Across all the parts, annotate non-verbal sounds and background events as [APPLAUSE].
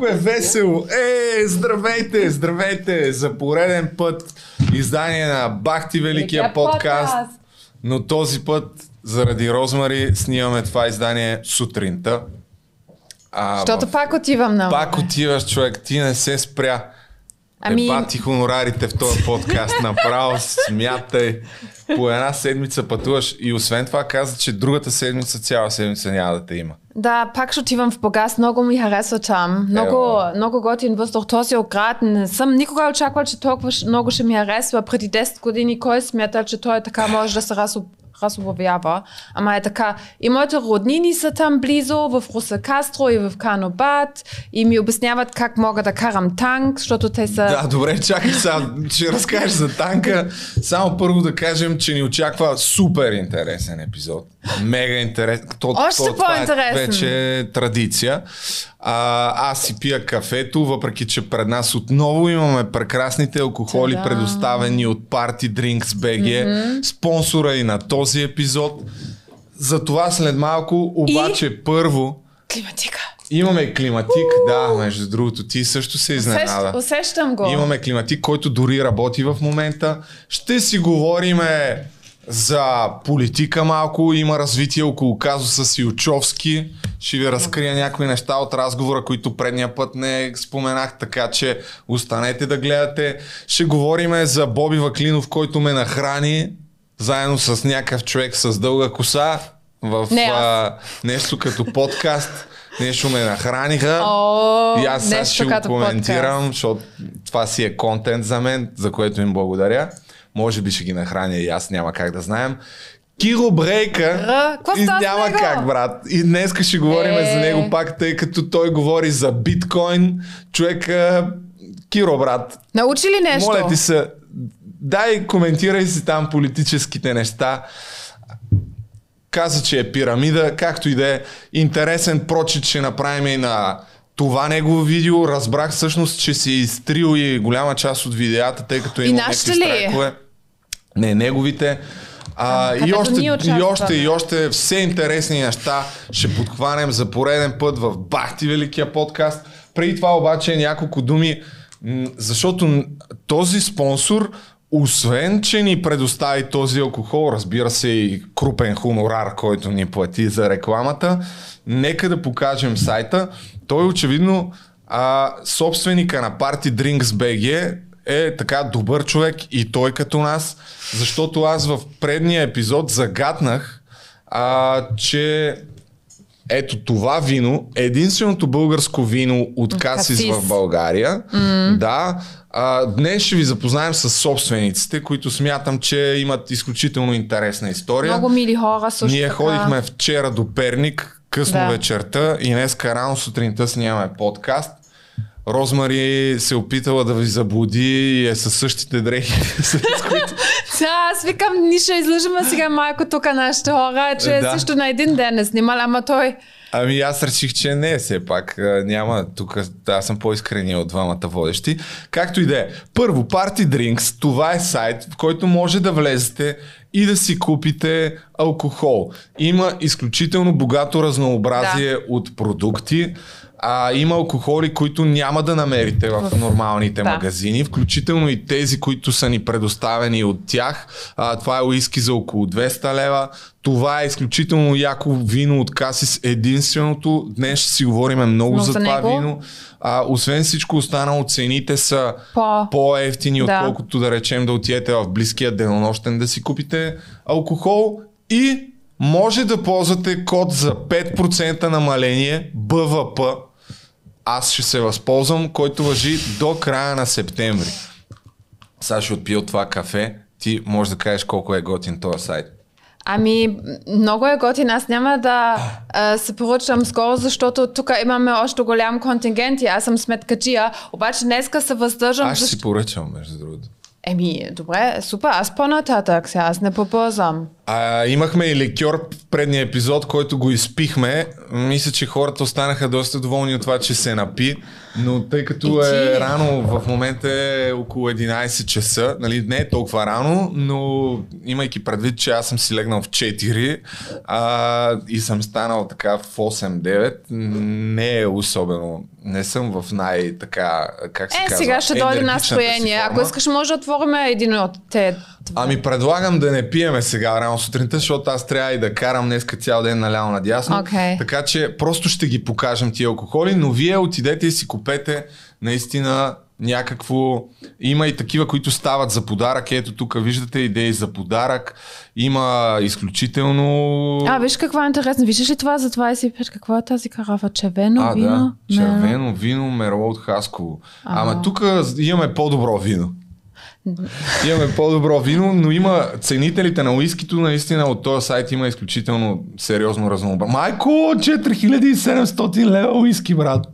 колко е весело! Е, здравейте, здравейте! За пореден път издание на Бахти Великия подкаст. подкаст. Но този път, заради Розмари, снимаме това издание сутринта. А, Защото в- пак отивам на пак отиваш, човек, ти не се спря. Ами- Ами... Ебати хонорарите в този подкаст, направо смятай. По една седмица пътуваш и освен това каза, че другата седмица, цяла седмица няма да те има. Да, пак ще отивам в Бургас. Много ми харесва там. Много, Ево. много готин въздух. Този град не съм никога очаквал, че толкова много ще ми харесва. Преди 10 години кой смята, че той така може да се разоб... разобявява. Ама е така. И моите роднини са там близо, в Руса Кастро и в Канобат. И ми обясняват как мога да карам танк, защото те са... Да, добре, чакай сега, ще разкажеш за танка. Само първо да кажем, че ни очаква супер интересен епизод. Мега интересен. То, Още то, това е по-интересен. вече традиция. А, аз си пия кафето, въпреки че пред нас отново имаме прекрасните алкохоли, Та-дам! предоставени от Party Drinks BG, спонсора и на този епизод. За това след малко, обаче първо Климатика. имаме климатик. Да, между другото, ти също се изненада. Усещ, усещам го. Имаме климатик, който дори работи в момента. Ще си говориме за политика малко. Има развитие около казуса Силчовски. Ще ви разкрия някои неща от разговора, които предния път не споменах, така че останете да гледате. Ще говориме за Боби Ваклинов, който ме нахрани заедно с някакъв човек с дълга коса в Не аз. а, нещо като подкаст. Нещо ме нахраниха. О, И аз сега ще го коментирам, защото това си е контент за мен, за което им благодаря. Може би ще ги нахраня и аз, няма как да знаем. Киро Брейка. И няма него? как, брат. И днес ще говорим Е. за него пак, тъй като той говори за биткоин. Човек, а, Киро, брат, Научи ли нещо? моля ти се, дай коментирай си там политическите неща. Каза, че е пирамида, както и да е. Интересен прочит ще направим и на това негово видео. Разбрах всъщност, че си е изтрил и голяма част от видеята, тъй като И има някакви страйкове. Не, неговите. А, и, още, и участваме. още, и още все интересни неща ще подхванем за пореден път в Бахти Великия подкаст. Преди това обаче няколко думи, защото този спонсор, освен, че ни предостави този алкохол, разбира се и крупен хонорар, който ни плати за рекламата, нека да покажем сайта. Той очевидно а, собственика на Party Drinks BG е така добър човек и той като нас, защото аз в предния епизод загаднах, а, че ето това вино е единственото българско вино от Касис Касис. в България. Mm. Да. А, днес ще ви запознаем с собствениците, които смятам, че имат изключително интересна история. Много мили хора също Ние така. ходихме вчера до Перник, късно Да. вечерта и днеска рано сутринта снимаме подкаст. Розмари се опитала да ви заблуди и е със същите дрехи, [LAUGHS] с които Да, аз викам, ние ще излъжим сега майко тук нашите хора, че Да. да. също на един ден е снимал, ама той... Ами аз реших, че не, все пак няма. Тук аз съм по-искрения от двамата водещи. Както и да е. Първо, Party Drinks, това е сайт, в който може да влезете и да си купите алкохол. Има изключително богато разнообразие да. от продукти. А, има алкохоли, които няма да намерите в нормалните Да. магазини, включително и тези, които са ни предоставени от тях. А, това е уиски за около 200 лева. Това е изключително яко вино от Касис, единственото. Днес ще си говорим много Но за, за това него? вино. А, освен всичко останало, цените са По- по-ефтини, Да. отколкото да речем да отидете в близкия денонощен да си купите алкохол и може да ползвате код за 5% намаление БВП. Аз ще се възползвам, който въжи до края на септември. Сега ще отпия от това кафе. Ти можеш да кажеш колко е готин този сайт. Ами, много е готин. Аз няма да а, се поръчам скоро, защото тук имаме още голям контингент и аз съм сметкачия. Обаче днеска се въздържам. Аз ще защо- си поръчам, между другото. Еми, добре, супер. Аз по-нататък сега, аз не побързам. А, имахме и ликьор в предния епизод, който го изпихме. Мисля, че хората останаха доста доволни от това, че се напи. Но тъй като е рано, в момента е около 11 часа, нали, не е толкова рано, но имайки предвид, че аз съм си легнал в 4 а, и съм станал така в 8-9, не е особено. Не съм в най- така, как се Е, казва, сега ще дойде настроение. Ако искаш, може да отворим един от те. Ами предлагам да не пиеме сега рано сутринта, защото аз трябва и да карам днеска цял ден наляво надясно. Окей. Така че просто ще ги покажем тия алкохоли, но вие отидете и си купете наистина някакво... Има и такива, които стават за подарък. Ето тук виждате идеи за подарък. Има изключително... А, виж какво е интересно. Виждаш ли това за 25? Какво е тази карафа? Червено а, вино? да. Червено вино, мерло от Хасково. Ама тук имаме по-добро вино. Имаме по-добро вино, но има ценителите на уискито, наистина от този сайт има изключително сериозно разнообразие. Майко, 4700 лева уиски, брат.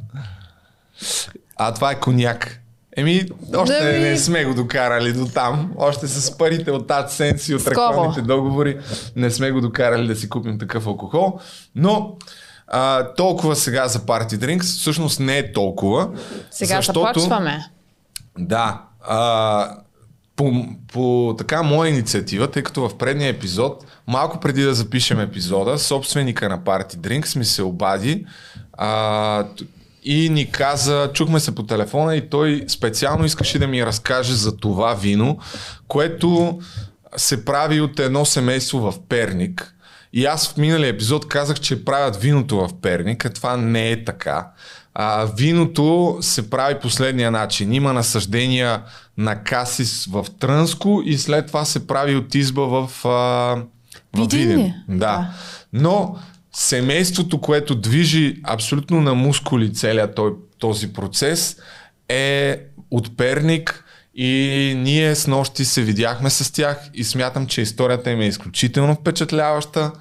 А това е коняк. Еми, още Да ви- не сме го докарали до там. Още с парите от AdSense и от рекламните договори не сме го докарали да си купим такъв алкохол. Но а, толкова сега за Party Drinks, всъщност не е толкова. Сега защото... започваме. Да. А, по, по така моя инициатива, тъй като в предния епизод, малко преди да запишем епизода, собственика на Party Drinks ми се обади а, и ни каза, чухме се по телефона и той специално искаше да ми разкаже за това вино, което се прави от едно семейство в Перник. И аз в миналия епизод казах, че правят виното в Перник, а това не е така. А, виното се прави последния начин. Има насъждения на касис в Трънско и след това се прави от изба в, а, в Видин. Да. Да. Но семейството, което движи абсолютно на мускули целият той, този процес е от Перник и ние с нощи се видяхме с тях и смятам, че историята им е изключително впечатляваща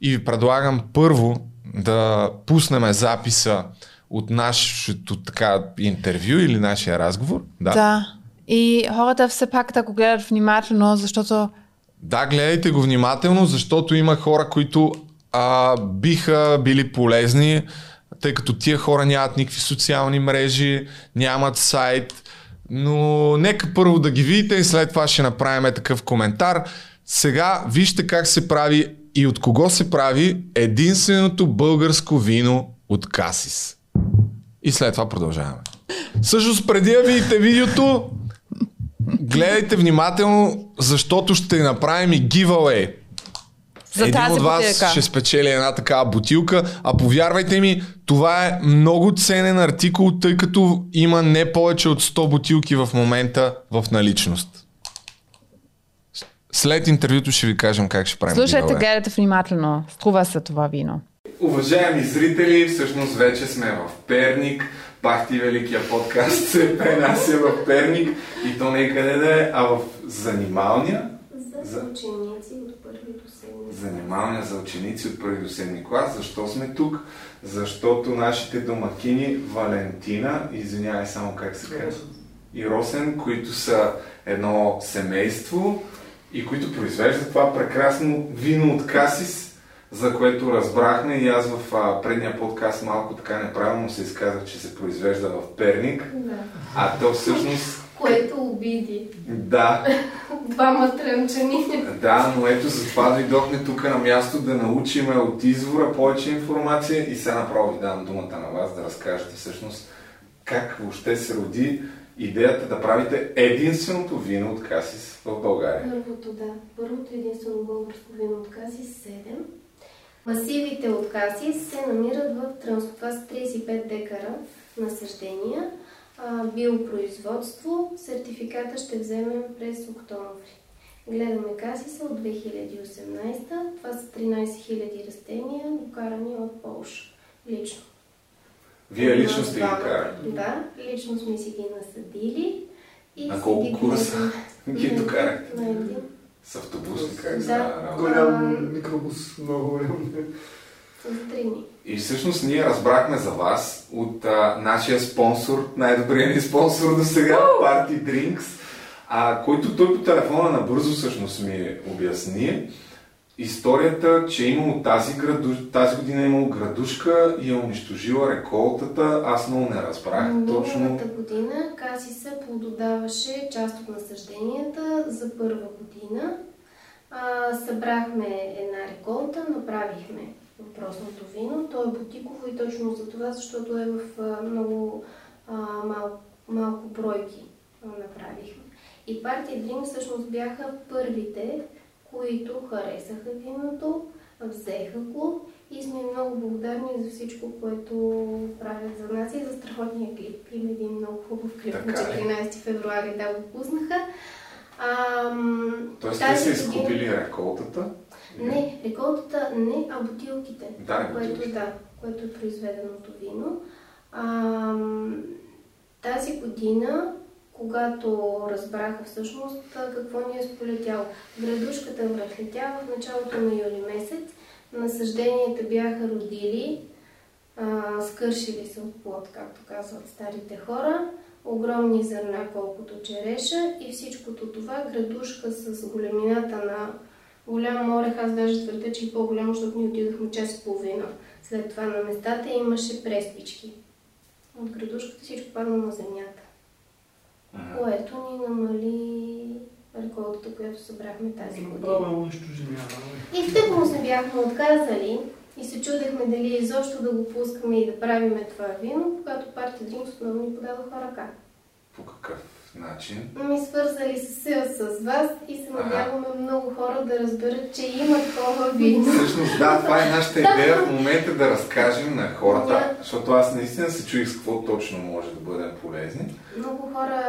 и ви предлагам първо да пуснем записа от нашето така интервю или нашия разговор. Да. Да. И хората все пак да го гледат внимателно, защото Да, гледайте го внимателно, защото има хора, които а, биха били полезни, тъй като тия хора нямат никакви социални мрежи, нямат сайт, но нека първо да ги видите и след това ще направим такъв коментар. Сега вижте как се прави и от кого се прави единственото българско вино от Касис. И след това продължаваме. Всъщност преди да видите видеото, гледайте внимателно, защото ще направим и giveaway. за Един тази от вас бутилка. ще спечели една такава бутилка, а повярвайте ми, това е много ценен артикул, тъй като има не повече от 100 бутилки в момента в наличност. След интервюто ще ви кажем как ще правим Слушайте, giveaway. гледайте внимателно. Струва се това вино. Уважаеми зрители, всъщност вече сме в Перник. Пахти Великия подкаст се пренася в Перник и то не къде да е, а в занималния. За За- ученици от първи до седми. Занималния за ученици от първи до седми клас. Защо сме тук? Защото нашите домакини Валентина, извинявай само как се казва, и Росен, които са едно семейство и които произвеждат това прекрасно вино от Касис, за което разбрахме и аз в а, предния подкаст малко така неправилно се изказах, че се произвежда в Перник, Да. а то всъщност Което обиди. да, [LAUGHS] Двама тръмчани. да, но ето затова дойдохме тук на място да научиме от извора повече информация и сега направо ви давам думата на вас да разкажете всъщност как въобще се роди идеята да правите единственото вино от Касис в България. Първото, да. Първото единствено българско вино от Касис 7. Масивите от Касис се намират в са 35 декара насъждения. Биопроизводство. Сертификата ще вземем през октомври. Гледаме Касиса от 2018. Това са 13 000 растения, докарани от Полша. Лично. Вие лично сте ги карали. Да, лично сме си ги насъдили. И На колко курса ги докарахте? На един. С автобус как Да. Голям микробус, много голям. С три дни. И всъщност ние разбрахме за вас от а, нашия спонсор, най-добрият ни спонсор до сега, Party Drinks, а, който той по телефона набързо всъщност ми обясни, историята, че е имало тази, граду... тази година е имало градушка и е унищожила реколтата, аз много не разбрах точно. Миналата година Касиса плододаваше част от насъжденията за първа година. А, събрахме една реколта, направихме въпросното вино. То е бутиково и точно за това, защото е в много а, мал, малко бройки направихме. И партия Dream всъщност бяха първите, които харесаха виното, взеха го и сме много благодарни за всичко, което правят за нас и за страхотния клип. Има един много хубав клип на Така е. 14 февруари да го пуснаха. Ам, Тоест те са изкупили реколтата. Не, реколтата не, а бутилките. Да, което, бутилките. да, което е произведеното вино. Ам, тази година, когато разбраха всъщност какво ни е сполетяло. Градушката връхлетя в началото на юли месец. Насъжденията бяха родили, а, скършили се от плод, както казват старите хора. Огромни зърна, колкото череша и всичкото това градушка с големината на голям морех. Аз даже твърдя, че и по-голямо, защото ние отидохме час и половина. След това на местата имаше преспички. От градушката всичко падна на земята. Което ни намали реколтата, която събрахме тази година. Унищоженяване. И тък му се бяхме отказали и се чудехме дали изобщо да го пускаме и да правиме това вино, когато партия Drinks отново ни подадоха ръка. По какъв начин? Ми свързали се с вас и се Ага. надяваме много хора да разберат, че има такова вино. Всъщност, да, това е нашата идея в момента да разкажем на хората, Да. защото аз наистина се чуих с какво точно може да бъдем полезни. Много хора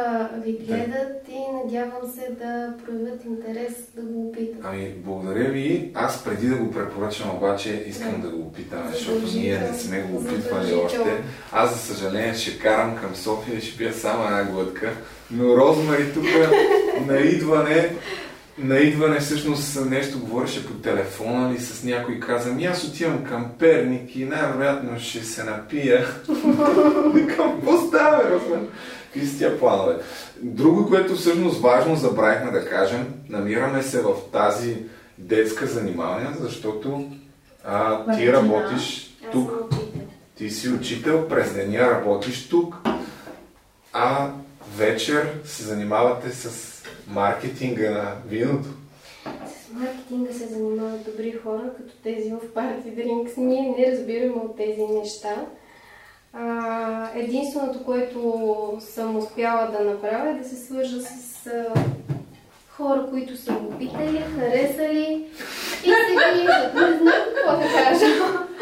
ви гледат и надявам се да проявят интерес да го опитат. Ами, благодаря ви. Аз преди да го препоръчам, обаче искам да го опитаме, защото ние не сме го опитвали още. Аз, за съжаление, ще карам към София и ще пия само една глътка. Но Розмари тук на идване, на идване всъщност нещо говореше по телефона или с някой и каза, ми аз отивам към Перник и най-вероятно ще се напия. [LAUGHS] Какво става, Розмари? Какви са тия планове? Друго, което всъщност важно забравихме да кажем, намираме се в тази детска занимания, защото а, ти работиш тук ти си учител, през деня работиш тук, вечер се занимавате с маркетинга на виното. С маркетинга се занимават добри хора, като тези в Party Drinks. Ние не разбираме от тези неща. А, единственото, което съм успяла да направя е да се свържа с а, хора, които са го питали, харесали и се виждат. Не знам какво да кажа.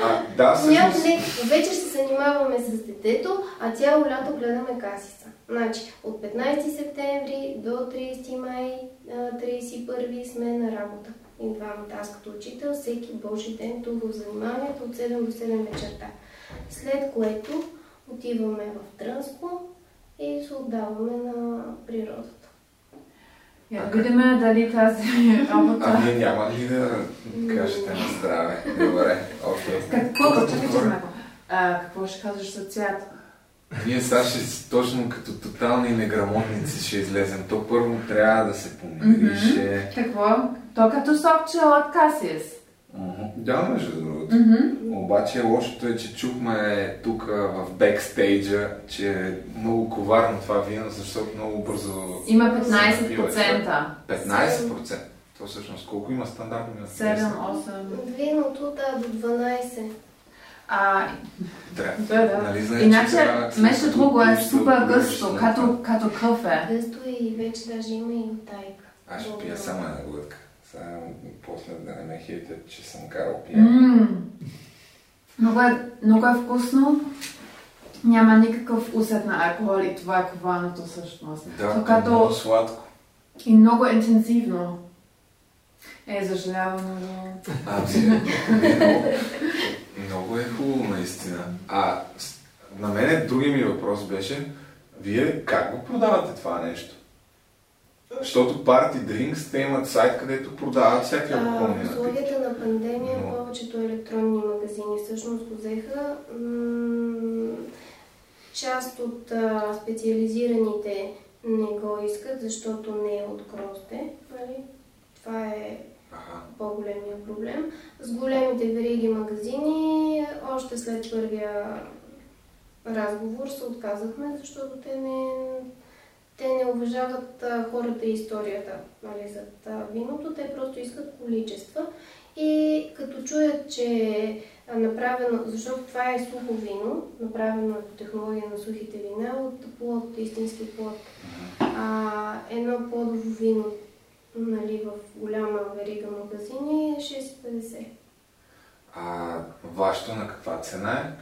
А, да, всъщност, вечер се занимаваме с детето, а цяло лято гледаме касица. Значи, от 15 септември до 30 май, а, 31 сме на работа. И двамата, аз като учител, всеки божи ден тук в заниманието от 7 до 7 вечерта. След което отиваме в Трънско и се отдаваме на природата. Я да видим дали тази а работа... вие няма ли да кажете на здраве? Добре, окей. Какво? Чакай, че какво ще казваш за цвят? Ние сега ще с- точно като тотални неграмотници ще излезем. То първо трябва да се помирише. Какво? То като сокче от Касиес. Мгм. Да, между другото. Мгм. Обаче лошото е, че чухме тук в бекстейджа, че е много коварно това вино, защото много бързо Има се напива. 15%. 15%. То всъщност колко има стандартно вино? 7, 8. Виното да до 12. А, Трябва. да, да. Нали знаеш, че Иначе, трябва между друго е супер гъсто, като, като кафе. Гъсто и вече даже има и тайка. Аз ще пия Много само една глътка. Сега после да не ме хейтят, че съм карал пия. Мм. Много е, много е вкусно. Няма никакъв усет на алкохол и това е коварното всъщност. Да, То е много като сладко. и много интензивно. Е, съжалявам много. Ами, много, много е хубаво наистина. А на мен другия ми въпрос беше, вие как го продавате това нещо? Защото Party Drinks, те имат сайт, където продават всякакви алкохолни в напитки. условията на пандемия Но- повечето електронни магазини всъщност го взеха. М, част от а, специализираните не го искат, защото не е от грозде. Нали? Това е. По-големия проблем. С големите вериги магазини, още след първия разговор се отказахме, защото те не, те не уважават хората и историята нали, зад а, виното, те просто искат количества. И като чуят, че е направено, защото това е сухо вино, направено е по технология на сухите вина от плод, истински плод. А, едно плодово вино нали, в голяма верига магазини е 6,50. А вашето на каква цена е?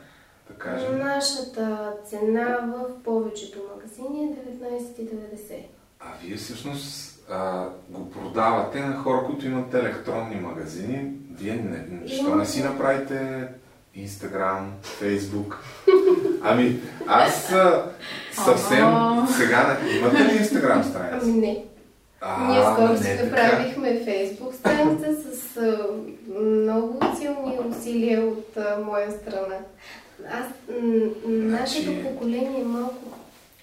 Да кажем. Нашата цена в повечето магазини е 19,90. А вие всъщност а, го продавате на хора, които имат електронни магазини. Вие не, защо не си направите Инстаграм, Фейсбук? Ами, аз съвсем сега. Имате ли Инстаграм страница? Ами не. А, Ние скоро си направихме фейсбук страница с а, много силни усилия от а, моя страна. Аз, м- нашето Значи- поколение е малко...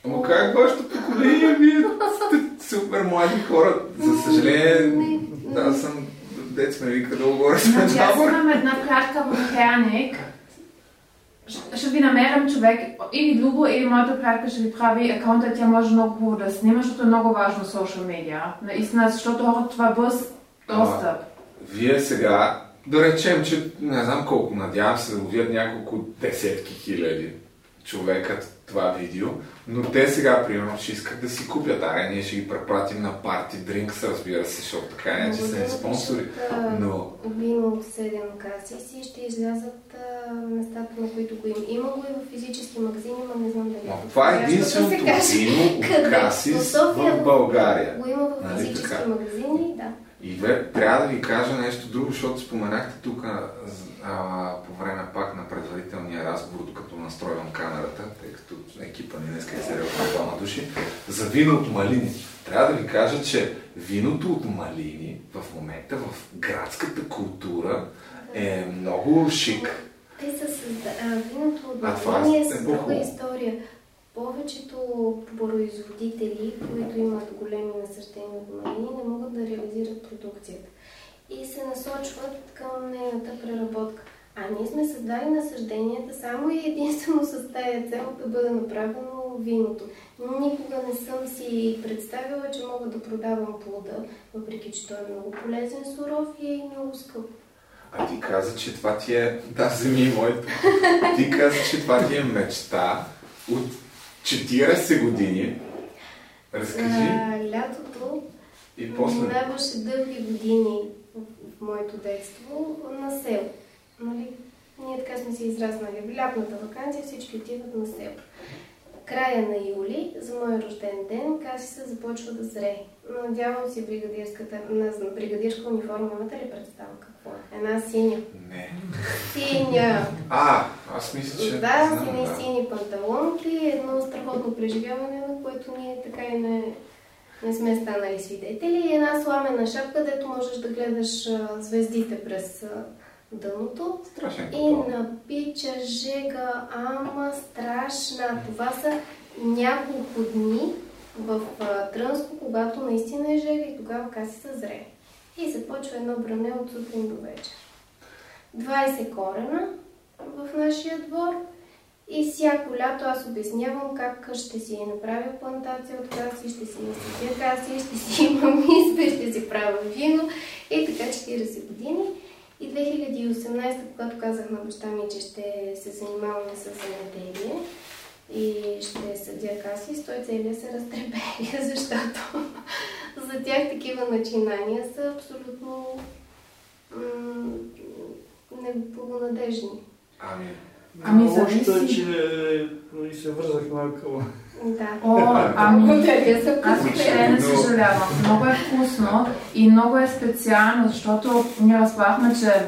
Ама как вашето поколение? Вие сте супер млади хора. За съжаление, аз съм дец ме вика да говоря с Значи аз имам една пратка в Перник. Ще ви намерям човек, или Любо, или моята пратка ще ви прави акаунта, тя може много хубаво да снима, защото е много важно социал медиа. Наистина, защото хората това бърз достъп. Вие сега, да речем, че не знам колко, надявам се да го видят няколко десетки хиляди човека това видео, но те сега, примерно, ще искат да си купят. Аре, ние ще ги препратим на парти дринкс, разбира се, защото така не, че са ни спонсори. Но от 7 каси си ще излязат а, местата, на които го има. Има го и в физически магазини, но не знам дали. но това е да се единственото вино от? Касис В България. Го има в Нали физически така? магазини, да. И две, трябва да ви кажа нещо друго, защото споменахте тук а, по време пак на предварителния разговор, докато настройвам камерата, тъй като екипа ни днес е сериозно двама души, за вино от малини. Трябва да ви кажа, че виното от малини в момента в градската култура е много шик. Те са създа... виното от Малини е е с друга история. Повечето производители, които имат големи насъждения от малини, не могат да реализират продукцията и се насочват към нейната преработка. А ние сме създали насъжденията само и единствено с тая цел да бъде направено виното. Никога не съм си представила, че мога да продавам плода, въпреки че той е много полезен, суров и много скъп. А ти каза, че това ти е... Да, вземи моето. Ти каза, че това ти е мечта от 40 години. Разкажи. А, лятото И после... минаваше дълги години моето детство на село. Нали? Ние така сме се израснали. В лятната вакансия всички отиват на село. Края на юли, за мой рожден ден, касиса започва да зрее. Надявам се бригадирската, на бригадирска униформа, имате ли представа какво е? Една синя. Не. Синя! А, аз мисля, че... Да, знам, сини сини панталонки, едно страхотно преживяване, на което ние така и не, не сме станали свидетели. И една сламена шапка, дето можеш да гледаш звездите през дъното. Страшен И напича жега, ама страшна. Това са няколко дни в Трънско, когато наистина е жега и тогава каси са зре. И започва едно бране от сутрин до вечер. 20 корена в нашия двор и всяко лято аз обяснявам как ще си направя плантация от каси, ще си насъдя каси, ще си имам изпе, ще си правя вино и така 40 години. И 2018, когато казах на баща ми, че ще се занимаваме с земеделие и ще съдя каси, той целият се разтребели, [LAUGHS] защото за тях такива начинания са абсолютно м- неблагонадежни. Ами, Ами, Лошото е, зависи. че нали, се вързах на акъла. Да. О, ами, Благодаря за Аз въобще не съжалявам. Много е вкусно и много е специално, защото ние разбрахме, че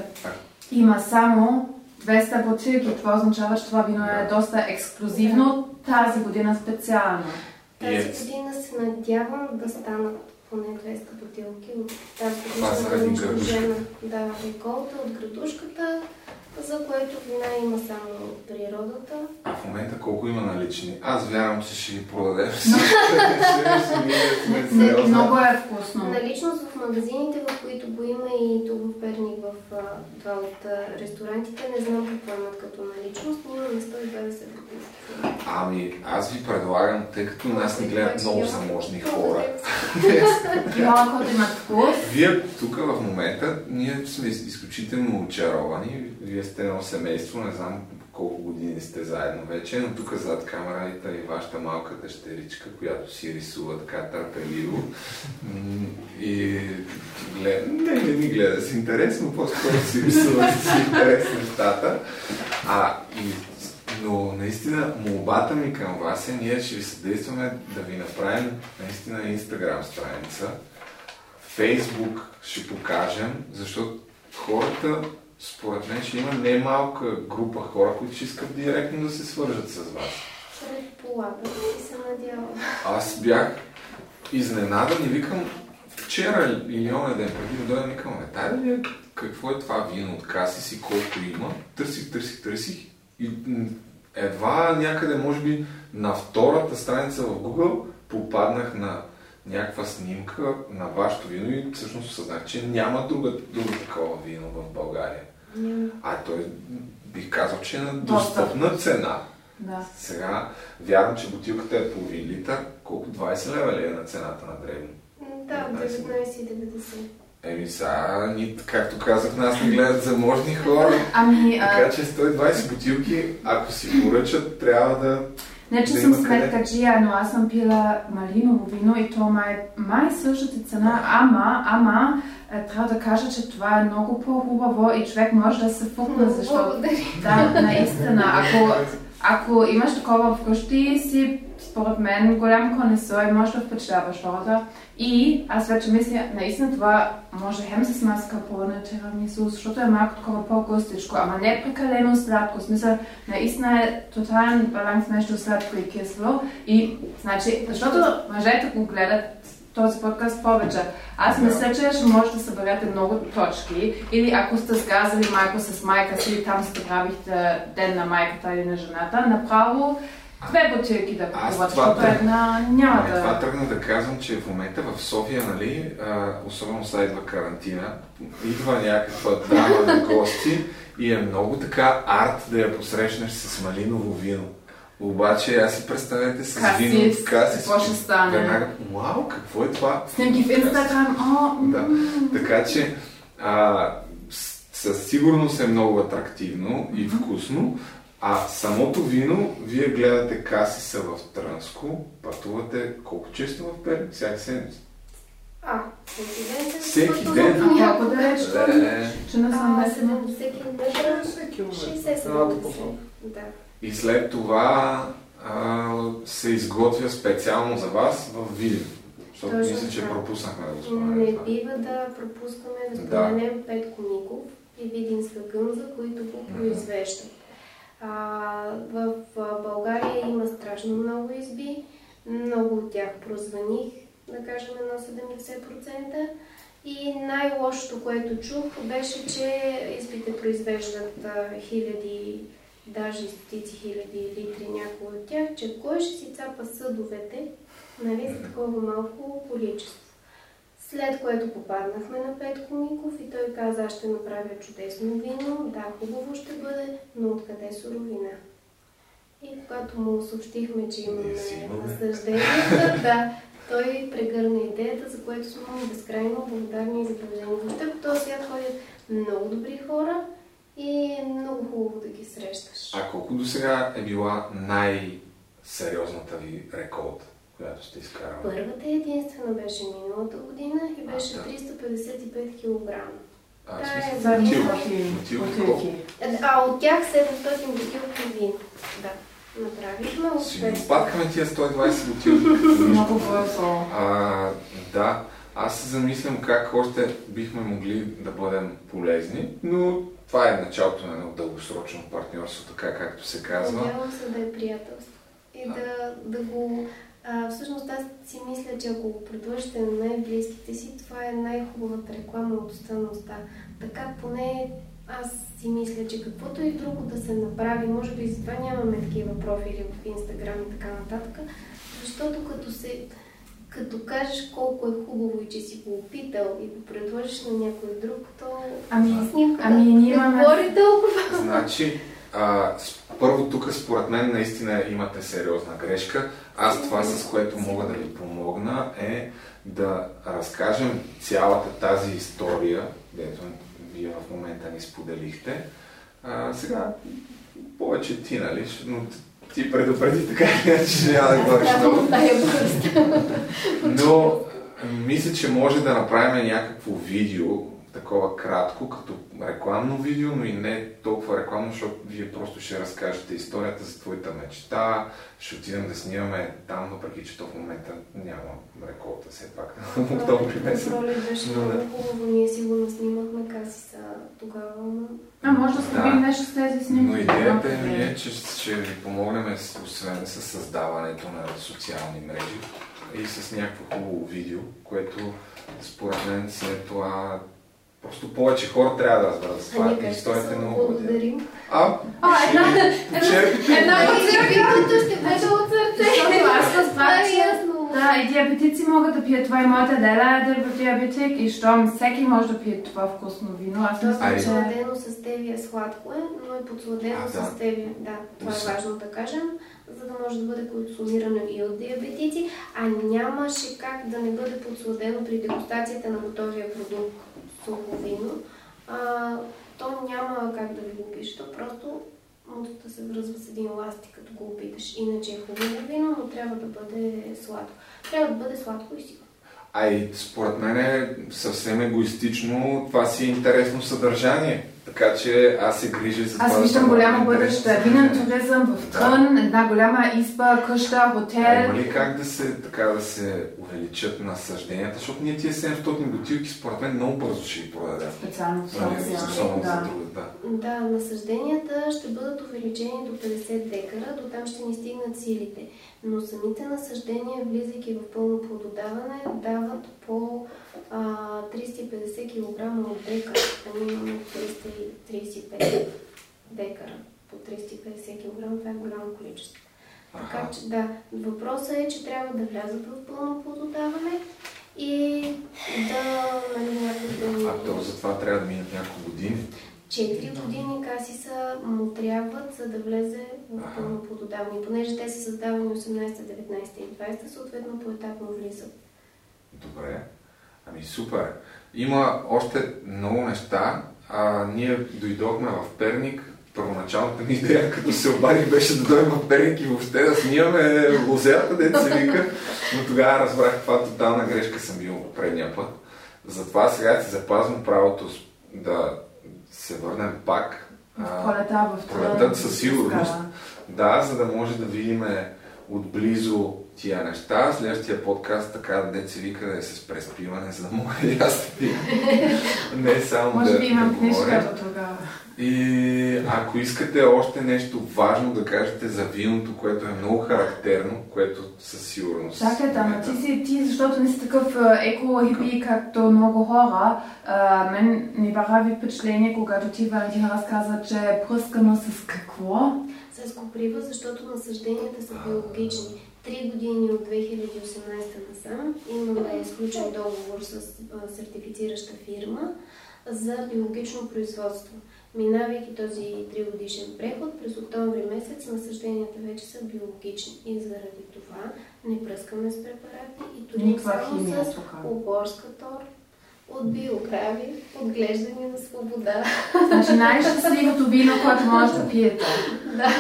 има само 200 бутилки. Това означава, че това вино е доста ексклюзивно, тази година специално. Тази година се надявам да станат поне 200 бутилки от тази годишна унищожена да, реколта от градушката. За което вина има само природата. А в момента колко има налични? Аз вярвам, че ще ги продадем. Много е вкусно. Наличност в магазините, в които го има и тук в Перник, в два от ресторантите, не знам какво имат като наличност, но на 120 бутилки. Ами, аз ви предлагам, тъй като нас ни гледат много заможни хора. [LAUGHS] И малко имат вкус. Вие тук в момента, ние сме изключително очаровани. Вие сте едно семейство, не знам колко години сте заедно вече, но тук зад камерата и вашата малка дъщеричка, която си рисува така търпеливо. И гледа, не, не ни гледа с интерес, но по-скоро си рисува с интерес нещата. А, и, но наистина молбата ми към вас е, ние ще ви съдействаме да ви направим наистина инстаграм страница. Фейсбук ще покажем, защото хората, според мен, ще има немалка група хора, които ще искат директно да се свържат с вас. Предполагам и се надявам. Аз бях изненадан и викам, вчера или оня ден преди да дойдем, викам, е, дай да видя какво е това вино от Касис и колко има. Търсих, търсих, търсих и едва някъде, може би, на втората страница в Google попаднах на някаква снимка на вашето вино и всъщност осъзнах, че няма друга, друго такова вино в България. Няма. А той бих казал, че е на достъпна цена. Да. Сега, вярвам, че бутилката е половин литър. Колко? 20 лева ли е на цената на древно? Да, 19,90. Еми сега, както казах, нас ни гледат заможни хора. Ами, а, Така че 120 бутилки, ако си поръчат, трябва да... не че да съм сметкаджия, но аз съм пила малиново вино и то май, май същата цена, ама, ама, е, трябва да кажа, че това е много по-хубаво и човек може да се фукне, защото. Да, наистина. Ако, [LAUGHS] ако имаш такова вкъщи, си според мен голям конесор и можеш да впечатляваш хората. И аз вече мисля, наистина това може хем с маскарпоне, тирамису, защото е малко такова по-густичко, ама не прекалено сладко. В смисъл, наистина е тотален баланс между сладко и кисло. И, значи, защото мъжете го гледат този подкаст повече. Аз мисля, че ще може да съберете много точки. Или ако сте сгазали майко с майка си, там сте правихте ден на майката или на жената, направо две бутилки да купуват, това защото една няма Ами, това да... тръгна да казвам, че в момента в София, нали, а, особено сега идва карантина, идва някаква драма на гости и е много така арт да я посрещнеш с малиново вино. Обаче аз си представете с Касис, вино от касис. какво ще стане? Веднага, вау, какво е това? Снимки в Инстаграм, о, Да. Така че а, със сигурност е много атрактивно и вкусно. А самото вино, вие гледате касиса в Трънско, пътувате колко често в Перник? Всяка седмица? А, всеки ден се Всеки ден? по А няколко- колко да рече, че не съм А, весна. 70 км, 60 км. 60-70. Да. И след това а, се изготвя специално за вас в Видин. Защото Точно мисля, че пропуснахме да го Не споменем. това. бива да пропускаме да Да. споменем Петко Миков и Видинска гъмза, които го произвеждат. А, в България има страшно много изби. Много от тях прозваних, да кажем на 70%. И най-лошото, което чух, беше, че избите произвеждат а, хиляди, даже и стотици хиляди литри някои от тях, че кой ще си цапа съдовете, нали, за такова малко количество. След което попаднахме на Петко Миков и той каза, аз ще направя чудесно вино, да, хубаво ще бъде, но откъде суровина? И когато му съобщихме, че имаме насъжденията, [LAUGHS] да, той прегърна идеята, за което сме му безкрайно благодарни и задължени. Въобще по този свят ходят много добри хора и е много хубаво да ги срещаш. А колко до сега е била най-сериозната ви реколта, която сте изкарали? Първата единствена беше миналата година и беше А, да. 355 кг. А, Да, в е, за бутилки. А от тях 700 бутилки вино. Да, направихме от Си 500. опаткаме тия 120 бутилки. Много [LAUGHS] бързо. А, да, аз се замислям как още бихме могли да бъдем полезни, но това е началото на едно дългосрочно партньорство, така както се казва. Надявам се да е приятелство. И да, да го... А, всъщност аз си мисля, че ако го предложите на най-близките си, това е най-хубавата реклама от уста на уста. Така поне аз си мисля, че каквото и друго да се направи, може би затова нямаме такива профили в Инстаграм и така нататък, защото като се като кажеш колко е хубаво и че си го опитал и го предложиш на някой друг, то Ами, снимка ами ние имаме... говори толкова. Значи, а, първо тук според мен наистина имате сериозна грешка. Аз това, с което мога да ви помогна е да разкажем цялата тази история, дето вие в момента ни споделихте. А, сега, повече ти, нали? Но ти предупреди така, иначе няма да говориш много. Но мисля, че може да направим някакво видео, такова кратко, като рекламно видео, но и не толкова рекламно, защото вие просто ще разкажете историята за твоята мечта, ще отидем да снимаме там, въпреки че то в момента няма реколта все пак. [LAUGHS] Октомври месец. Пролет беше много хубаво. Ние си го наснимахме касиса тогава. А, може да сравним нещо с тези снимки. Но идеята ми е, че ще ви помогнем, освен с създаването на социални мрежи и с някакво хубаво видео, което според мен след това просто повече хора трябва да разберат А това. ние как ще Историята се е много благодарим? А, А, ще една- ви почерпите. една- Видеото ще бъде от сърце. Защото аз разбрах, Това е ясно. да, и диабетици могат да пият това и моята леля е диабетик и щом всеки може да пие това вкусно вино. Аз е мисля, че... подсладено с стевия сладко е, но е подсладено с стевия. Да, това е важно да кажем, за да може да бъде консумирано и от диабетици, а нямаше как да не бъде подсладено при дегустацията на готовия продукт сухо вино. А, то няма как да ви го пише, то просто мутата се връзва с един ластик, като го опиташ. Иначе е хубаво вино, но трябва да бъде сладко. Трябва да бъде сладко и сигурно. А и според мен е съвсем егоистично, това си е интересно съдържание. Така че аз се грижа за това. Аз да виждам голямо бъдеще. Винен туризъм в Трън, една голяма изба, къща, А има хотел. ли как да се, така да се увеличат насъжденията? Защото ние тия 700 бутилки, според мен, много бързо ще ги продадем. Специално в Нали, за Да. труда, да. Да, насъжденията ще бъдат увеличени до 50 декара, до там ще ни стигнат силите. Но самите насъждения, влизайки в пълно плододаване, дават по а, 350 кг от декар, а ние имаме 335 декара по 350 кг, това е голямо количество. Така че да, въпросът е, че трябва да влязат в пълно плододаване и да, нали, да. А то за това трябва да минат няколко години. 4 години каси са му трябват, за да влезе в Аха. пълно плододаване. И Понеже те са създавани 18, 19 и 20, съответно поетапно влизат. Добре. Ами супер. Има още много неща. А, ние дойдохме в Перник. Първоначалната ми идея, като се обадих, беше да дойдем в Перник и въобще да снимаме лозята, дето се вика. Но тогава разбрах каква тотална грешка съм бил предния път. Затова сега си запазвам правото да се върнем пак. В А, пролета в. Пролетът със сигурност. Да, за да може да видим отблизо тия неща. Следващия подкаст, така да деца вика да е с преспиване, за да мога и аз да. [LAUGHS] Не само Може да, би имам да книжка до тогава. И ако искате още нещо важно да кажете за виното, което е много характерно, което със сигурност... Чакай, ама ти си ти, защото не си такъв еко-хипи, както много хора. А, мен ми прави впечатление, когато ти, Валентина, разказа, че е пръскано с какво? С коприва, защото насъжденията са биологични. Три години от 2018 насам имаме изключен договор с сертифицираща фирма за биологично производство. Минавайки този 3 годишен преход, през октомври месец насъжденията вече са биологични и заради това не пръскаме с препарати и Никаква само с тук. оборска тор от биокрави, отглеждани на свобода. Значи най-щастливото вино, което може да пиете. [LAUGHS] Много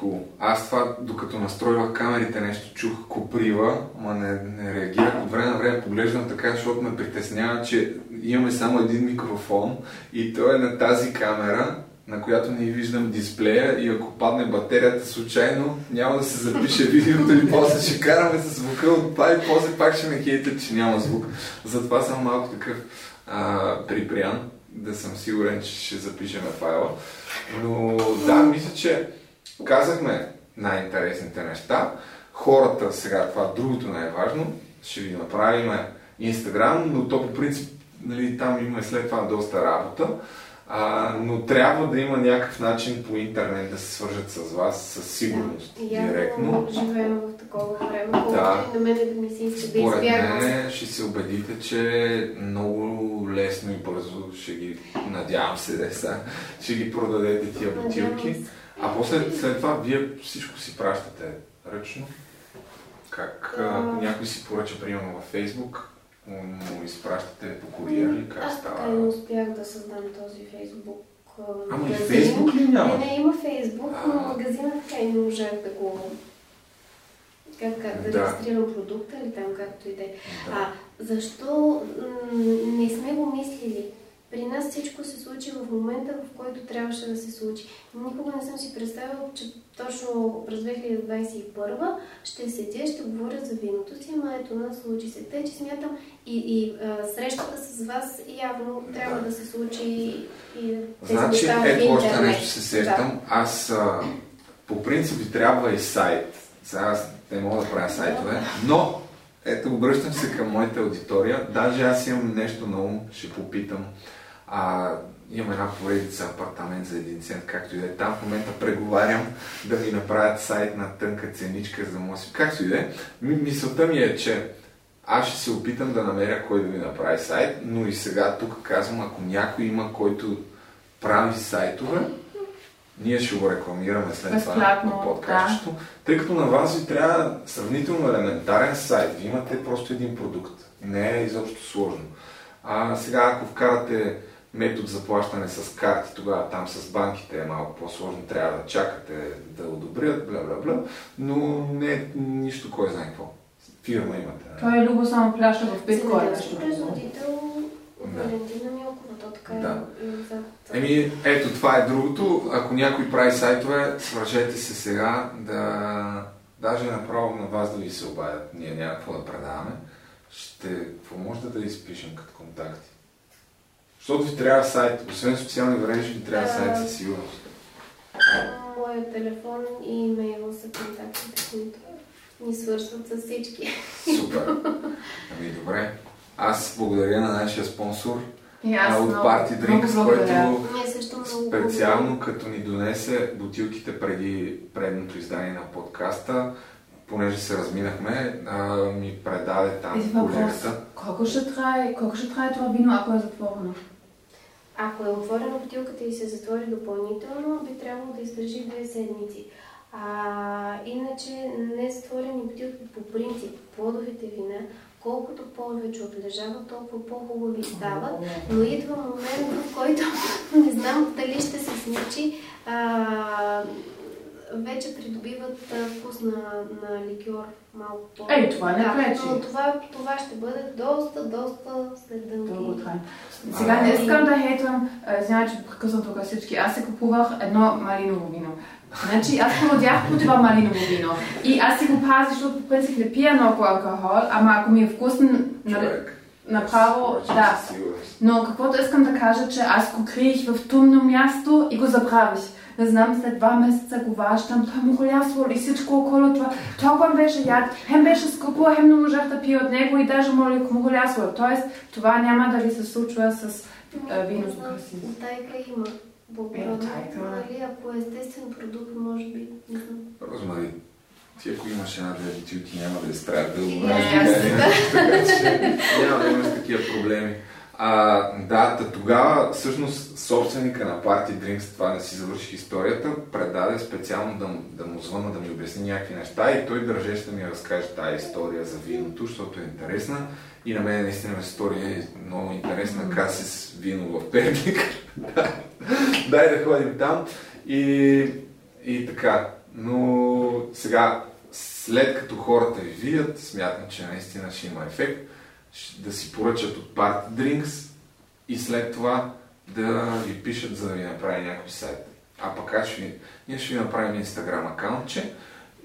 хубаво. Аз това, докато настройвах камерите, нещо чух коприва, ама не, не реагирах. От време на време поглеждам така, защото ме притеснява, че имаме само един микрофон и той е на тази камера, на която не виждам дисплея и ако падне батерията случайно, няма да се запише видеото и после ще караме с звука от това и после пак ще ме хейтят, че няма звук. Затова съм малко такъв а, припрян, да съм сигурен, че ще запишеме файла. Но да, мисля, че казахме най-интересните неща. Хората сега, това другото най-важно, ще ви направим Инстаграм, но то по принцип нали, там има след това доста работа. А, но трябва да има някакъв начин по интернет да се свържат с вас със сигурност. Да, директно. явно живеем в такова време, колкото Да. и на мене да ми се иска да Според избягвам. мен ще се убедите, че много лесно и бързо ще ги, надявам се, да [LAUGHS] сега, ще ги продадете тия бутилки. Надявам се. А после след това вие всичко си пращате ръчно. Как а, А. някой си поръча, примерно във Фейсбук, му изпращате по куриер ли? Как Аз така и не става? успях да създам този Фейсбук. Ама и. Фейсбук ли няма? Не, не, има Фейсбук, но А. магазина така и не можах да го... Как, как да, Да. регистрирам продукта или там както и да е. Защо м, не сме го мислили? При нас всичко се случи в момента, в който трябваше да се случи. Никога не съм си представила, че точно през 2021 ще седя, ще говоря за виното си, ама ето нас случи се. Те, че смятам и, и а, срещата с вас явно трябва да се случи и тези Значи, ето още нещо се сещам. Аз а, по принцип ви трябва и сайт. Сега аз не мога да правя сайтове, но ето обръщам се към моята аудитория. Даже аз имам нещо на ум, ще попитам. А, имам една поредица апартамент за един цент, както и да е. Там в момента преговарям да ми направят сайт на тънка ценичка, за да мога да си... Както и да е. Ми- Мисълта ми е, че аз ще се опитам да намеря кой да ви направи сайт, но и сега тук казвам, ако някой има, който прави сайтове, ние ще го рекламираме след това на подкастчето, тъй като на вас ви трябва сравнително елементарен сайт. Вие имате просто един продукт. Не е изобщо сложно. А сега, ако вкарате метод за плащане с карти, тогава там с банките е малко по-сложно, трябва да чакате да одобрят, бла бла бла, но не е нищо кой знае какво. Фирма имате. Той е любо само плаща в биткоин. Нещо производител Да. Валентина Милкова, то така е Да. отзад. Еми, ето това е другото. Ако някой прави сайтове, свържете се сега да... Даже направо на вас да ви се обадят. Ние няма какво да предаваме. Ще... Какво може да изпишем като контакти? Защото ви трябва сайт. Освен социални мрежи, ви трябва сайт със сигурност. Моят телефон и имейл са контактите, които ни свързват с всички. Супер. Ами добре. Аз благодаря на нашия спонсор а, от Party Drinks, който специално като ни донесе бутилките преди предното издание на подкаста, понеже се разминахме, а, ми предаде там Един въпрос. колегата. Колко ще трае, колко ще трае това вино, ако е затворено? Ако е отворена бутилката и се затвори допълнително, би трябвало да издържи две седмици. А, иначе не затворени бутилки по принцип, плодовите вина, колкото повече отлежават, толкова по-хубави стават. Но идва момент, в който [LAUGHS] не знам дали ще се случи, а, вече придобиват вкус на, на ликьор малко по... Ей, това не да, пречи. Но това, това ще бъде доста, доста след Дълго дълги. трае. Сега не искам да хейтвам, знаете, че прекъсвам тук всички. Аз си купувах едно малиново вино. Значи аз породях по това малиново вино. И аз си го пазя, защото по принцип не пия много алкохол, ама ако ми е вкусен, нали, Човек. Направо, да. Но каквото искам да кажа, че аз го криех в тъмно място и го забравих. Не знам, след два месеца го ващам, той му голясвал и всичко около това. Толкова беше яд, хем беше скъпо, хем не можах да пия от него и даже му му голясвал. Тоест, това няма да ви се случва с Не виното знам, красиво. Тайка има благородно. Е, тайка. Нали, ако е естествен продукт, може би, не знам. Розмари, ти ако имаш една-две бутилки, няма да изтраят дълго време. Няма да имаш такива проблеми. А, да, тогава всъщност собственика на Party Drinks, това не си завърших историята, предаде специално да, му- да му звъна да ми обясни някакви неща и той държеше да ми разкаже тази история за виното, защото е интересна и на мен наистина история е много интересна, как с вино в Перник. [LAUGHS] Да. Дай да ходим там и, и така. Но сега, след като хората ви видят, смятам, че наистина ще има ефект, да си поръчат от Party Drinks и след това да ви пишат, за да ви направи някой сайт. А пък аз ще ви, ние ще ви направим Instagram акаунтче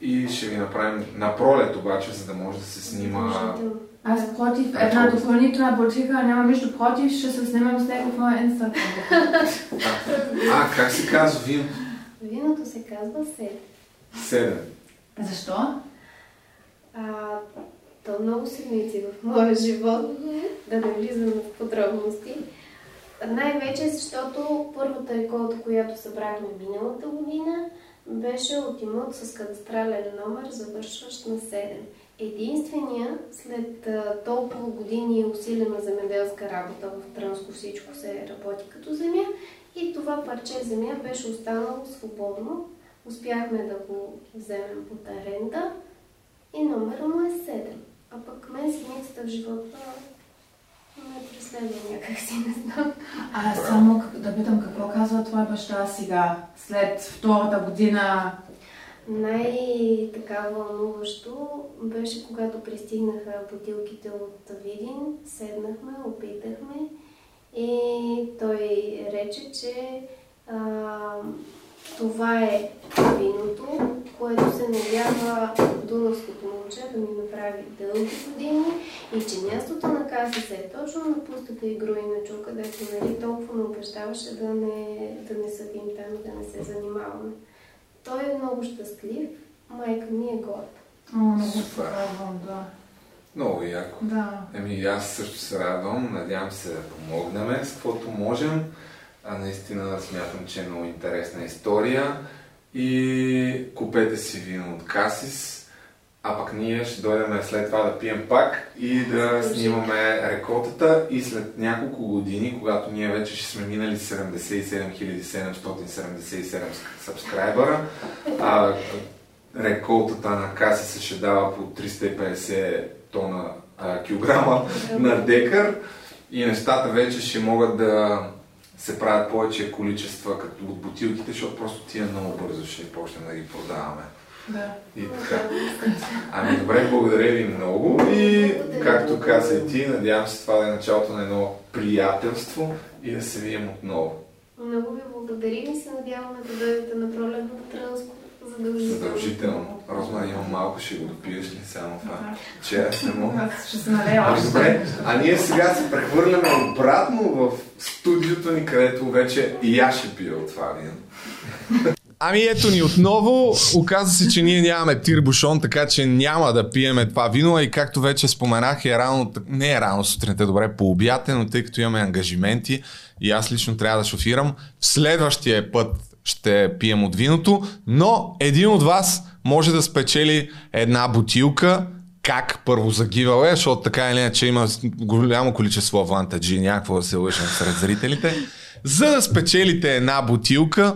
и ще ви направим на пролет обаче, за да може да се снима. Аз против една допълнителна бутика, няма нищо против, ще се снимам с него в моя инстаграм. А, как се казва вино? Виното се казва сет. Седем. Защо? А, то много седмици в моя живот, да не влизам в подробности. Най-вече защото първата реколта, която събрахме миналата година, беше от имот с кадастрален номер, завършващ на 7. Единствения, след толкова години усилена земеделска работа в Транско всичко се работи като земя и това парче земя беше останало свободно. Успяхме да го вземем под аренда и номера му е 7. А пък мен синицата в живота ме преследва някакси, не знам. А само да питам какво казва твой баща сега, след втората година? Най-така вълнуващо беше, когато пристигнаха бутилките от Видин, седнахме, опитахме и той рече, че а, това е виното, което се надява Дунавското момче да ми направи дълги години и че мястото на касата е точно на пустата игру и на чука, където нали, толкова ме обещаваше да не, да не съдим там да не се занимаваме. Той е много щастлив, майка ми е горда. Много се радвам, да. Много яко. Да. Еми, аз също се радвам. Надявам се да помогнем с каквото можем. А наистина смятам, че е много интересна история. И купете си вино от Касис. А пък ние ще дойдем след това да пием пак и да снимаме реколтата и след няколко години, когато ние вече ще сме минали 77 777 сабскрайбъра, а реколтата на Касис ще дава по 350 тона а, килограма на декар и нещата вече ще могат да се правят повече количества като от бутилките, защото просто тия много бързо ще почнем да ги продаваме. Да. И така. Ами добре, благодаря ви много и както каза и ти, надявам се това да е началото на едно приятелство и да се видим отново. Много ви благодарим и се надяваме да дойдете на пролетното транско. Задължително. Задължително. Розмар, имам малко, ще го допиеш ли само това? Че аз не мога. Аз ще се налея Ами още. добре, а ние сега се прехвърляме обратно в студиото ни, където вече и аз ще пия от това вино. Ами ето ни отново. Оказва се, че ние нямаме тирбушон, така че няма да пиеме това вино. И както вече споменах, е рано, не е рано сутринта, добре, по обяд е, но тъй като имаме ангажименти и аз лично трябва да шофирам, в следващия път ще пием от виното, но един от вас може да спечели една бутилка как първо загивал е, защото така или иначе има голямо количество авантаджи, някакво да се лъжим сред зрителите. За да спечелите една бутилка,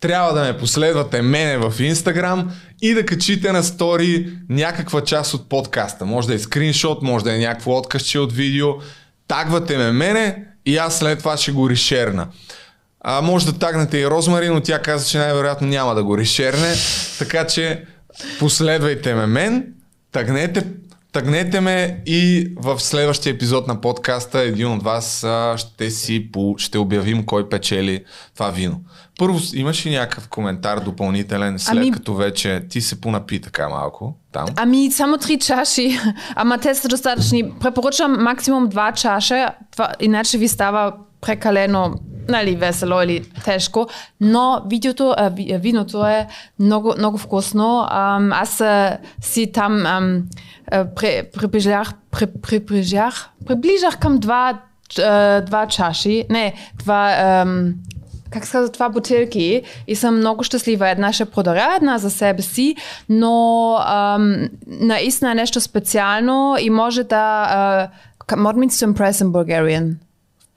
трябва да ме последвате мене в Инстаграм и да качите на стори някаква част от подкаста. Може да е скриншот, може да е някакво откъсче от видео. Тагвате ме мене и аз след това ще го решерна. А, може да тагнете и Розмари, но тя каза, че най-вероятно няма да го решерне. Така че последвайте ме мен, тагнете, тагнете ме и в следващия епизод на подкаста един от вас а, ще си ще обявим кой печели това вино. Първо, имаш ли някакъв коментар допълнителен, след Ами- като вече ти се понапи така малко там? Ами само три чаши, [LAUGHS] ама те са достатъчни. Препоръчвам максимум два чаша, това, иначе ви става прекалено нали, весело или тежко, но видеото, виното е много, много вкусно. Аз си там приближах, при, приближах, приближах към два, два чаши, не, два... Как се казва, това бутилки и съм много щастлива. Една ще подаря, една за себе си, но наистина е нещо специално и може да... Uh, what means to impress in?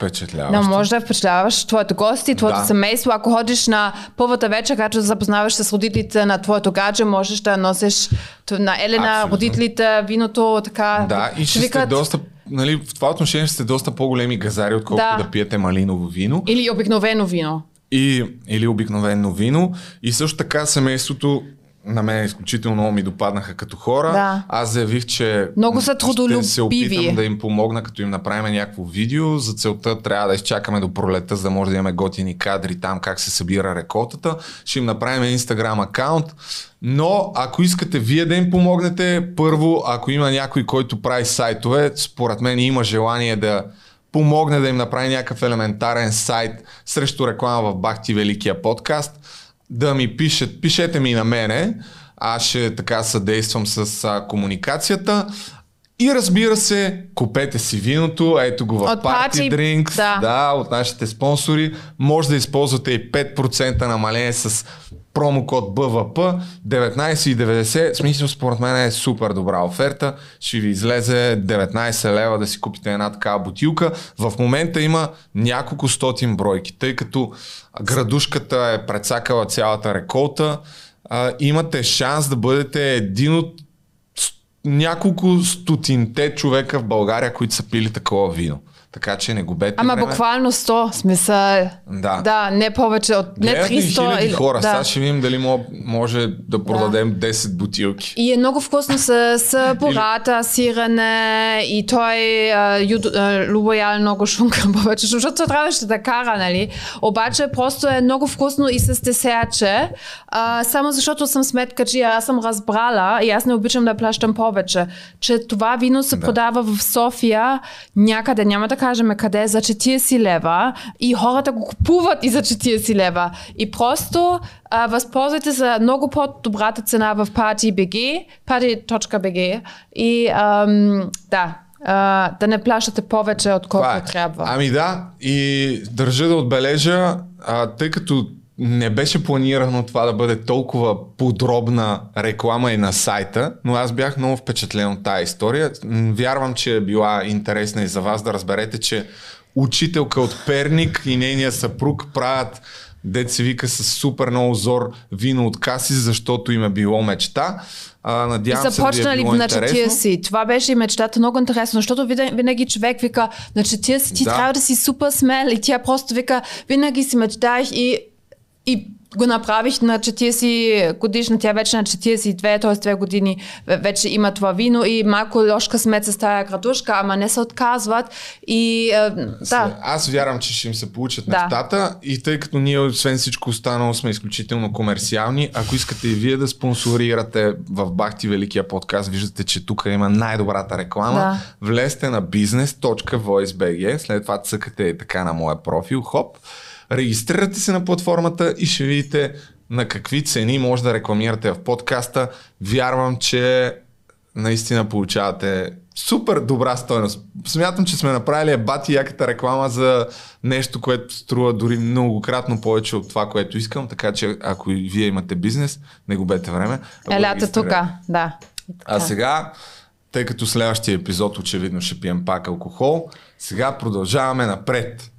Впечатляващо. Но може да впечатляваш твоето гости, твоето Да. семейство. Ако ходиш на първата вечер, когато се запознаваш с родителите на твоето гадже, можеш да носиш на Елена, Абсолютно. родителите, виното, така. Да, и ще сте викат- доста, нали, в това отношение ще сте доста по-големи газари, отколкото да, Да. да пиете малиново вино. Или обикновено вино. И, или обикновено вино. И също така семейството на мен изключително много ми допаднаха като хора. Да. Аз заявих, че Много са ще се трудолюбиви. опитам да им помогна, като им направим някакво видео. За целта трябва да изчакаме до пролета, за да може да имаме готини кадри там как се събира реколтата. Ще им направим инстаграм акаунт. Но ако искате вие да им помогнете, първо, ако има някой, който прави сайтове, според мен има желание да помогне да им направи някакъв елементарен сайт срещу реклама в Бахти Великия подкаст, да ми пишете, пишете ми на мене, аз ще така съдействам с а, комуникацията И разбира се, купете си виното, ето го в От Party Party, Drinks, да. да, от нашите спонсори. Може да използвате и 5% намаление с промокод БВП 19,90. В Смисъл, според мен е супер добра оферта. Ще ви излезе 19 лева да си купите една такава бутилка. В момента има няколко стотин бройки, тъй като градушката е прецакала цялата реколта. А, имате шанс да бъдете един от няколко стотинте човека в България, които са пили такова вино. Така че не губете Ама време. буквално 100, смисъл. Да. Да, не повече от не Гледат ни 300. хиляди или- хора. Да. Сега ще видим дали мо- може да продадем 10 бутилки. И е много вкусно с, с бурата, сирене и той а, Любоял много шунка [LAUGHS] повече, защото трябваше да кара, нали? Обаче просто е много вкусно и с десерче, а, само защото съм сметка, че аз съм разбрала и аз не обичам да плащам повече, че това вино се Да. продава в София някъде, няма да кажем къде, за 40 лева и хората го купуват и за 40 лева. И просто а, възползвайте се много по-добрата цена в Party.bg, party.bg и ам, да, а, да не плащате повече отколкото е. трябва. Ами да, и държа да отбележа, а, тъй като не беше планирано това да бъде толкова подробна реклама и на сайта, но аз бях много впечатлен от тази история. Вярвам, че е била интересна и за вас да разберете, че учителка от Перник и нейния съпруг правят дет се вика с супер много зор вино от каси, защото им е било мечта. А, И надявам се да е започнали на интересно. 40. Това беше и мечтата много интересно, защото винаги, човек вика на 40 ти Да. трябва да си супер смел и тя просто вика винаги си мечтаях и, и го направих на 40 годишна, тя вече на 42, т.е. две години ве- вече има това вино и малко ложка смет с тая градушка, ама не се отказват и е, да. Аз вярвам, че ще им се получат Да. нещата и тъй като ние, освен всичко останало, сме изключително комерциални, ако искате и вие да спонсорирате в Бахти Великия подкаст, виждате, че тук има най-добрата реклама. Да. Влезте на business.voice.bg, след това цъкате и така на моя профил, хоп, регистрирате се на платформата и ще видите на какви цени може да рекламирате в подкаста. Вярвам, че наистина получавате супер добра стойност. Смятам, че сме направили бати яката реклама за нещо, което струва дори многократно повече от това, което искам, така че ако и вие имате бизнес, не губете време. Елята тук, да. А сега, тъй като следващия епизод очевидно ще пием пак алкохол, сега продължаваме напред.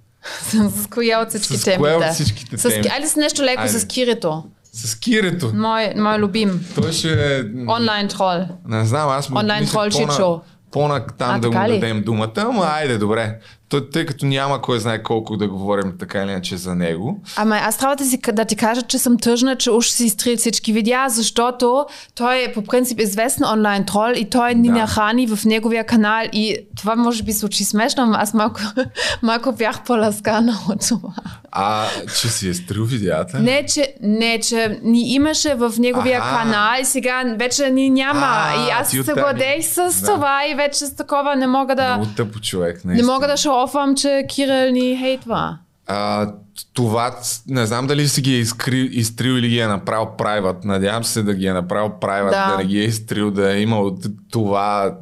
С коя от всички С темите? кое от всичките с, теми? Айде с нещо леко Айде. с кирито. С Кирето. Мой, мой любим. Той ще е... Онлайн трол. Не знам, аз му Онлайн трол Чичо. По-на там А, да му ли? дадем думата, ама айде, добре. Той, тъй като няма кой знае колко да говорим така или иначе за него. Ама аз трябва да, си, да ти кажа, че съм тъжна, че уж си изтрил всички видеа, защото той е по принцип известен онлайн трол и той ни Да. нахрани в неговия канал и това може би звучи смешно, ама аз малко, [LAUGHS] малко бях по-ласкана от това. А, че си е стрил видеята? Не че, не, че ни имаше в неговия Аха. канал и сега вече ни няма. А, и аз се гордех с Да. това и вече с такова не мога да... Много тъпо човек, Не наистина. мога да шофам, че Кирил ни хейтва. А, това, не знам дали си ги е изкри, изтрил или ги е направил private. Надявам се да ги е направил private, да, Да. не ги е изтрил, да е имал това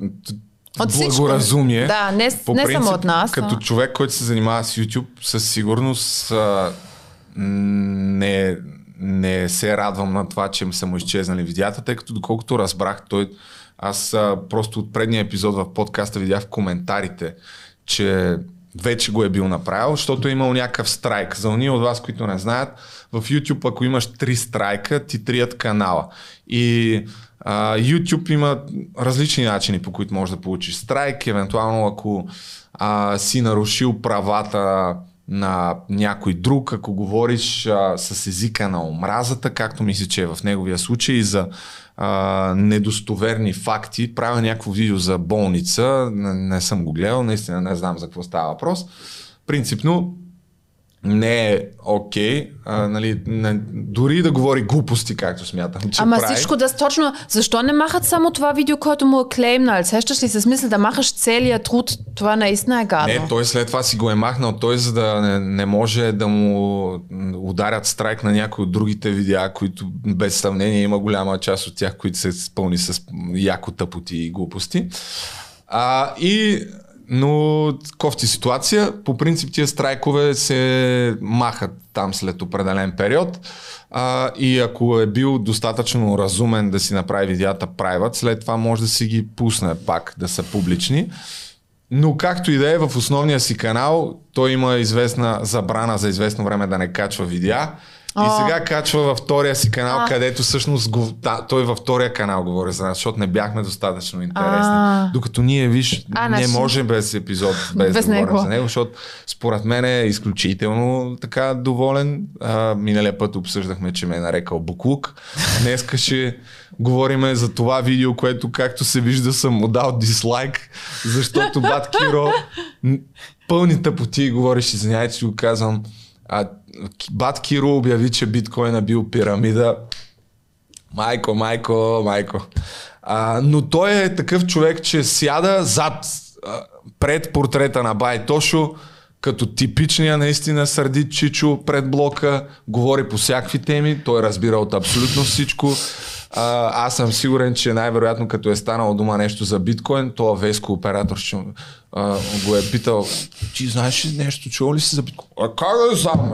От благоразумие. Да, не, По не принцип, само от нас. Като но- човек, който се занимава с YouTube, със сигурност а, не, не се радвам на това, че са му изчезнали видеята, тъй като доколкото разбрах, той аз а, просто от предния епизод в подкаста видях в коментарите, че вече го е бил направил, защото е имал някакъв страйк. За уния от вас, които не знаят, в YouTube, ако имаш три страйка, ти трият канала. И а, YouTube има различни начини, по които можеш да получиш страйк. Евентуално, ако а, си нарушил правата на някой друг, ако говориш а, с езика на омразата, както мисля, че е в неговия случай, за а, недостоверни факти. Правя някакво видео за болница, не, не съм го гледал, наистина не знам за какво става въпрос. Принципно не е окей, okay, нали, не, дори да говори глупости, както смятам, че Ама прави. всичко да точно. Защо не махат само това видео, което му е клеймнал? Сещаш ли се смисъл да махаш целият труд? Това наистина е гадно. Не, той след това си го е махнал, той за да не, не може да му ударят страйк на някои от другите видеа, които без съмнение има голяма част от тях, които се изпълни с яко тъпоти и глупости. А, и но кофти ситуация. По принцип тия страйкове се махат там след определен период. А, и ако е бил достатъчно разумен да си направи видеята private, след това може да си ги пусне пак да са публични. Но както и да е, в основния си канал той има известна забрана за известно време да не качва видеа. И сега качва във втория си канал, А. където всъщност го, да, той във втория канал говори за нас, защото не бяхме достатъчно интересни. А. Докато ние, виж, А, не значи- може без епизод, [LAUGHS] без, Без да говорим него. за него, защото според мен е изключително така доволен. А, миналия път обсъждахме, че ме е нарекал Буклук. [LAUGHS] Днеска ще говорим за това видео, което както се вижда съм му дал дислайк, защото Бат Киро пълни тъпоти говориш, извинявай, че го казвам. А, Бат Киро обяви, че биткоин е бил пирамида. Майко, майко, майко. А, но той е такъв човек, че сяда зад, пред портрета на Бай Тошо, като типичния наистина сърдит Чичо пред блока, говори по всякакви теми, той разбира от абсолютно всичко. А, аз съм сигурен, че най-вероятно като е станало дума нещо за биткоин, то Веско оператор ще, а, го е питал, ти знаеш ли нещо, чувал ли си за биткоин? А как да знам?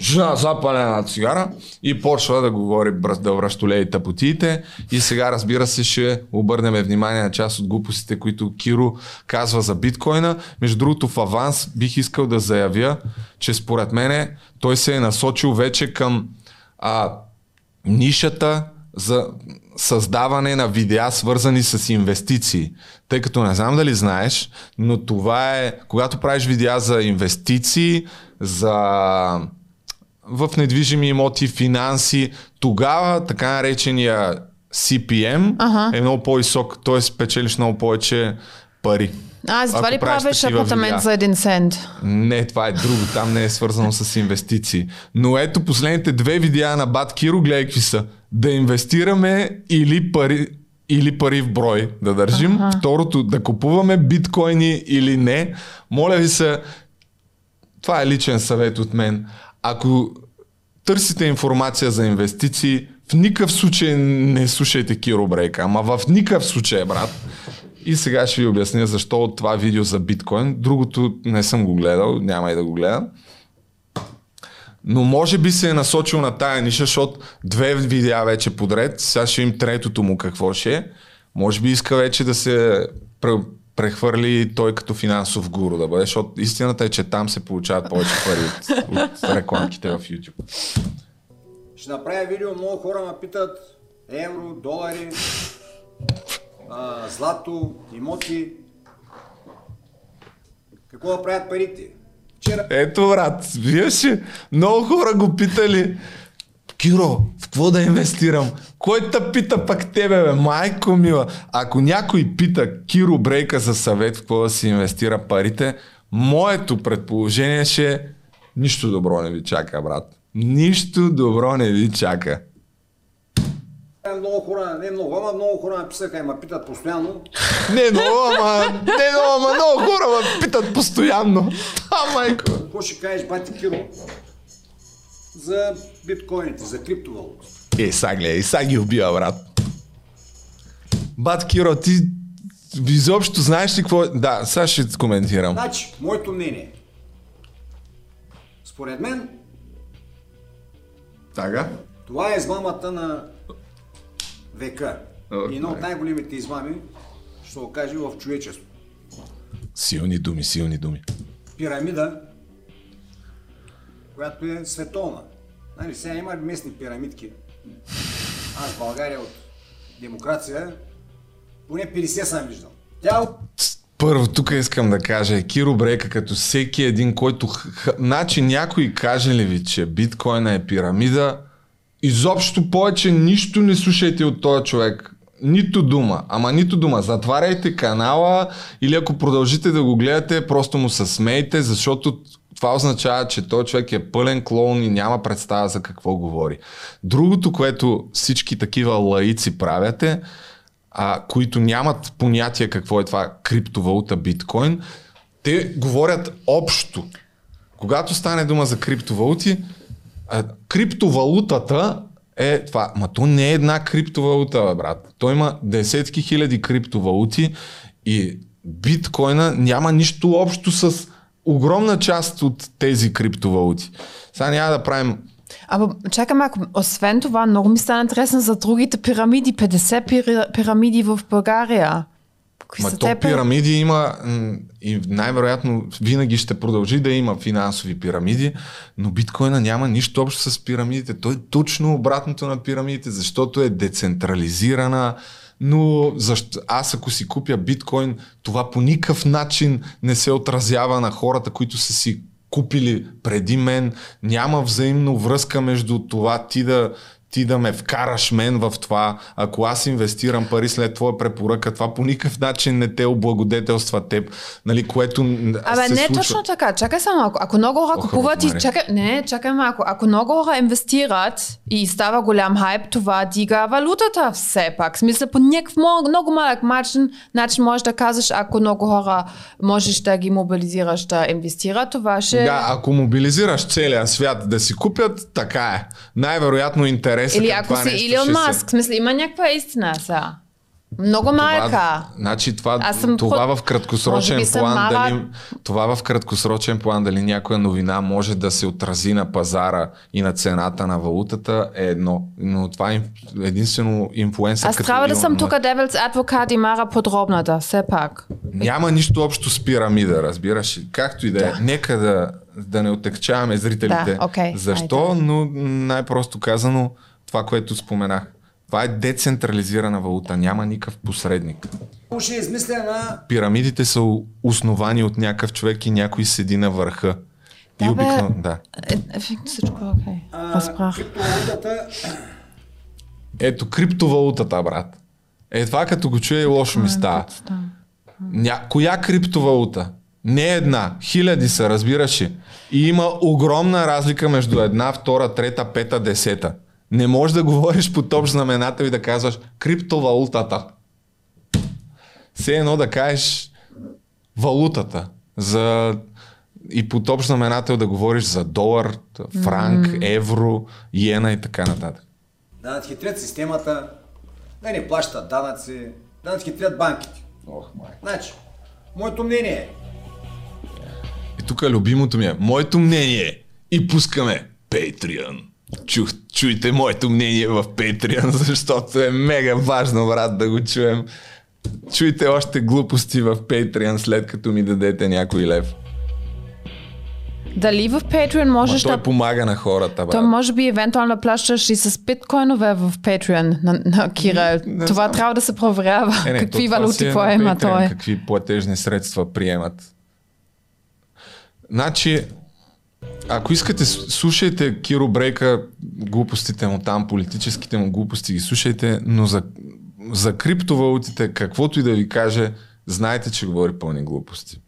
Жена запалена цигара и почва да говори да връщолеи тъпотиите и сега разбира се ще обърнем внимание на част от глупостите, които Киро казва за биткоина. Между другото в аванс бих искал да заявя, че според мене той се е насочил вече към а, нишата за създаване на видеа, свързани с инвестиции. Тъй като не знам дали знаеш, но това е, когато правиш видеа за инвестиции, за в недвижими имоти, финанси, тогава така наречения CPM Ага. е много по-висок, т.е. печелиш много повече пари. А, затова Ако ли правиш апартамент видеа. за един цент? Не, това е друго, там не е свързано с инвестиции. Но ето последните две видеа на Бат Киро, гледай какви са. Да инвестираме или пари, или пари в брой да държим. Аха. Второто, да купуваме биткоини или не. Моля ви се, това е личен съвет от мен. Ако търсите информация за инвестиции, в никакъв случай не слушайте Киро Брейка, ама в никакъв случай, брат. И сега ще ви обясня защо от това видео за биткоин. Другото не съм го гледал, няма и да го гледам. Но може би се е насочил на тая ниша, защото две видеа вече подред, сега ще им третото му какво ще е. Може би иска вече да се прехвърли той като финансов гуру да бъде, защото истината е, че там се получават повече пари от, от рекламките в YouTube. Ще направя видео, много хора ме питат евро, долари, а, злато, имоти. Какво да правят парите? Вчера Ето, брат, виж ли? Много хора го питали. Киро, в какво да инвестирам? Кой те пита пък тебе, бе? Майко мила. Ако някой пита Киро Брейка за съвет в какво да си инвестира парите, моето предположение ще е нищо добро не ви чака, брат. Нищо добро не ви чака. много хора, не много, ама много хора ме писаха и ме питат постоянно. Не много, ама, не много, ама много хора ме питат постоянно. А, майко. Какво ще кажеш, бати Киро, за биткоините, за криптовалути? Е, сега гледай, сега ги убива, брат. Бат Киро, ти изобщо знаеш ли какво... е? Да, сега ще коментирам. Значи, моето мнение. Според мен, Тага? това е измамата на века. Ох, И една от най-големите измами, ще го кажа в човечество. Силни думи, силни думи. Пирамида, която е световна. Нали, сега има местни пирамидки. Аз в България от демокрация поне 50 съм виждал. Тя от Първо, тук искам да кажа, Киро Брейка, като всеки един, който... Значи някой каже ли ви, че биткоина е пирамида, изобщо повече нищо не слушайте от този човек. Нито дума, ама нито дума. Затваряйте канала или ако продължите да го гледате, просто му се смейте, защото това означава, че този човек е пълен клоун и няма представа за какво говори. Другото, което всички такива лаици правят е, а, които нямат понятие какво е това криптовалута биткоин, те говорят общо. Когато стане дума за криптовалути, а, криптовалутата е това. Ма то не е една криптовалута, брат. Той има десетки хиляди криптовалути и биткоина няма нищо общо с огромна част от тези криптовалути. Сега няма да правим Або чакай малко, освен това, много ми стана интересно за другите пирамиди. 50 пир, пирамиди в България. Кои Ма то те? пирамиди има и най-вероятно винаги ще продължи да има финансови пирамиди, но биткоина няма нищо общо с пирамидите. Той е точно обратното на пирамидите, защото е децентрализирана, но защо, аз ако си купя биткоин, това по никакъв начин не се отразява на хората, които са си купили преди мен. Няма взаимно връзка между това ти да ти да ме вкараш мен в това, ако аз инвестирам пари след твоя препоръка, това по никакъв начин не те облагодетелства теб, нали, което Абе, се не случва. точно така. Чакай само, ако, ако много хора купуват и чакай, не, чакай малко. Ако много хора инвестират и става голям хайп, това дига валутата все пак. Смисъл, по някакъв много, много малък начин, начин можеш да казваш, ако много хора можеш да ги мобилизираш да инвестират, това ще... Да, ако мобилизираш целия свят да си купят, така е. Най-вероятно интересът Или ако си се- Маск, в смисъл, има някаква истина сега. Много малка. Това, значи това, Аз съм това про- в краткосрочен план, мара- дали, това в краткосрочен план, дали някоя новина може да се отрази на пазара и на цената на валутата е едно. Но това е единствено инфлуенсър. Аз трябва да съм тук Devil's Advocate и Мара подробната, все пак. Няма нищо общо с пирамида, разбираш. Както и да е. Да. Нека да, да не отекчаваме зрителите. Да, окей, Защо? Но най-просто казано, това, което споменах. Това е децентрализирана валута. Няма никакъв посредник. Ще е измислена Пирамидите са основани от някакъв човек и някой седи на върха. Да, и бе. обикновено, да. Е, е, всичко е окей. Разбрах. криптовалутата. Ето криптовалутата, брат. Е, това като го чуя и лошо ми става. Ня... Коя криптовалута? Не една. Хиляди са, разбираш ли? И има огромна разлика между една, втора, трета, пета, десета. Не можеш да говориш по топ знаменател и да казваш криптовалутата. Все едно да кажеш валутата. За... И по топ знаменател да говориш за долар, франк, евро, иена и така нататък. Да надхитрят системата, да не плащат данъци, да надхитрят банките. Ох, май. Значи, моето мнение е, И тук любимото ми е моето мнение и пускаме Patreon. Чух, чуйте моето мнение в Patreon, [LAUGHS] защото е мега важно, брат, да го чуем. Чуйте още глупости в Patreon, след като ми дадете някой лев. Дали в Patreon Ма можеш той да... помага на хората, брат. То може би евентуално да плащаш и с биткоинове в Patreon на, на Кира. Не Това знам. трябва да се проверява. Е, не, Какви валути е поема Patreon, той. Какви платежни средства приемат. Значи, ако искате, слушайте Киро Брейка, глупостите му там, политическите му глупости ги слушайте, но за, за криптовалутите, каквото и да ви каже, знайте, че говори пълни глупости.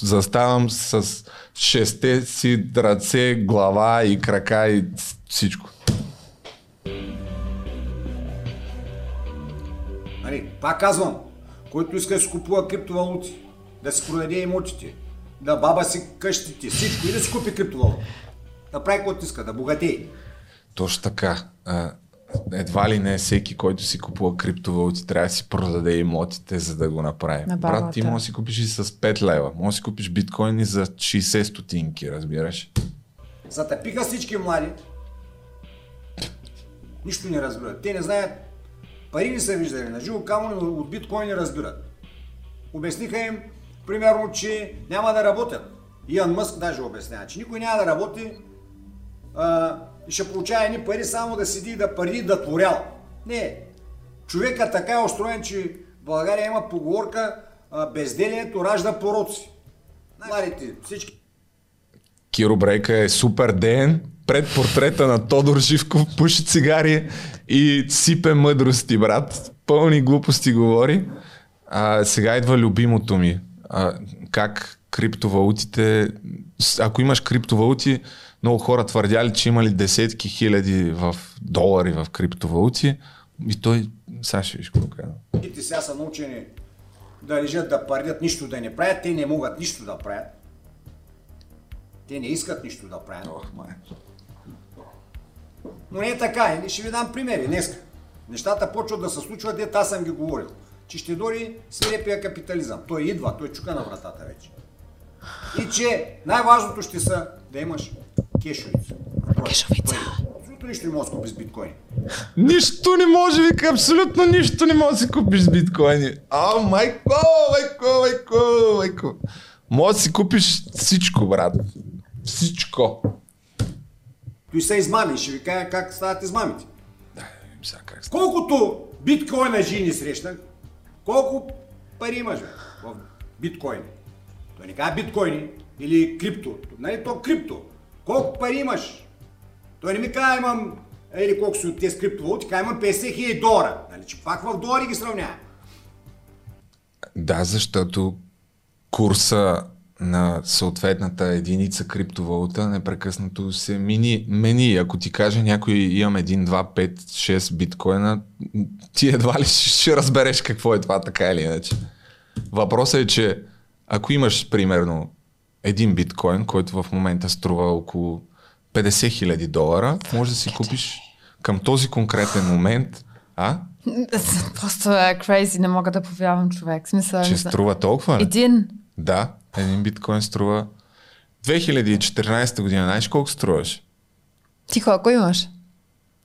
Заставам с шесте си ръце, глава и крака и всичко. нали, пак казвам, който иска да си купува криптовалути, да си продаде имотите, да баба си къщите, всичко и да си купи криптовалута. Да прави каквото иска, да богатее. Точно така. А, едва ли не всеки, който си купува криптовалути, трябва да си продаде имотите, за да го направи. На Брат, ти може да си купиш и с 5 лева. Може да си купиш биткоини за 60 стотинки, разбираш? Затъпиха всички млади. Нищо не разбират. Те не знаят. Пари не са виждали. На живо камо но от биткоин не разбират. Обясниха им, примерно, че няма да работят. Иан Мъск даже обяснява, че никой няма да работи а, и ще получава едни пари само да седи да пари да творял. Не. Човека така е устроен, че в България има поговорка а, безделието ражда пороци. Младите, всички Киро Брейка е супер ден. Пред портрета на Тодор Живков пуши цигари и сипе мъдрости, брат. Пълни глупости говори. А, сега идва любимото ми. А, как криптовалутите... Ако имаш криптовалути, много хора твърдяли, че имали десетки хиляди в долари в криптовалути. И той... Сега ще виж какво казва. Те сега са научени да лежат, да парят, нищо да не правят. Те не могат нищо да правят. Те не искат нищо да правят. Ох, май. Но не е така. И ще ви дам примери днес. Нещата почват да се случват, дето аз съм ги говорил. Че ще дори свирепия капитализъм. Той идва, той чука на вратата вече. И че най-важното ще са да имаш кешовица. Кешовица. Абсолютно нищо не може да купиш с биткоини. Нищо не може, вика, абсолютно нищо не може да си купиш с биткоини. А, майко, майко, майко, майко. Може да си купиш всичко, брат. Всичко. Той са измами. Ще ви кажа как стават измамите. Сега как става? Колкото биткоина жени срещнах, колко пари имаш в биткоини? Той не казва биткоини или крипто. Нали то крипто? Колко пари имаш? Той не ми казва имам или колко си от тези криптовалути, казва имам 50 хиляди долара. Нали, че пак в долари ги сравнявам. Да, защото курса на съответната единица криптовалута непрекъснато се мини, мени. Ако ти каже някой имам 1, 2, 5, 6 биткоина, ти едва ли ще, разбереш какво е това така или иначе. Въпросът е, че ако имаш примерно един биткоин, който в момента струва около 50 хиляди долара, може да си купиш към този конкретен момент, а? [LAUGHS] Просто е crazy, не мога да повярвам човек. Смисъл, Че струва толкова? Един. Да, един биткоин струва 2014 година, знаеш колко струваш? Ти колко имаш?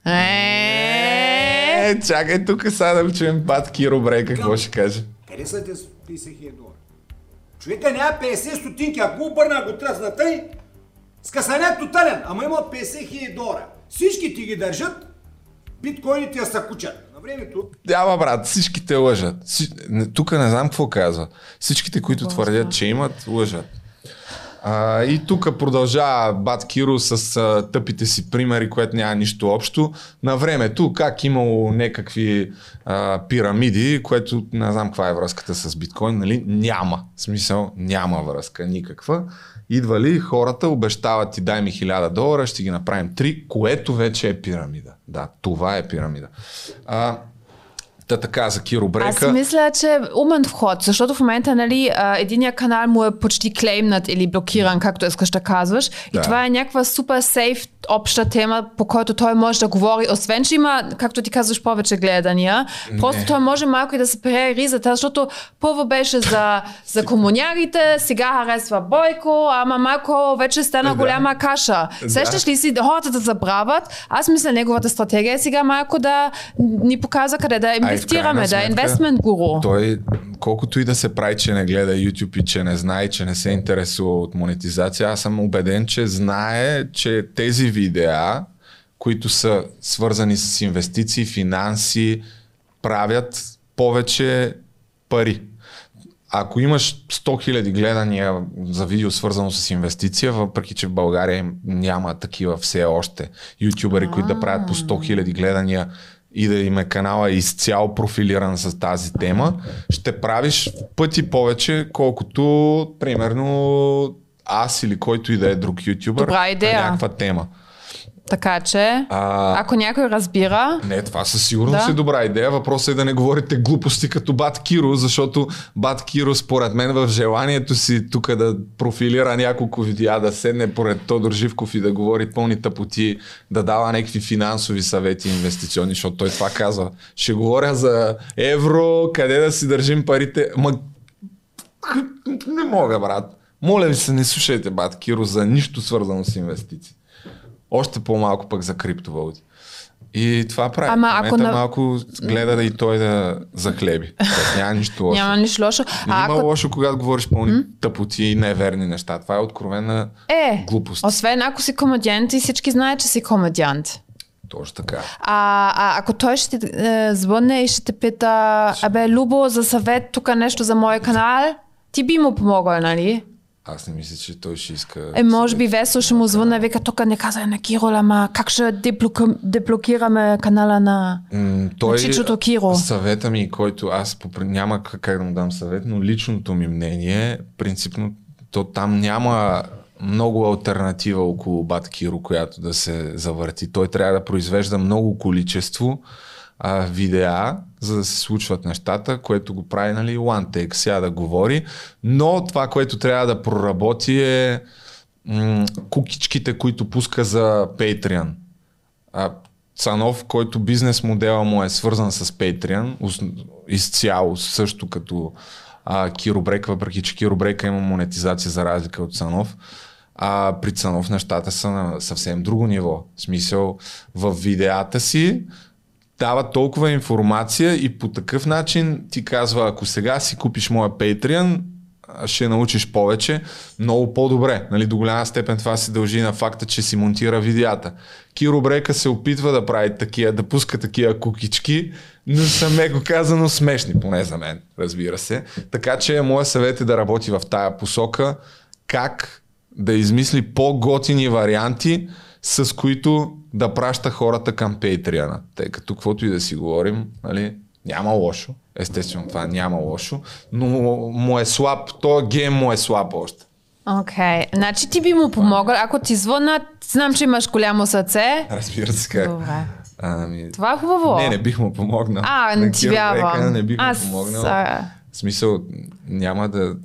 Е, Е, чакай тук сега да чуем бат Киро Брей какво ще каже. Къде са тези 50 хиляди долара? Човека няма 50 стотинки, ако обърна го тръсна тъй, скъсаня тотален, ама има 50 хиляди долара. Всички ти ги държат, биткоините я съкучат. На времето Няма, брат, всичките лъжат. Тук не знам какво казва. Всичките, които Какво твърдят, че имат, лъжат. А, и тук продължава Бат Киро с а, тъпите си примери, което няма нищо общо. На времето, как имало някакви а, пирамиди, което не знам каква е връзката с биткоин, нали? Няма. В смисъл, няма връзка никаква. Идвали хората, обещават ти дай ми 1000 долара, ще ги направим 3, което вече е пирамида. Да, това е пирамида. А, Та така за Киро Брека. Аз мисля, че е умен вход, защото в момента нали, единия канал му е почти клеймнат или блокиран, както искаш да казваш. Да. И това е някаква супер сейф обща тема, по който той може да говори. Освен, че има, както ти казваш, повече гледания, просто той може малко и да се прее ризата, защото първо беше за, за комунярите, сега харесва Бойко, ама малко вече стана Да. голяма каша. Сещаш ли си, хората да забравят? Аз мисля, неговата стратегия е сега малко да ни показва къде да Ай, инвестираме, да е инвестмент гуру. Той, колкото и да се прави, че не гледа YouTube и че не знае, че не се интересува от монетизация, аз съм убеден, че знае, че тези видеа, които са свързани с инвестиции, финанси, правят повече пари. Ако имаш 100 000 гледания за видео свързано с инвестиция, въпреки че в България няма такива все още ютубери, които да правят по 100 000 гледания и да им е канала изцяло профилиран с тази тема, ще правиш пъти повече, колкото примерно аз или който и да е друг ютубър Добра идея. на някаква тема. Така че, А, ако някой разбира, не, това със сигурност Да. е добра идея. Въпросът е да не говорите глупости като Бат Киро, защото Бат Киро, според мен, в желанието си тук да профилира няколко видеа, да седне поред Тодор Живков и да говори пълни тъпоти, да дава някакви финансови съвети инвестиционни, защото той това казва. Ще говоря за евро, къде да си държим парите. Ма, не мога, брат. Моля ви се, не слушайте Бат Киро за нищо свързано с инвестиции. Още по-малко пък за криптовалути. И това прави. Ама ако на- малко гледа да и той да захлеби. Тоест, Няма нищо [LAUGHS] лошо. няма нищо лошо. А има ако лошо, когато говориш пълни тъпоти и неверни неща. Това е откровена е, глупост. освен ако си комедиант и всички знаят, че си комедиант. Точно така. А, а ако той ще е, звънне и ще те пита, абе, Любо, за съвет, тук нещо за моя канал, ти би му помогъл, нали? Аз не мисля, че той ще иска... Е, може би Весо ще му звънне и вика, тук не казай на Кирол, ама как ще деблокираме канала на... М, той, Чичото Киро. Съвета ми, който аз попри... няма как как да му дам съвет, но личното ми мнение, принципно, то там няма много альтернатива около Бат Киро, която да се завърти. Той трябва да произвежда много количество а, видеа, за да се случват нещата, което го прави, нали, one take, сега да говори. Но това, което трябва да проработи е м- кукичките, които пуска за Patreon. А, Цанов, който бизнес модела му е свързан с Patreon, изцяло също като а, Киробрек, въпреки че Киробрека има монетизация за разлика от Цанов. А при Цанов нещата са на съвсем друго ниво. В смисъл, в видеята си дава толкова информация и по такъв начин ти казва, ако сега си купиш моя Patreon, ще научиш повече, много по-добре. Нали, до голяма степен това се дължи на факта, че си монтира видеята. Киро Брека се опитва да прави такива, да пуска такива кукички, но са меко казано смешни, поне за мен, разбира се. Така че моят съвет е да работи в тая посока, как да измисли по-готини варианти, с които да праща хората към Patreon. Тъй като каквото и да си говорим, нали, няма лошо. Естествено, това няма лошо, но му е слаб, този гейм му е слаб още. Окей. Okay. Значи ти би му помогъл, ако ти звънат, знам, че имаш голямо сърце. Разбира се как. Добре. Ами, Това е хубаво. не, не бих му помогнал. А, не ти вярвам. Не бих Аз, му помогнал. В смисъл, няма да...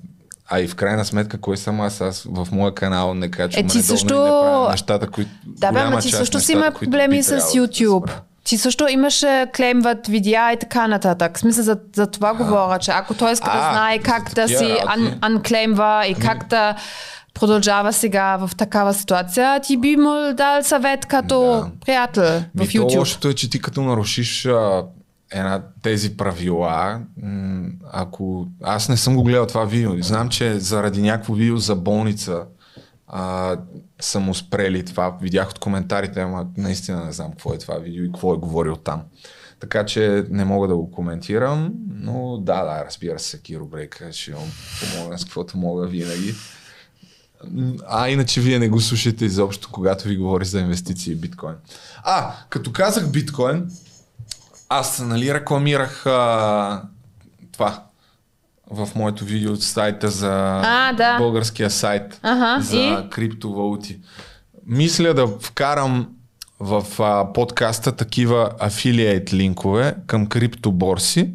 А и в крайна сметка, кой съм аз? Аз в моя канал не качвам Е, ти редовно също- и не правя нещата, които... Да, бе, ама ти също си има проблеми с да YouTube. правят. Ти също имаше клеймват видеа и така нататък. В смисъл за, за това говоря, че ако той иска да А, знае как да си анклеймва и как да продължава сега в такава ситуация, ти би му дал съвет като Да. приятел в YouTube. лошото е, че ти като нарушиш а, една, тези правила, ако аз не съм го гледал това видео, знам, че заради някакво видео за болница а, са му спрели това. Видях от коментарите, ама наистина не знам какво е това видео и какво е говорил там. Така че не мога да го коментирам, но да, да, разбира се, Киро Брейка ще вам помогна с каквото мога винаги. А, иначе вие не го слушате изобщо, когато ви говори за инвестиции и биткоин. А, като казах биткоин, аз нали рекламирах а, това в моето видео от сайта за А, да. българския сайт Ага, за и? криптовалути. Мисля да вкарам в а, подкаста такива афилиейт линкове към криптоборси,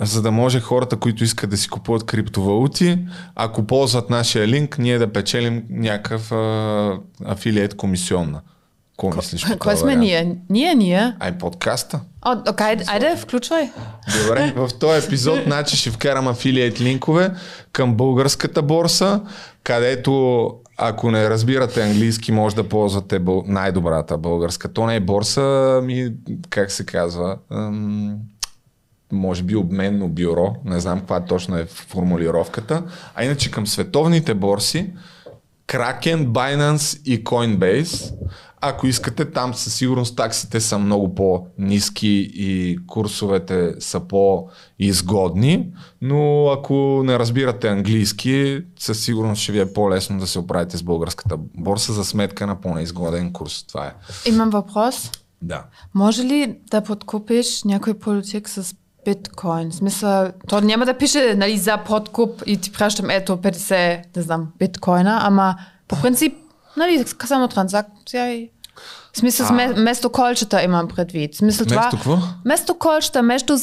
за да може хората, които искат да си купуват криптовалути, ако ползват нашия линк, ние да печелим някакъв а, афилиейт комисионна. Какво мислиш? Кой сме вариант? ние? Ние, ние. Ай, подкаста. О, окей, айде, включвай. Добре, в този епизод значи ще вкарам афилиейт линкове към българската борса, където ако не разбирате английски, може да ползвате най-добрата българска. То не е борса, ми, как се казва, може би обменно бюро, не знам каква точно е формулировката, а иначе към световните борси, Kraken, Binance и Coinbase. Ако искате, там със сигурност таксите са много по-низки и курсовете са по-изгодни, но ако не разбирате английски, със сигурност ще ви е по-лесно да се оправите с българската борса за сметка на по-неизгоден курс. Това е. Имам въпрос. Да. Може ли да подкупиш някой политик с В смисъл, то няма да пише нали, за подкуп и ти пращам ето 50, не знам, биткоина, ама по принцип, нали, само транзакция и... В смисъл, а... вместо колчета имам предвид. В смисъл, това... Вместо какво? Вместо колчета, вместо,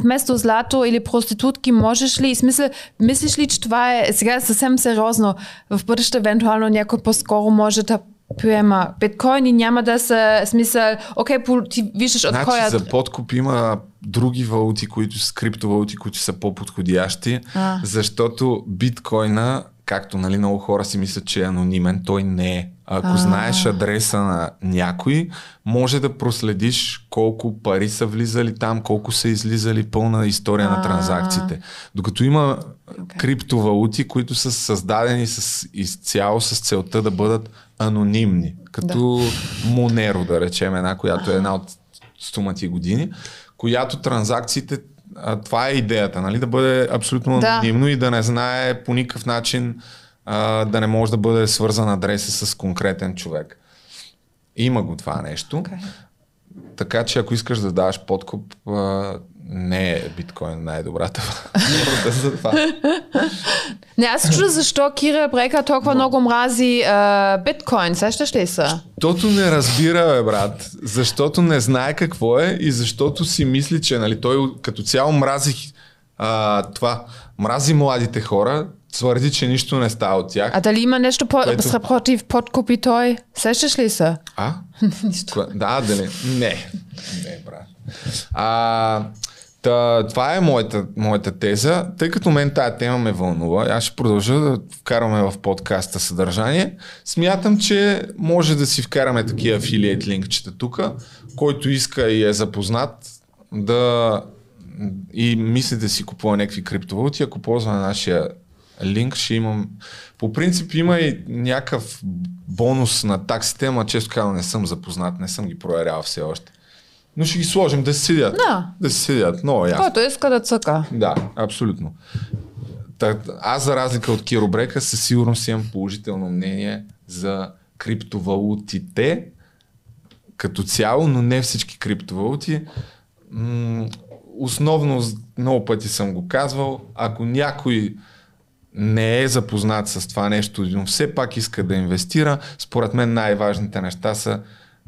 вместо, злато или проститутки, можеш ли, смисъл, мислиш ли, че това е сега съвсем сериозно, в бъдеще евентуално някой по-скоро може да приема биткоин и няма да са смисъл, окей, по- ти виждаш от Значи коя... за подкуп има други валути, които са криптовалути, които са по-подходящи, А. защото биткоина, както нали, много хора си мислят, че е анонимен, той не е. Ако знаеш адреса на някой, може да проследиш колко пари са влизали там, колко са излизали пълна история на транзакциите. Докато има криптовалути, които са създадени с, изцяло с целта да бъдат анонимни. Като Monero, да речем, една, която е една от стомати години, която транзакциите а, това е идеята, нали? да бъде абсолютно Да. анонимно и да не знае по никакъв начин а, да не може да бъде свързан адреса с конкретен човек. Има го това нещо. Okay. Така че ако искаш да даваш подкуп, а, не е биткоин най-добрата за това. Не, аз се чудя защо Кира Брека толкова много мрази а, биткоин. Сещаш ли се? Защото не разбира, бе, брат. Защото не знае какво е и защото си мисли, че нали, той като цяло мрази а, това. Мрази младите хора, твърди, че нищо не става от тях. А дали има нещо по- Което- с- против подкупи той? Сещаш ли се? А? [LAUGHS] Нищо. Да, дали? Не. Не, брат. А, та, това е моята, моята теза. Тъй като мен тая тема ме вълнува, аз ще продължа да вкарваме в подкаста съдържание. Смятам, че може да си вкараме такива афилиейт линкчета тук, който иска и е запознат да и мисли да си купува някакви криптовалути, ако ползва на нашия линк, ще имам... По принцип има и някакъв бонус на таксите, ама често казвам не съм запознат, не съм ги проверял все още. Но ще ги сложим да си седят. Да. Да си седят. Много ясно. Който иска да цъка. Да, абсолютно. Та, аз за разлика от Киро Брека със сигурност имам положително мнение за криптовалутите като цяло, но не всички криптовалути. М- основно, много пъти съм го казвал, ако някой не е запознат с това нещо, но все пак иска да инвестира, според мен най-важните неща са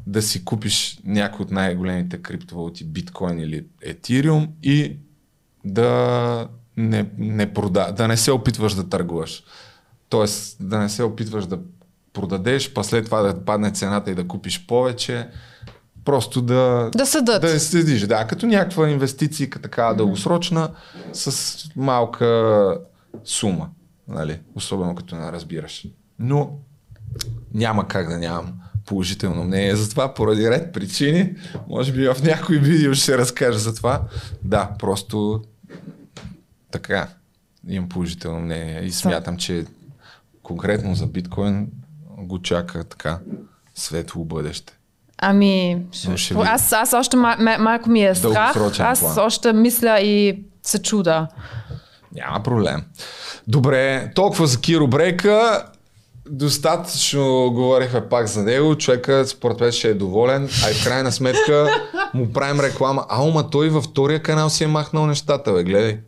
да си купиш някой от най-големите криптовалути, биткоин или етириум и да не, не прода, да не се опитваш да търгуваш. Тоест да не се опитваш да продадеш, па след това да падне цената и да купиш повече. Просто да, Да седат. да следиш, да, като някаква инвестиция, такава дългосрочна, с малка сума, нали? особено като не разбираш. Но няма как да нямам положително мнение за това, поради ред причини. Може би в някой видео ще се разкажа за това. Да, просто така. Имам положително мнение и смятам, че конкретно за биткоин го чака така светло бъдеще. Ами, ще видим. аз, аз още ма, ма, малко ми е страх. Аз план. още мисля и се чуда. Няма проблем. Добре, толкова за Киро Брейка. Достатъчно говорихме пак за него. Човека според мен ще е доволен, а и в крайна сметка му правим реклама. А, ма той във втория канал си е махнал нещата, бе, гледай.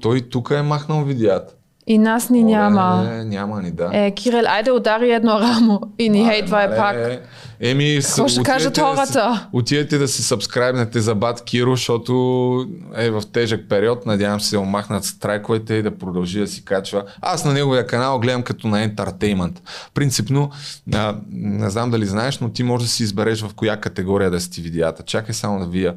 Той тук е махнал видеята. И нас ни няма. Оле, няма ни, да. Е, Кирил, айде удари едно рамо и ни хейтвай Мале, пак. Еми, Какво ще кажат да хората? Отидете да си сабскрайбнете за Бат Киро, защото е в тежък период. Надявам се да му махнат страйковете и да продължи да си качва. Аз на неговия канал гледам като на ентертеймент. Принципно, а, не знам дали знаеш, но ти можеш да си избереш в коя категория да си ти видеята. Чакай само да вия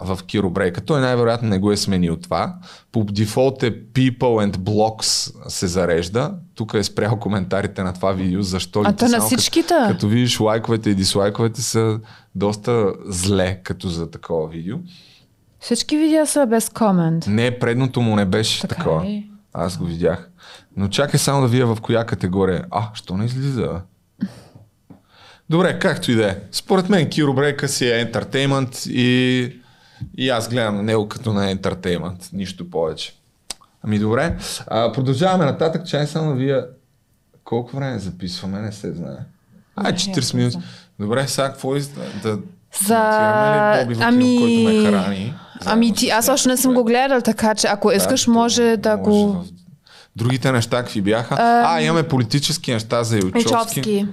в Киро Брейка. Той най-вероятно не го е сменил това. По дефолт е People and Blocks се зарежда. Тук е спрял коментарите на това видео. Защо ли А то на само като- всичките? Като видиш лайковете и дислайковете са доста зле като за такова видео. Всички видеа са без комент. Не, предното му не беше Така такова. ли? Аз го видях. Но чакай само да вия в коя категория. А, що не излиза? Добре, както и да е. Според мен Киро Брейка си е ентертеймент и, и аз гледам на него като на ентертеймент. Нищо повече. Ами добре. А, продължаваме нататък. Чай само вия колко време записваме, не се знае. Ай, Не, 40 не минути. Добре, сега какво из... да... За... ли Ами... който ме харани? Ами Заедно ти, с аз още не съм го гледал, така че ако искаш, Да, може да го... в- Другите неща какви бяха? А, имаме политически неща за Илчовски. Ичовски.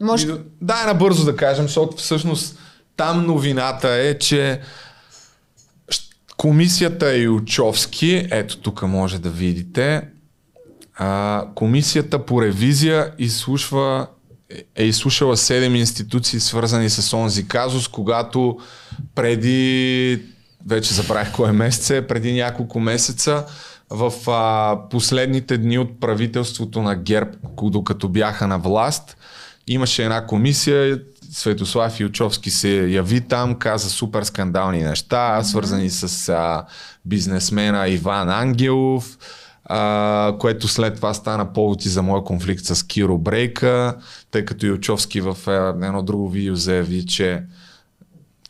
Може... И да- Дай набързо да кажем, защото всъщност там новината е, че комисията Илчовски, ето тук може да видите, а, комисията по ревизия изслушва е изслушала 7 институции, свързани с онзи казус, когато преди, вече забравих кой месец е, преди няколко месеца, в а, последните дни от правителството на ГЕРБ, докато бяха на власт, имаше една комисия, Светослав Илчовски се яви там, каза супер скандални неща, свързани с а, бизнесмена Иван Ангелов, а, което след това стана повод и за моя конфликт с Киро Брейка, тъй като Илчовски в едно друго видео заяви, че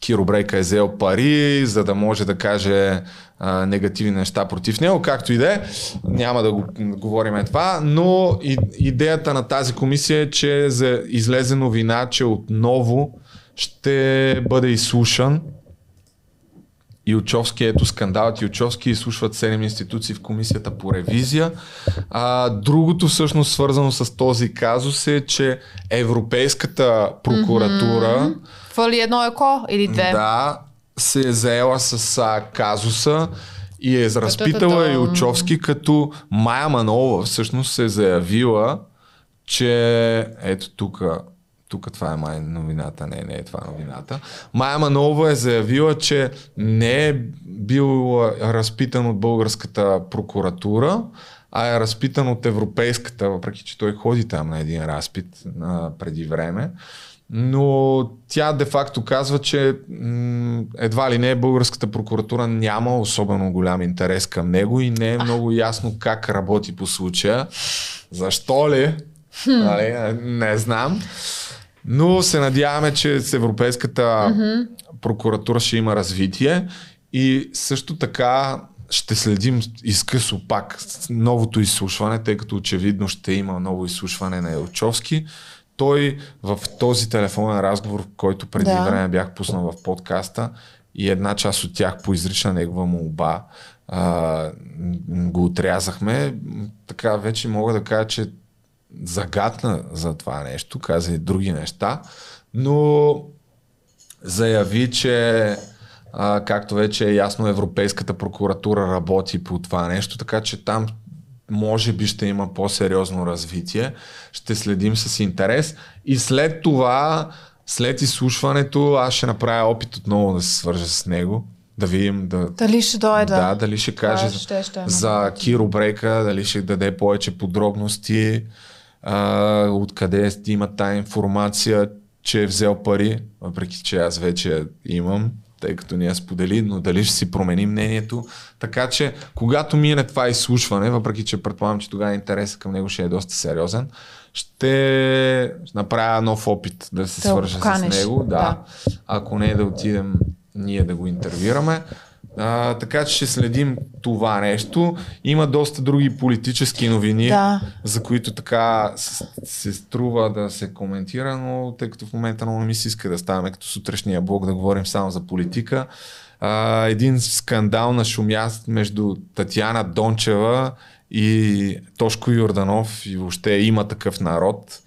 Киро Брейка е взел пари, за да може да каже а, негативни неща против него, както и да е. Няма да го говорим това, но и, идеята на тази комисия е, че за, излезе новина, че отново ще бъде изслушан Илчовски, ето скандалът Илчовски изслушват 7 институции в комисията по ревизия. А, другото всъщност свързано с този казус е, че Европейската прокуратура Фали едно еко или две? да, се е заела с а, казуса И е разпитала и Учовски, като Майя Манова всъщност се е заявила, че ето тук, тук това е май новината, не, не е това новината. Майя Манова е заявила, че не е бил разпитан от българската прокуратура, а е разпитан от европейската, въпреки че той ходи там на един разпит а, преди време. Но тя де-факто казва, че м- едва ли не българската прокуратура няма особено голям интерес към него и не е много ясно как работи по случая. Защо ли? Нали, не знам. Но се надяваме, че с Европейската прокуратура ще има развитие и също така ще следим изкъсо пак новото изслушване, тъй като очевидно ще има ново изслушване на Елчовски. Той в този телефонен разговор, който преди Да. време бях пуснал в подкаста и една част от тях по изрична негова молба а, го отрязахме. Така вече мога да кажа, че загадна за това нещо, каза и други неща, но заяви, че а, както вече е ясно, Европейската прокуратура работи по това нещо, така че там може би ще има по-сериозно развитие. Ще следим с интерес и след това, след изслушването, аз ще направя опит отново да се свържа с него, да видим да, Дали ще дойде? да, дали ще каже Това ще- ще е за Киро Брейка, дали ще даде повече подробности, а, откъде има тая информация, че е взел пари, въпреки че аз вече имам, тъй като ни я сподели, но дали ще си промени мнението. Така че, когато мине това изслушване, въпреки че предполагам, че тогава интересът към него ще е доста сериозен, ще направя нов опит да се Да свържа с него. Да. да. Ако не да отидем ние да го интервюраме. А, така че ще следим това нещо. Има доста други политически новини, Да. за които така се, се струва да се коментира, но тъй като в момента много ми се иска да ставаме като сутрешния блок да говорим само за политика. А, един скандал на шумяст между Татьяна Дончева и Тошко Йорданов и въобще има такъв народ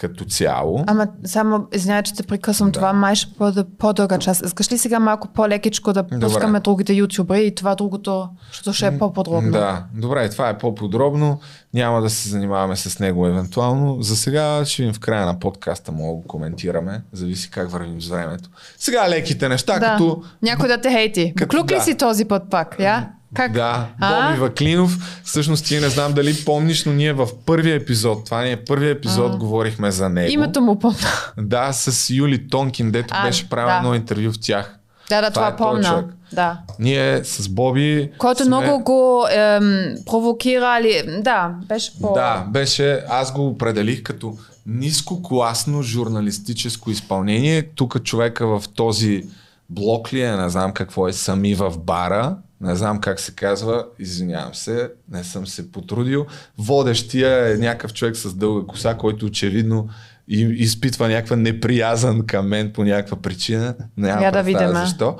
като цяло. Ама само, извинявай, че те прекъсвам, това май ще бъде по-дълга част. Искаш ли сега малко по-лекичко да Добре. пускаме другите ютубери и това другото, защото ще е по-подробно? Да, добре, това е по-подробно. Няма да се занимаваме с него евентуално. За сега ще видим в края на подкаста, мога да го коментираме. Зависи как вървим с времето. Сега леките неща, Да. като Някой да те хейти. Като- Клюк ли да. си този път пак? Я? Как? Да, А? Боби Ваклинов. Всъщност ти не знам дали помниш, но ние в първия епизод, това ни е първия епизод, А. говорихме за него. Името му помня. Да, с Юли Тонкин, дето А, беше правил да. едно интервю в тях. Да, да, Това това, е помня. човек. Да. Ние с Боби... Който сме- много го ем, провокирали. Да, беше по... Да, беше, аз го определих като нискокласно журналистическо изпълнение. Тук човека в този блок ли е, не знам какво е, сами в бара, не знам как се казва, извинявам се, не съм се потрудил. Водещия е някакъв човек с дълга коса, който очевидно и- изпитва някаква неприязан към мен по някаква причина. Няма Я да видим, защо.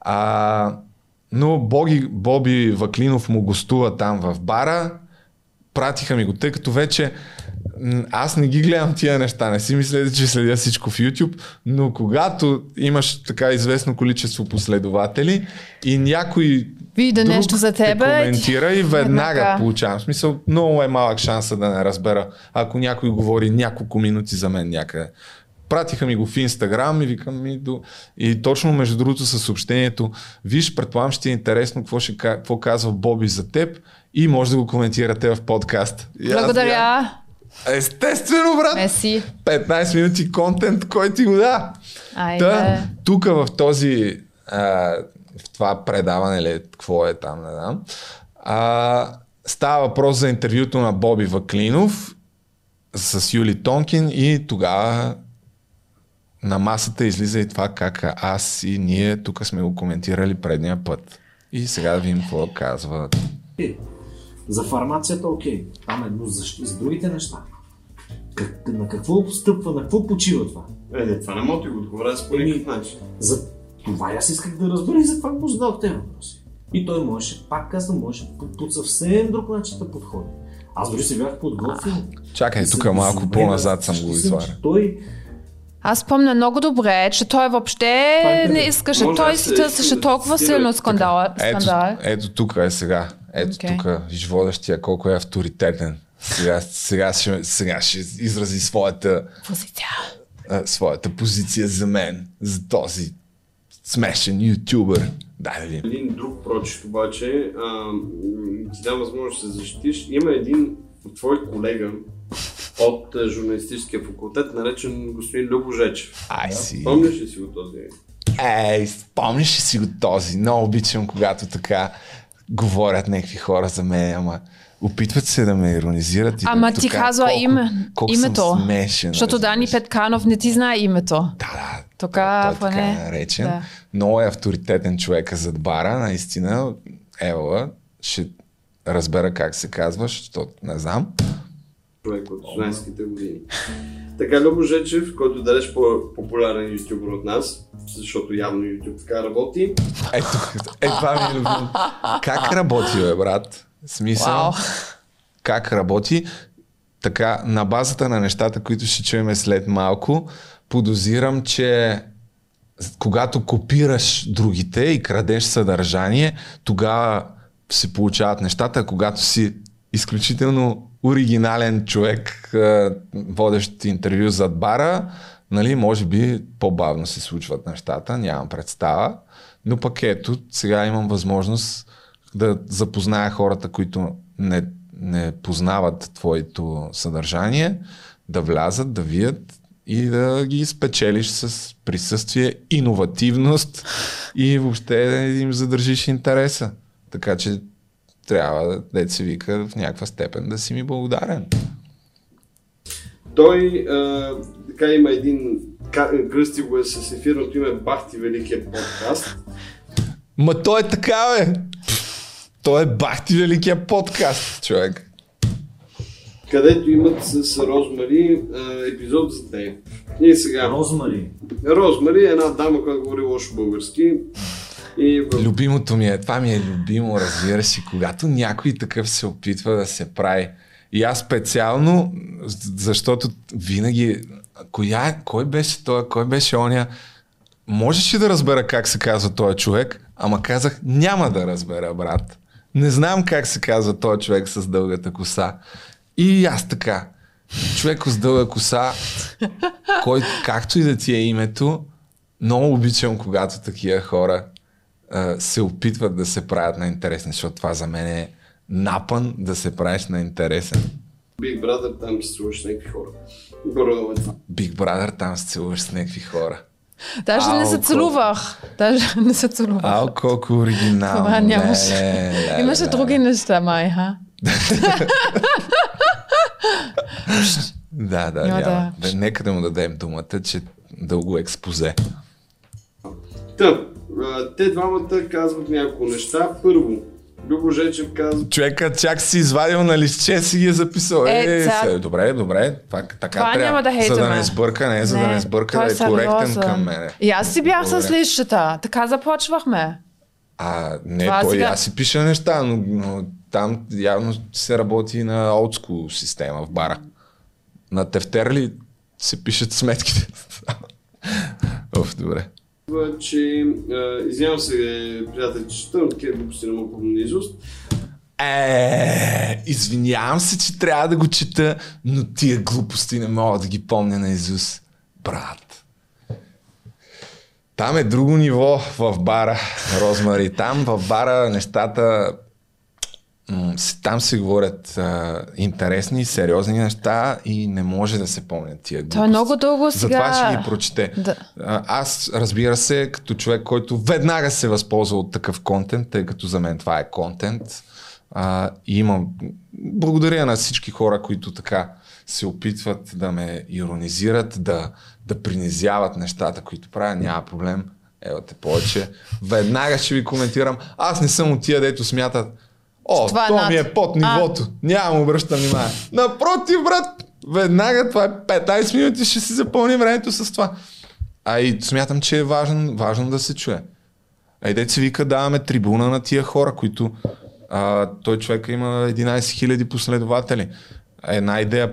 А, но Боги, Боби Ваклинов му гостува там в бара, пратиха ми го, тъй като вече аз не ги гледам тия неща, не си мисля, че следя всичко в YouTube, но когато имаш така известно количество последователи и някой Вида друг нещо за те тебе. коментира и веднага Веднага. получавам. В смисъл, много е малък шанса да не разбера, ако някой говори няколко минути за мен някъде. Пратиха ми го в Инстаграм и викам ми до... И точно между другото със съобщението, виж, предполагам ще е интересно какво, ще, ка- какво казва Боби за теб и може да го коментирате в подкаст. Благодаря. Естествено, брат! Меси. 15 минути контент, кой ти го да. Айде. Та, тук в този, а, в това предаване, или какво е там, не знам, а, става въпрос за интервюто на Боби Ваклинов с Юли Тонкин и тогава на масата излиза и това как аз и ние тук сме го коментирали предния път. И сега да видим какво казва. Е, За фармацията окей, там е, но за, за другите неща. Как, на какво стъпва, на какво почива това? Е, не, това не мога да го отговоря с по никакъв начин. За това и аз исках да разбера и за това му задал те въпроси. И той можеше, пак казвам, можеше по, по съвсем друг начин да подходи. Аз дори се бях подготвил. Чакай, тук съм малко изумрен, по-назад съм го изваря. Той Аз помня много добре, че той въобще не искаше. Може Той си се- търсеше толкова силно стига. скандала. Ето, скандал. ето тук е сега. Ето Окей. тук виж водещия колко е авторитетен. Сега, сега, ще, сега ще изрази своята, Позиция. а, своята позиция за мен, за този смешен ютубър. Дай да видим. Един друг прочит обаче, а, ти дам възможност да се защитиш. Има един твой колега от журналистическия факултет, наречен господин Любо Жечев. Ай си. Помниш ли си го този? Ей, спомняш ли си го този? Много обичам, когато така говорят някакви хора за мен, ама опитват се да ме иронизират. И Ама да ти така, казва колко- име, колко името. Съм смешен, Защото Дани. Петканов не ти знае името. Да, да. Така, той е така поне, наречен. да. Много е авторитетен човека зад бара, наистина. Ела, ще разбера как се казваш, защото не знам. Човек от студентските години. Така Любо Жечев, който далеч по-популярен ютубър от нас, защото явно YouTube така работи. Ето, е, това ми е любимо. Как работи, бе, брат? Смисъл? Вау. Как работи? Така, на базата на нещата, които ще чуем след малко, подозирам, че когато копираш другите и крадеш съдържание, тогава се получават нещата, когато си изключително оригинален човек, водещ интервю зад бара, нали, може би по-бавно се случват нещата, нямам представа, но пък ето, сега имам възможност да запозная хората, които не, не познават твоето съдържание, да влязат, да вият и да ги спечелиш с присъствие, иновативност и въобще да им задържиш интереса. Така че трябва, да се вика, в някаква степен да си ми благодарен. Той а, така има един, кръсти го е с ефирното име Бахти Великия подкаст. Ма той е така, бе! Той е бахти великия подкаст, човек. където имат с Розмари а, епизод за теб. И сега, Розмари. Розмари е една дама, която говори лошо български. И. Любимото ми е, това ми е любимо, разбира се, когато някой такъв се опитва да се прави. И аз специално, защото винаги, коя, кой беше той, кой беше оня, можеше да разбера как се казва този човек, ама казах, няма да разбера, брат. Не знам как се казва този човек с дългата коса. И аз така, човек с дълга коса, който, както и да ти е името, много обичам, когато такива хора се опитват да се правят на интересни, защото това за мен е напън да се правиш на интересен. Big Brother там се слушаш с някакви хора. Горе-долу е. Big Brother, там се целуваш с някакви хора. Даже не се Ау, целувах. Даже не се целувах. Ау, колко оригинално. Това нямаше. Ле, ле, ле, Имаше ле. други неща, май, ха? [LAUGHS] Да, да, Няма да- Да. Нека да му дадем думата, че дълго експозе. Та, а, те двамата казват няколко неща. Първо, Любо Жечев казва, Човека чак си извадил на листче, си ги е записал. Е, Е, се, добре, добре. Това, така Това трябва. няма да за да не сбърка, не, за да не сбърка, да е коректен сериозен. към мене. И аз си бях с Добре. лищата. Така започвахме. А, не, Това той сега- аз си пиша неща, но, но там явно се работи на олдскул система в бара. На тефтер ли се пишат сметките? [LAUGHS] Оф, добре. Че извинявам се, приятели, че чета, но такива глупости не мога помня наизуст. Е, извинявам се, че трябва да го чета, но тия глупости не мога да ги помня на Изус. Брат. Там е друго ниво в бара, Розмари. Там в бара нещата там се говорят а, интересни, сериозни неща и не може да се помнят тия глупости. Той е много дълго Затова сега- ще ги прочете. Да. А, Аз, разбира се, като човек, който веднага се възползва от такъв контент, тъй като за мен това е контент, а, и имам... Благодаря на всички хора, които така се опитват да ме иронизират, да, да принизяват нещата, които правя, няма проблем. Ева те повече. Веднага ще ви коментирам. Аз не съм от тия, дето смятат, о, Това е то над- ми е под нивото. Няма обръщам внимание. Напротив, брат, веднага това е 15 минути, ще си запълни времето с това. А и смятам, че е важно, важно да се чуе. Айде се вика, даваме трибуна на тия хора, които а, той човек има 11 000 последователи. Една идея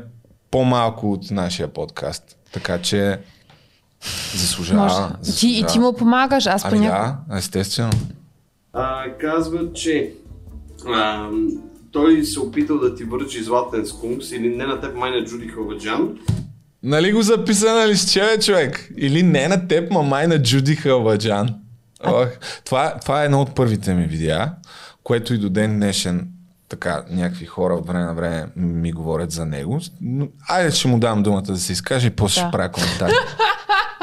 по-малко от нашия подкаст. Така че Заслужава. Може. Ти, и ти му помагаш, аз Ами понякога. да, естествено. А, казва, че а, той се опитал да ти върчи златен скункс или не на теб, май на Джуди Халваджан. Нали го записа на листче, човек? Или не на теб, ма май на Джуди Халваджан. Ох, това, това е едно от първите ми видеа, което и до ден днешен така някакви хора от време на време ми говорят за него. Но, айде ще му дам думата да се изкаже и после Да. ще правя коментари. [LAUGHS]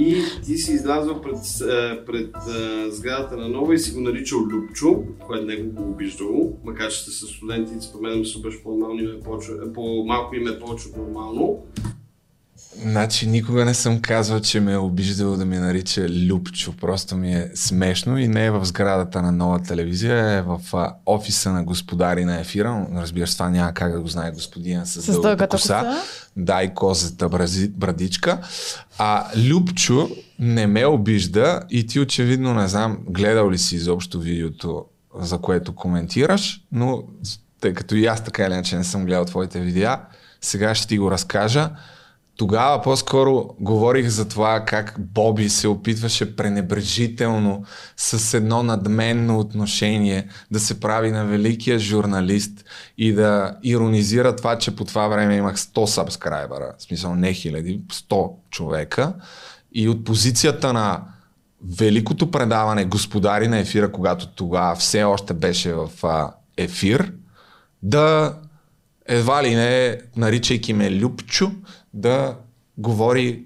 И ти си излязъл пред, а, пред а, сградата на Нова и си го наричал Любчо, което него го обиждало, макар че сте с студенти, споменам се беше по-нормално име, повече, по-малко име повече от нормално. Значи никога не съм казвал, че ме е обиждал да ми нарича Любчо. Просто ми е смешно и не е в сградата на нова телевизия, е в а, офиса на господари на ефира. Но, Разбира се, това няма как да го знае господина с, С дългата дългата коса. коса. Да, и козата брази, брадичка. А Любчо не ме обижда и ти очевидно не знам, гледал ли си изобщо видеото, за което коментираш, но тъй като и аз така или иначе не съм гледал твоите видеа, сега ще ти го разкажа. Тогава по-скоро говорих за това как Боби се опитваше пренебрежително с едно надменно отношение да се прави на великия журналист и да иронизира това, че по това време имах 100 сабскрайбера, в смисъл не хиляди, 100 човека. И от позицията на великото предаване Господари на ефира, когато тогава все още беше в ефир, да едва ли не, наричайки ме Любчо, да говори,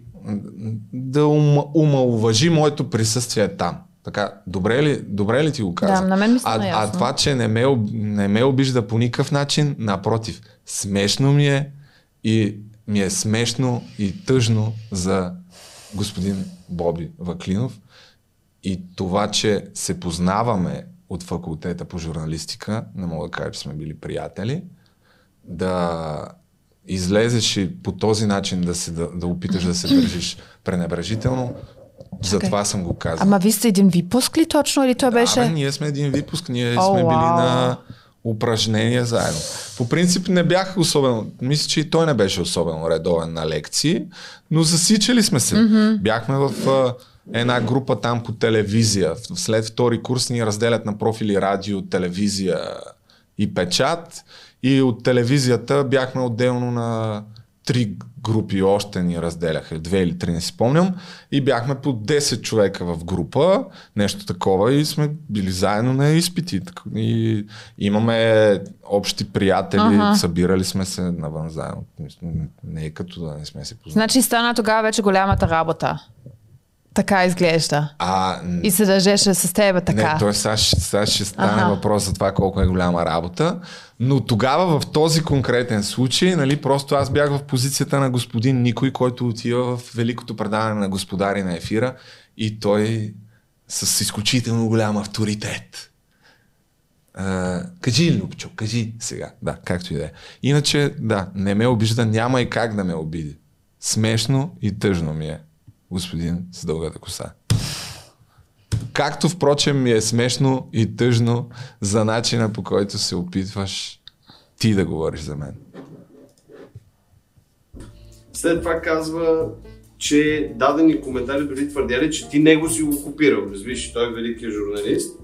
да ума, умалуважи моето присъствие там. Така, добре ли, добре ли ти го каза? Да, на мен ми а, а ясно. това, че не ме, не ме обижда по никакъв начин, напротив, смешно ми е и ми е смешно и тъжно за господин Боби Ваклинов и това, че се познаваме от факултета по журналистика, не мога да кажа, че сме били приятели, да излезеш и по този начин да, се, да, да опиташ да се държиш пренебрежително, затова съм го казал. Ама вие сте един випуск ли точно или той беше? Да, ние сме един випуск, ние О, сме били вау. на упражнения заедно. По принцип не бях особено, мисля, че и той не беше особено редовен на лекции, но засичали сме се. Mm-hmm. Бяхме в а, една група там по телевизия. След втори курс ни разделят на профили радио, телевизия и печат. И от телевизията бяхме отделно на три групи още ни разделяха, две или три не си спомням, и бяхме по 10 човека в група, нещо такова, и сме били заедно на изпити. И имаме общи приятели, Аха. събирали сме се навън заедно. Не е като да не сме се познали. Значи стана тогава вече голямата работа. Така изглежда. А, И се държеше с тебе така. Не, т.е. сега, сега ще стане Аха. въпрос за това колко е голяма работа. Но тогава в този конкретен случай, нали, просто аз бях в позицията на господин Никой, който отива в великото предаване на господари на ефира и той с изключително голям авторитет. А, кажи, Любчо, кажи сега. Да, както и да е. Иначе, да, не ме обижда, няма и как да ме обиди. Смешно и тъжно ми е, господин с дългата коса. Както впрочем ми е смешно и тъжно за начина по който се опитваш ти да говориш за мен. След това казва, че дадени коментари дори твърдяли, че ти него си го копирал. Разбираш, той е великият журналист.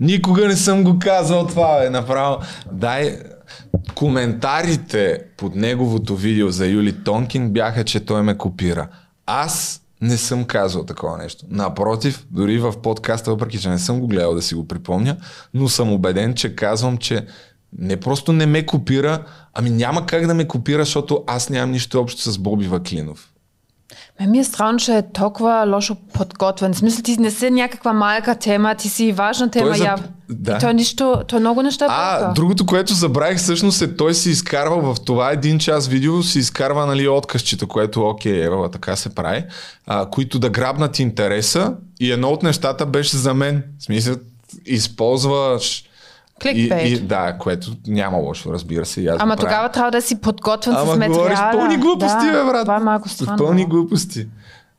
Никога не съм го казал това, бе, направо. Дай, коментарите под неговото видео за Юли Тонкин бяха, че той ме копира. Аз не съм казал такова нещо. Напротив, дори в подкаста, въпреки че не съм го гледал да си го припомня, но съм убеден, че казвам, че не просто не ме копира, ами няма как да ме копира, защото аз нямам нищо общо с Боби Ваклинов. Ме ми е странно, че е толкова лошо подготвен. В смисъл, ти не си някаква малка тема, ти си важна тема. Той за- я... да. Той нищо, той много неща А, бърка. другото, което забравих всъщност е, той си изкарвал в това един час видео, си изкарва нали, откъсчета, което окей, ева, така се прави, а, които да грабнат интереса и едно от нещата беше за мен. В смисъл, използваш Кликбейт. и, да, което няма лошо, разбира се. и Аз Ама правя. тогава трябва да си подготвен с Ама материала. говориш пълни глупости, да, бе, брат. Това е малко странно. Пълни глупости.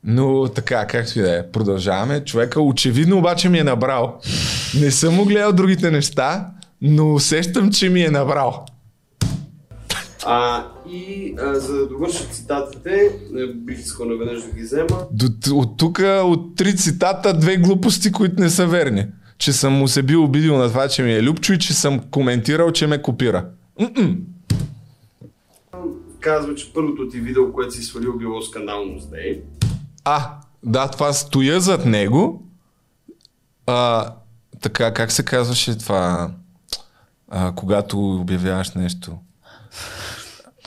Но така, както и да е. Продължаваме. Човека очевидно обаче ми е набрал. Не съм му гледал другите неща, но усещам, че ми е набрал. А, и а, за да довърша цитатите, бих искал наведнъж да ги взема. До, от тук, от три цитата, две глупости, които не са верни. Че съм му се бил обидил на това, че ми е любчо и че съм коментирал, че ме копира. М-м. Казва, че първото ти видео, което си свалил, било скандално зле. А, да, това стоя зад него. А, така, как се казваше това, а, когато обявяваш нещо?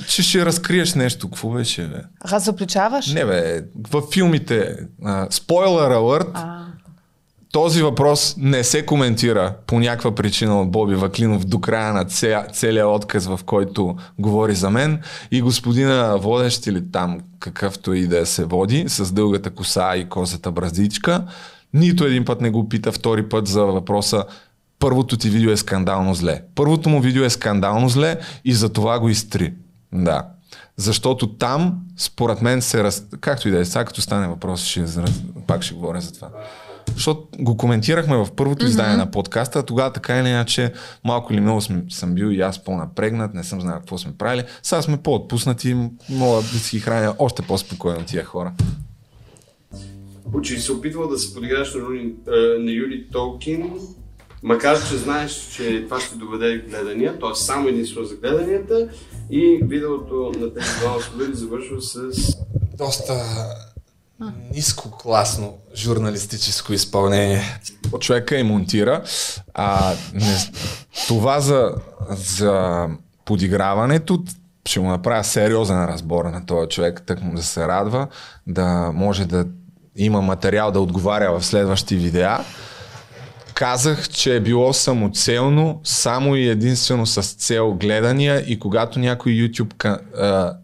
Че ще разкриеш нещо. Какво беше, бе? Разобличаваш? Не, бе, във филмите, спойлер алърт, А, този въпрос не се коментира по някаква причина от Боби Ваклинов до края на ця, целия отказ, в който говори за мен. И господина водещ или там какъвто и да се води, с дългата коса и козата браздичка, нито един път не го пита втори път за въпроса първото ти видео е скандално зле. Първото му видео е скандално зле и за това го изтри. Да. Защото там, според мен, се раз... Както и да е, сега като стане въпрос, ще... пак ще говоря за това. Защото го коментирахме в първото издание на подкаста, тогава така или иначе малко или много съм, съм бил и аз по-напрегнат, не съм знал какво сме правили. Сега сме по-отпуснати, мога да си храня още по-спокойно тия хора. Учи се опитвал да се подиграш на, Руни, е, на Юли Толкин, макар че знаеш, че това ще доведе гледания, т.е. само единствено за гледанията и видеото на тези сподели завършва с доста ниско класно журналистическо изпълнение. Човека и монтира. А, не, това за, за подиграването ще му направя сериозен разбор на този човек, так му да се радва, да може да има материал да отговаря в следващи видеа. Казах, че е било самоцелно, само и единствено с цел гледания и когато някой YouTube,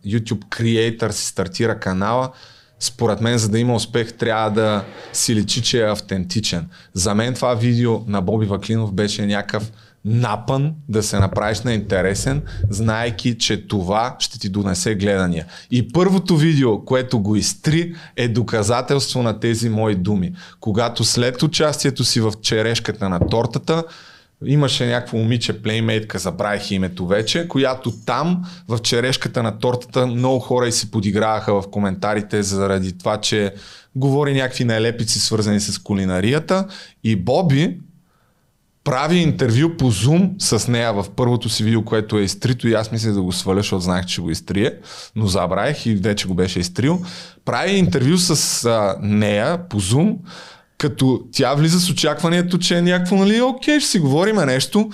YouTube creator си стартира канала, според мен, за да има успех, трябва да си личи, че е автентичен. За мен това видео на Боби Ваклинов беше някакъв напън да се направиш на интересен, знаеки, че това ще ти донесе гледания. И първото видео, което го изтри, е доказателство на тези мои думи. Когато след участието си в черешката на тортата, имаше някакво момиче, плеймейтка, забравих името вече, която там в черешката на тортата много хора и си подиграваха в коментарите заради това, че говори някакви нелепици свързани с кулинарията и Боби прави интервю по Zoom с нея в първото си видео, което е изтрито и аз мислех да го сваля, защото знаех, че го изтрие, но забравих и вече го беше изтрил. Прави интервю с а, нея по Zoom, като тя влиза с очакването, че е някакво, нали, окей, ще си говориме нещо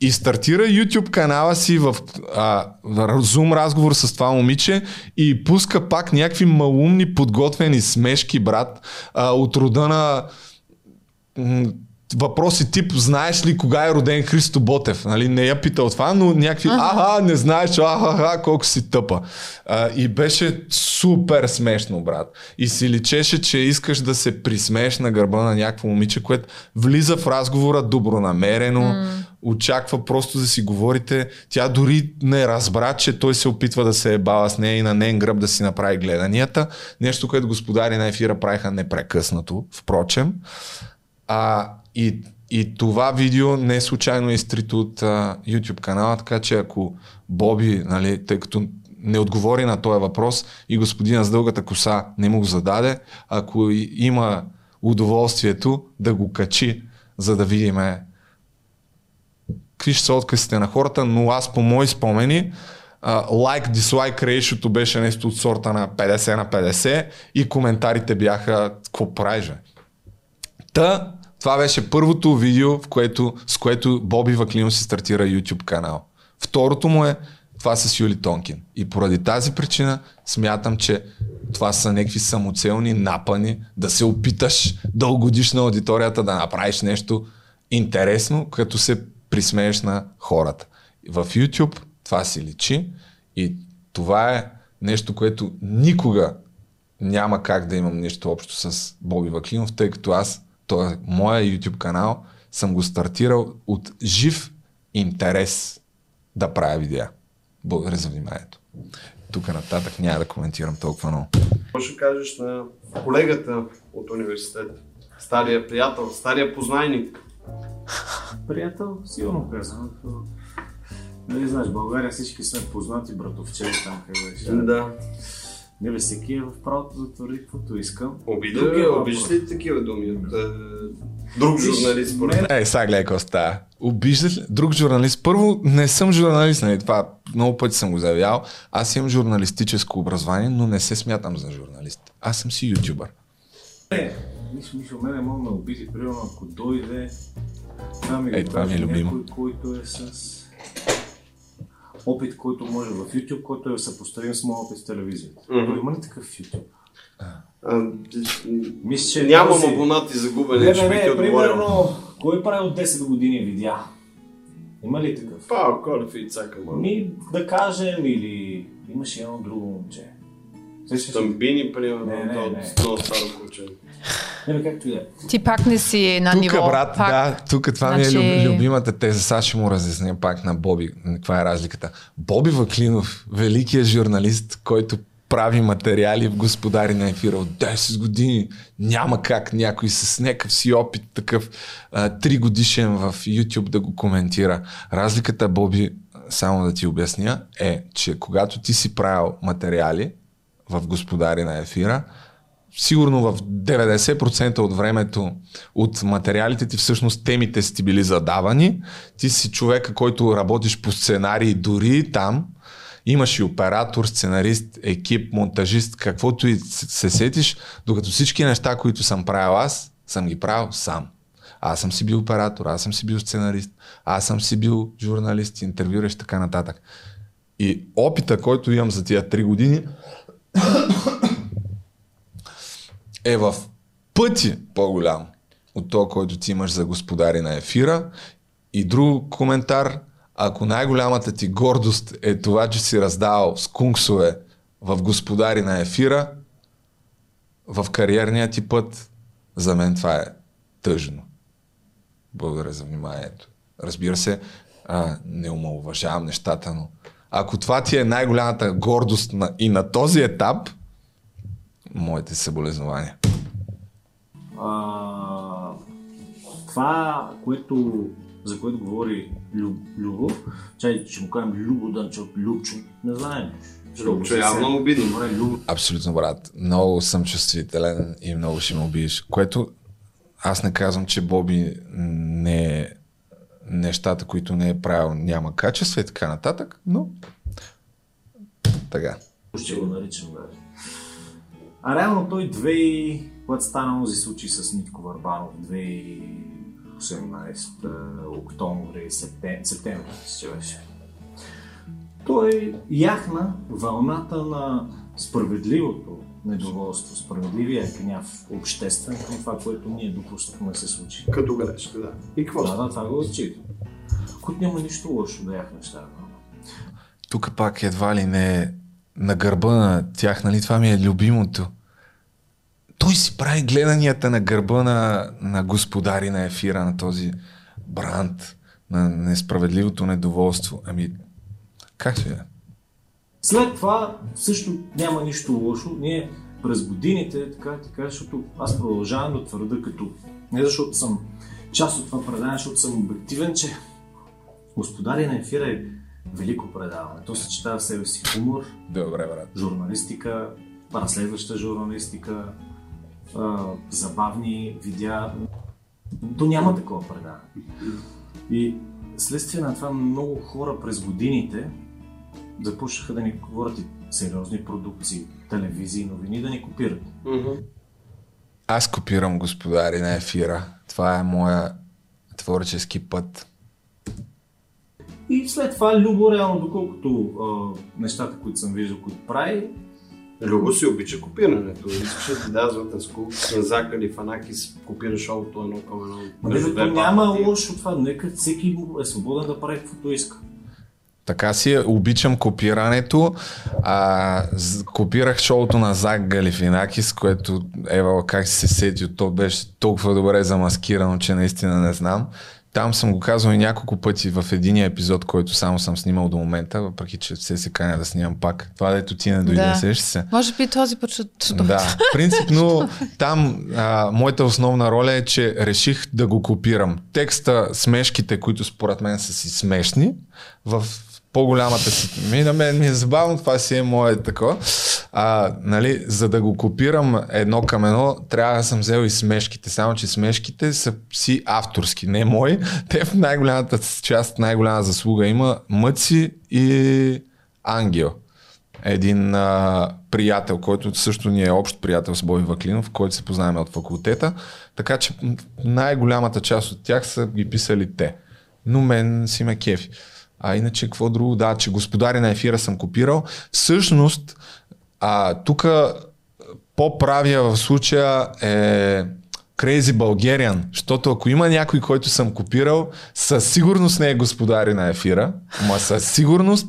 и стартира YouTube канала си в а, Zoom разговор с това момиче и пуска пак някакви малумни подготвени смешки, брат, а, от рода на въпроси тип, знаеш ли кога е роден Христо Ботев? Нали, не я питал това, но някакви, аха, не знаеш, аха, колко си тъпа. А, и беше супер смешно, брат. И си личеше, че искаш да се присмееш на гърба на някакво момиче, което влиза в разговора добронамерено, mm. очаква просто да си говорите. Тя дори не разбра, че той се опитва да се ебава с нея и на нейн гръб да си направи гледанията. Нещо, което господари на ефира правиха непрекъснато, впрочем. А, и, и това видео не е случайно изтрито от а, YouTube канала, така че ако Боби, нали, тъй като не отговори на този въпрос и господина с дългата коса не му го зададе, ако има удоволствието да го качи, за да видим какви ще са отказите на хората, но аз по мои спомени лайк, дислайк рейшото беше нещо от сорта на 50 на 50 и коментарите бяха какво правиш? Та, това беше първото видео, в което, с което Боби Ваклинов си стартира YouTube канал. Второто му е това с Юли Тонкин. И поради тази причина смятам, че това са някакви самоцелни напани да се опиташ да угодиш на аудиторията, да направиш нещо интересно, като се присмееш на хората. В YouTube това си личи и това е нещо, което никога няма как да имам нищо общо с Боби Ваклинов, тъй като аз, той е моя YouTube канал, съм го стартирал от жив интерес да правя видеа. Благодаря за вниманието. Тук нататък няма да коментирам толкова много. Какво ще кажеш на колегата от университета? Стария приятел, стария познайник. Приятел, силно казвам. Нали знаеш, в България всички сме познати братовчеви там, как беше. Да. Не бе, всеки е в правото да твърди каквото искам. Обида, е обиждаш ли такива думи от е, друг журналист, според мен? Ей, сега гледай какво става. Обиждаш ли друг журналист? Първо, не съм журналист, нали? Това много пъти съм го заявял. Аз имам журналистическо образование, но не се смятам за журналист. Аз съм си ютубър. Е, Мишо, Мишо, мене мога да обиди, примерно ако дойде, това ми това ми е любимо. някой, който е с опит, който може в YouTube, който е съпоставим с моят опит в телевизията. Той има ли такъв YouTube? А, Мисля, че Нямам този- абонати за губене, Не, че не, ти не, отговорил. примерно, кой прави от 10 години видеа? Има ли такъв? Пао, Колев и Цака. Ми, да кажем, или имаше едно друго момче. Стамбини, примерно, Не, не, то от не. много старо куче. Е. Ти пак не си на Тук, ниво. брат, пак. да, тук това ми е Значи- люб, любимата теза. Сега ще му разясня пак на Боби каква е разликата. Боби Ваклинов, великият журналист, който прави материали в Господари на ефира от 10 години. Няма как някой с някакъв си опит такъв а, 3 годишен в YouTube да го коментира. Разликата, Боби, само да ти обясня, е, че когато ти си правил материали в Господари на ефира, сигурно в 90% от времето от материалите ти всъщност темите са ти били задавани. Ти си човека, който работиш по сценарии дори там. Имаш и оператор, сценарист, екип, монтажист, каквото и се сетиш, докато всички неща, които съм правил аз, съм ги правил сам. Аз съм си бил оператор, аз съм си бил сценарист, аз съм си бил журналист, интервюращ, така нататък. И опита, който имам за тия три години, е в пъти по-голям от това, който ти имаш за господари на ефира. И друг коментар, ако най-голямата ти гордост е това, че си раздавал скунксове в господари на ефира, в кариерния ти път, за мен това е тъжно. Благодаря за вниманието. Разбира се, а, не омалуважавам нещата, но ако това ти е най-голямата гордост на, и на този етап, моите съболезнования. А, това, което, за което говори Люб, Любов, чай, ще му кажем Любо Дънчов, Любчо, не знаем. Любчо явно обиди. Любо. Абсолютно, брат. Много съм чувствителен и много ще ме убиеш. Което аз не казвам, че Боби не е нещата, които не е правил, няма качество и така нататък, но така. ще го наричам даже. А реално той две и... Когато стана този случай с Митко Варбанов, 2018 октомври, септември, септември, че беше. Той яхна вълната на справедливото недоволство, справедливия гняв обществен към това, което ние допуснахме да се случи. Като грешка, да. И какво? Да, да, това го отчитам. Който няма нищо лошо да яхнеш тази вълна. Тук пак едва ли не на гърба на тях, нали? Това ми е любимото. Той си прави гледанията на гърба на, на господари на ефира, на този бранд, на несправедливото недоволство. Ами, и да е. След това също няма нищо лошо. Ние през годините, така, така, защото аз продължавам да твърда като, не защото съм част от това предаване, защото съм обективен, че Господари на ефира е велико предаване. То съчетава в себе си хумор, Добре, брат. журналистика, разследваща журналистика, а, забавни видеа. То няма такова предаване. И следствие на това много хора през годините започнаха да ни говорят и сериозни продукции, телевизии, новини, да ни копират. Аз копирам господари на ефира. Това е моя творчески път. И след това Любо, реално, доколкото а, нещата, които съм виждал, които прави, Любо си обича копирането. Искаш да ти да златен скуп, на Закали Фанакис копира шоуто едно към едно. Между то няма лошо това. Нека всеки е свободен да прави каквото иска. Така си е, обичам копирането. А, копирах шоуто на Зак Галифинакис, което Ева как си се сетил, то беше толкова добре замаскирано, че наистина не знам. Там съм го казвал и няколко пъти в единия епизод, който само съм снимал до момента, въпреки че все се каня да снимам пак. Това дето ти не дойде, Да. сещаш се. Може би този път ще Да, [LAUGHS] принципно там а, моята основна роля е, че реших да го копирам. Текста, смешките, които според мен са си смешни, в по-голямата си. Ми на мен ми е забавно, това си е мое такова. А, нали, за да го копирам едно към едно, трябва да съм взел и смешките. Само, че смешките са си авторски, не мои. Те в най-голямата част, най-голяма заслуга има Мъци и Ангел. Един а, приятел, който също ни е общ приятел с Бой Ваклинов, който се познаваме от факултета. Така че най-голямата част от тях са ги писали те. Но мен си ме кефи. А иначе какво друго? Да, че господари на ефира съм копирал. Всъщност, тук по-правия в случая е Crazy Bulgarian, защото ако има някой, който съм копирал, със сигурност не е господари на ефира, ма със сигурност,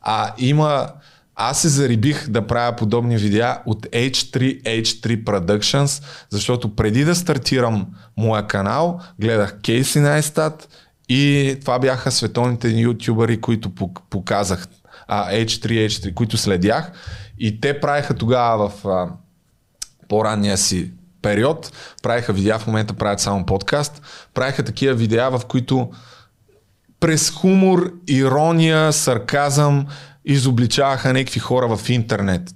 а има аз се зарибих да правя подобни видеа от H3 H3 Productions, защото преди да стартирам моя канал, гледах Кейси Найстат и това бяха световните ютубъри, които пок- показах, а, H3 H3, които следях и те правиха тогава в а, по-ранния си период, правиха видеа, в момента правят само подкаст, правиха такива видеа, в които през хумор, ирония, сарказъм изобличаваха някакви хора в интернет.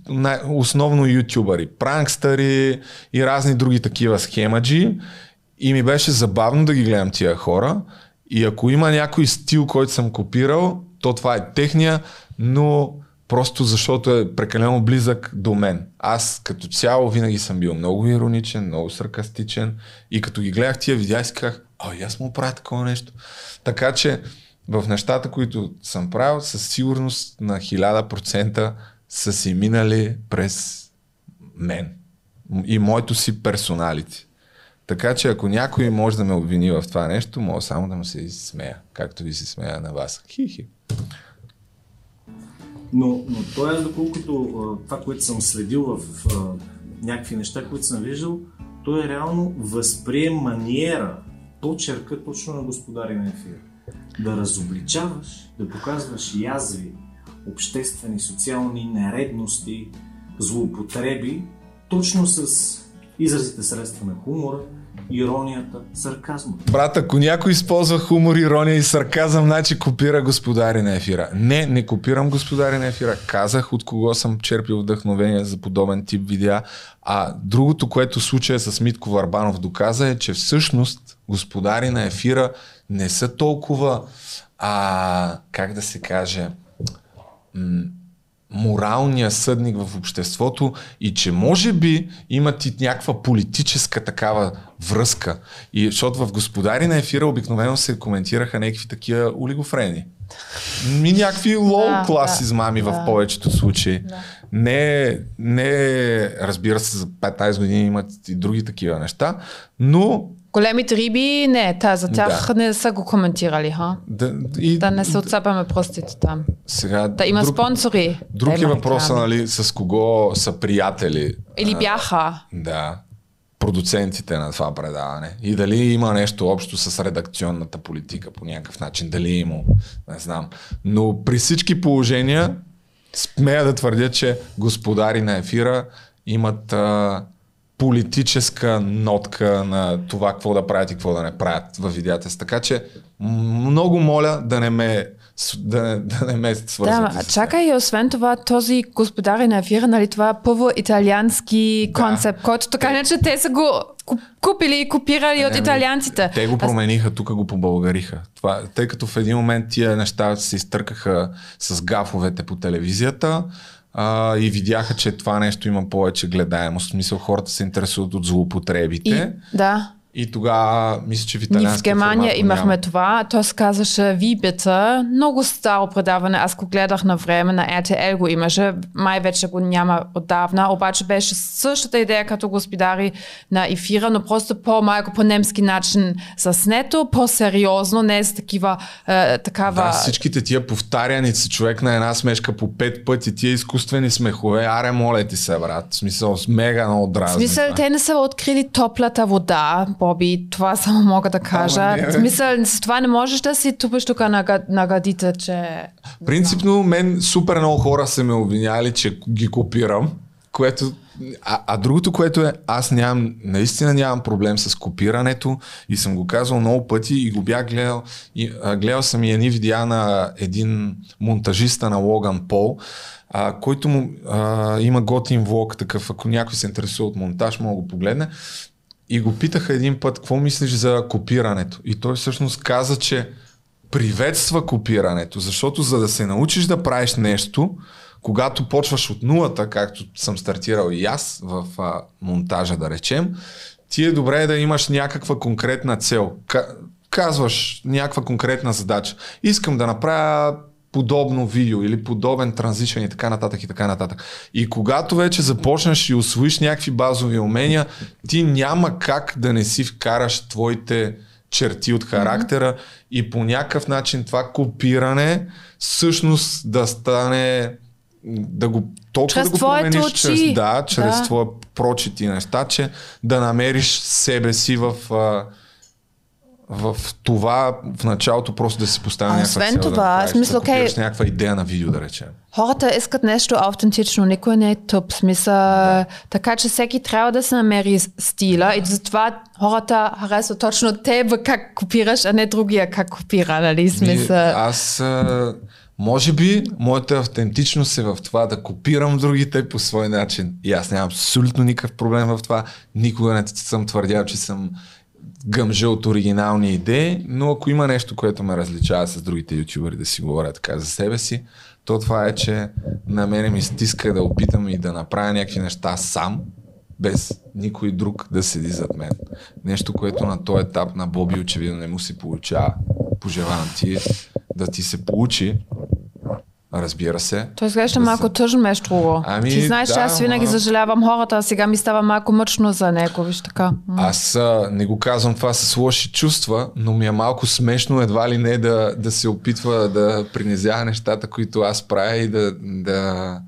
Основно ютубъри, пранкстъри и разни други такива схемаджи. И ми беше забавно да ги гледам тия хора. И ако има някой стил, който съм копирал, то това е техния, но просто защото е прекалено близък до мен. Аз като цяло винаги съм бил много ироничен, много саркастичен и като ги гледах тия видеа си казах, а и аз му правя такова нещо. Така че в нещата, които съм правил, със сигурност на 1000% са си минали през мен и моето си персоналити. Така че ако някой може да ме обвини в това нещо, мога само да му се смея, както ви се смея на вас. Хи-хи. Но, но то е доколкото това, което съм следил в а, някакви неща, които съм виждал, то е реално възприе маниера, почерка точно на господари на ефир. Да разобличаваш, да показваш язви, обществени, социални нередности, злоупотреби, точно с изразите средства на хумора, иронията, сарказма. Брат, ако някой използва хумор, ирония и сарказъм, значи копира господари на ефира. Не, не копирам господари на ефира. Казах от кого съм черпил вдъхновение за подобен тип видеа. А другото, което случая с Митко Варбанов доказа е, че всъщност господари на ефира не са толкова, а, как да се каже, м- моралния съдник в обществото и че може би имат и някаква политическа такава връзка. И защото в Господари на ефира обикновено се коментираха някакви такива олигофрени. Ми някакви лоу Да, клас да, измами в да. повечето случаи. Не, не, разбира се, за 15 години имат и други такива неща, но Големите риби, не, та, за тях Да. не са го коментирали, ха? да, и, Да не се отцепаме пръстите там. сега, Да има друг, спонсори. друг е реклами. нали, с кого са приятели. Или бяха. Да. Продуцентите на това предаване. И дали има нещо общо с редакционната политика по някакъв начин. Дали има, не знам. Но при всички положения смея да твърдя, че господари на ефира имат а, политическа нотка на това какво да правят и какво да не правят в видеята си. Така че много моля да не ме, да не, да не ме свързвате Да, с чакай, освен това, този господари на ефира, нали, това е първо италиански Да. концепт, който така иначе те са го куп- купили и копирали от Еми, италианците. Те го Аз- промениха, тук го побългариха. Това, тъй като в един момент тия неща се изтъркаха с гафовете по телевизията а, и видяха, че това нещо има повече гледаемост. В смисъл хората се интересуват от злоупотребите. И, да, и тогава, мисля, че в Ние в Германия формат имахме няма. това. То се казваше Ви бита. Много старо предаване. Аз го гледах на време. На RTL го имаше. Май вече го няма отдавна. Обаче беше същата идея като господари на ефира, но просто по-малко по немски начин заснето, по-сериозно, не с такива е, такава... Да, всичките тия повтаряници, човек на една смешка по пет пъти, тия изкуствени смехове, аре, моля ти се, брат. В смисъл, с мега много В дразни. смисъл, това. те не са открили топлата вода, Боби. Това само мога да кажа. Ама не, бе. смисъл, с това не можеш да си тупиш тук на, на гърдите, че... Принципно, мен супер много хора са ме обвиняли, че ги копирам, което А, а другото, което е, аз нямам, наистина нямам проблем с копирането и съм го казал много пъти и го бях гледал. И, а, гледал съм и едни видеа на един монтажиста на Логан Пол, а, който му, а, има готин влог такъв, ако някой се интересува от монтаж, мога го погледне. И го питаха един път, какво мислиш за копирането? И той всъщност каза, че приветства копирането, защото за да се научиш да правиш нещо, когато почваш от нулата, както съм стартирал и аз в а, монтажа, да речем, ти е добре да имаш някаква конкретна цел. Казваш някаква конкретна задача. Искам да направя подобно видео или подобен транзишън и така нататък и така нататък. И когато вече започнеш и освоиш някакви базови умения, ти няма как да не си вкараш твоите черти от характера mm-hmm. и по някакъв начин това копиране всъщност да стане да го толкова Чрез да го промениш очи. чрез, да, чрез Да. твоя прочит и неща, че да намериш себе си в, а, в това в началото просто да си поставя А някаква освен цел това, да аз направиш, мисля, да някаква идея на видео, да речем. Хората искат нещо автентично, никой не е тъп. Смисъл, така че всеки трябва да се намери стила и затова хората харесват точно теб как копираш, а не другия как копира, нали? Ми, Смисъл. аз а, може би моята автентичност е в това да копирам другите по свой начин. И аз нямам абсолютно никакъв проблем в това. Никога не съм твърдял, че съм гъмжа от оригинални идеи, но ако има нещо, което ме различава с другите ютубъри да си говоря така за себе си, то това е, че на мене ми стиска да опитам и да направя някакви неща сам, без никой друг да седи зад мен. Нещо, което на този етап на Боби очевидно не му се получава. Пожелавам ти да ти се получи, разбира се. Той изглежда да малко се- тъжно, между другото. Ами, Ти знаеш, че да, аз винаги ама- съжалявам хората, а сега ми става малко мъчно за него, виж така. Аз а, не го казвам това с лоши чувства, но ми е малко смешно едва ли не да, да се опитва да принизява нещата, които аз правя и да, да...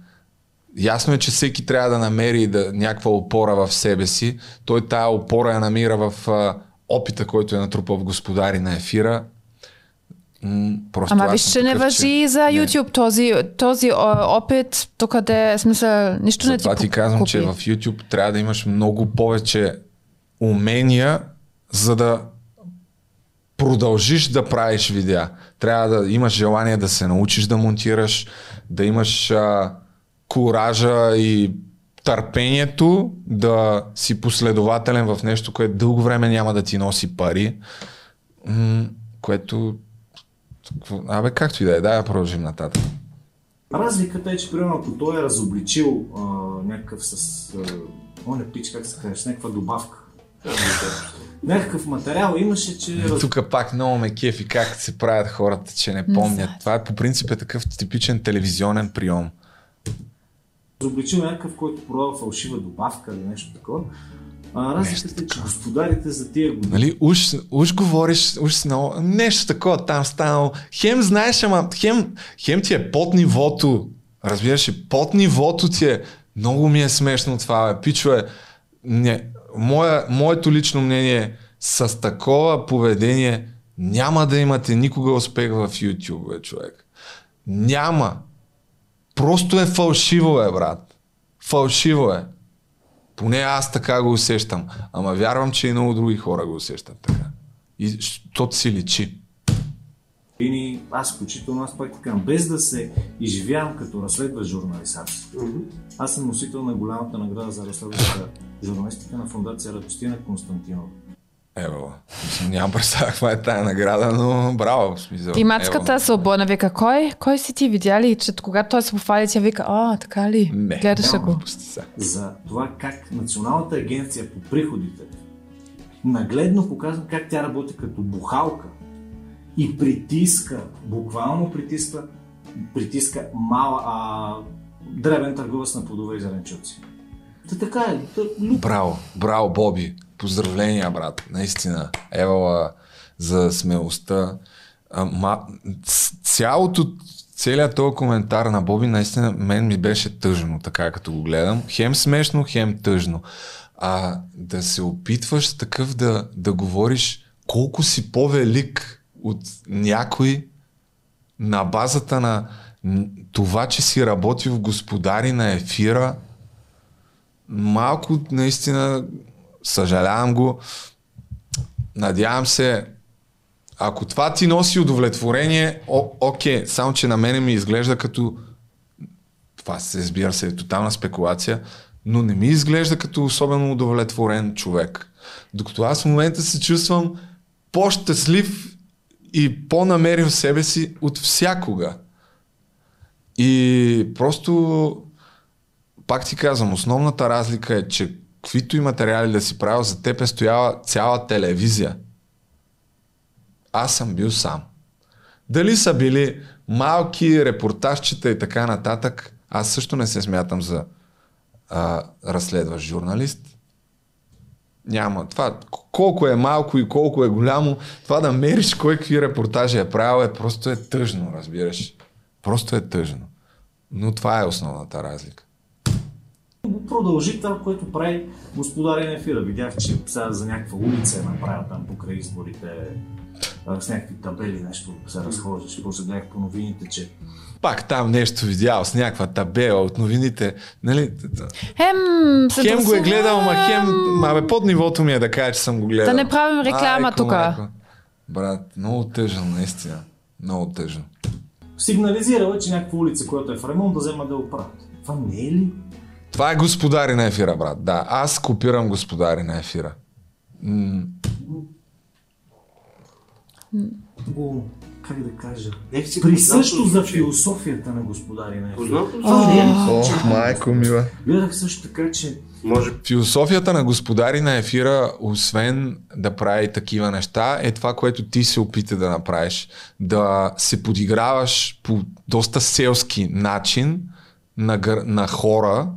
Ясно е, че всеки трябва да намери да, някаква опора в себе си. Той тая опора я намира в а, опита, който е натрупал в господари на ефира. Просто Ама виж, че не въжи за не. YouTube този, този о, опит, докъде, в смисъл, нищо не ти Затова ти казвам, купи. че в YouTube трябва да имаш много повече умения, за да продължиш да правиш видеа. Трябва да имаш желание да се научиш да монтираш, да имаш а, куража и търпението да си последователен в нещо, което дълго време няма да ти носи пари, което... Абе, както и да е, дай да продължим нататък. Разликата е, че примерно ако той е разобличил а, някакъв с... А, о, не пич, как се каже, с някаква добавка. Някакъв материал имаше, че... Раз... Тук пак много ме кефи как се правят хората, че не помнят. Това е по принцип е такъв типичен телевизионен прием. разобличил някакъв, който продава фалшива добавка или нещо такова. А, разликата е, че господарите за тия години Нали, уж, уж говориш, уж си много, нещо такова там станало. Хем знаеш, ама хем, хем ти е под нивото. Разбираш ли, под нивото ти е. Много ми е смешно това, бе. Пичове, не, моя, моето лично мнение е, с такова поведение няма да имате никога успех в YouTube, бе, човек. Няма. Просто е фалшиво, е, брат. Фалшиво е. Поне аз така го усещам. Ама вярвам, че и много други хора го усещат така. И защото си личи. години, аз включително, аз пак така, без да се изживявам като разследващ журналист. Аз съм носител на голямата награда за разследваща журналистика на фундация Радостина Константинова. Ево. Нямам представа каква е тая награда, но браво. в Смисъл. И мацката се обърна, вика, кой, кой си ти видя ли, че когато той се пофали, тя вика, а, така ли? Не, Гледаше го. за това как Националната агенция по приходите нагледно показва как тя работи като бухалка и притиска, буквално притиска, притиска мала, а, дребен търговец на плодове и зеленчуци. Та така е. Браво, браво, Боби. Поздравления, брат. Наистина. Евала за смелостта. А, ма, ц- цялото, целият този коментар на Боби, наистина, мен ми беше тъжно, така като го гледам. Хем смешно, хем тъжно. А да се опитваш такъв да, да говориш колко си по-велик от някой на базата на това, че си работил в господари на ефира, малко наистина съжалявам го. Надявам се, ако това ти носи удовлетворение, о, окей, само че на мене ми изглежда като това се разбира се е тотална спекулация, но не ми изглежда като особено удовлетворен човек. Докато аз в момента се чувствам по-щастлив и по-намерил себе си от всякога. И просто, пак ти казвам, основната разлика е, че каквито и материали да си правил, за теб е стояла цяла телевизия. Аз съм бил сам. Дали са били малки репортажчета и така нататък, аз също не се смятам за а, разследващ журналист. Няма. Това, колко е малко и колко е голямо, това да мериш кой какви репортажи е правил, е просто е тъжно, разбираш. Просто е тъжно. Но това е основната разлика. Продължи това, което прави господарен ефира. Видях, че сега за някаква улица е направил там покрай изборите с някакви табели, нещо се разхождаш. После гледах по новините, че Пак там нещо видял с някаква табела от новините. Нали? Хем, се Хем го е гледал, ма хем... Ма бе, под нивото ми е да кажа, че съм го гледал. Да не правим реклама майко. Брат, много тъжно, наистина. Много тъжно. сигнализирала, че някаква улица, която е в ремонт, да взема да оправят. Това не е ли? Това е господари на ефира, брат. Да, аз копирам господари на ефира. М, Го, как да кажа, присъщо познато за философията на господарина ефира. Познато Това не е ли? Ох, майко мила. Гледах също така, че Може Философията на господари на ефира, освен да прави такива неща, е това, което ти се опита да направиш. Да се подиграваш по доста селски начин на, гър... на хора.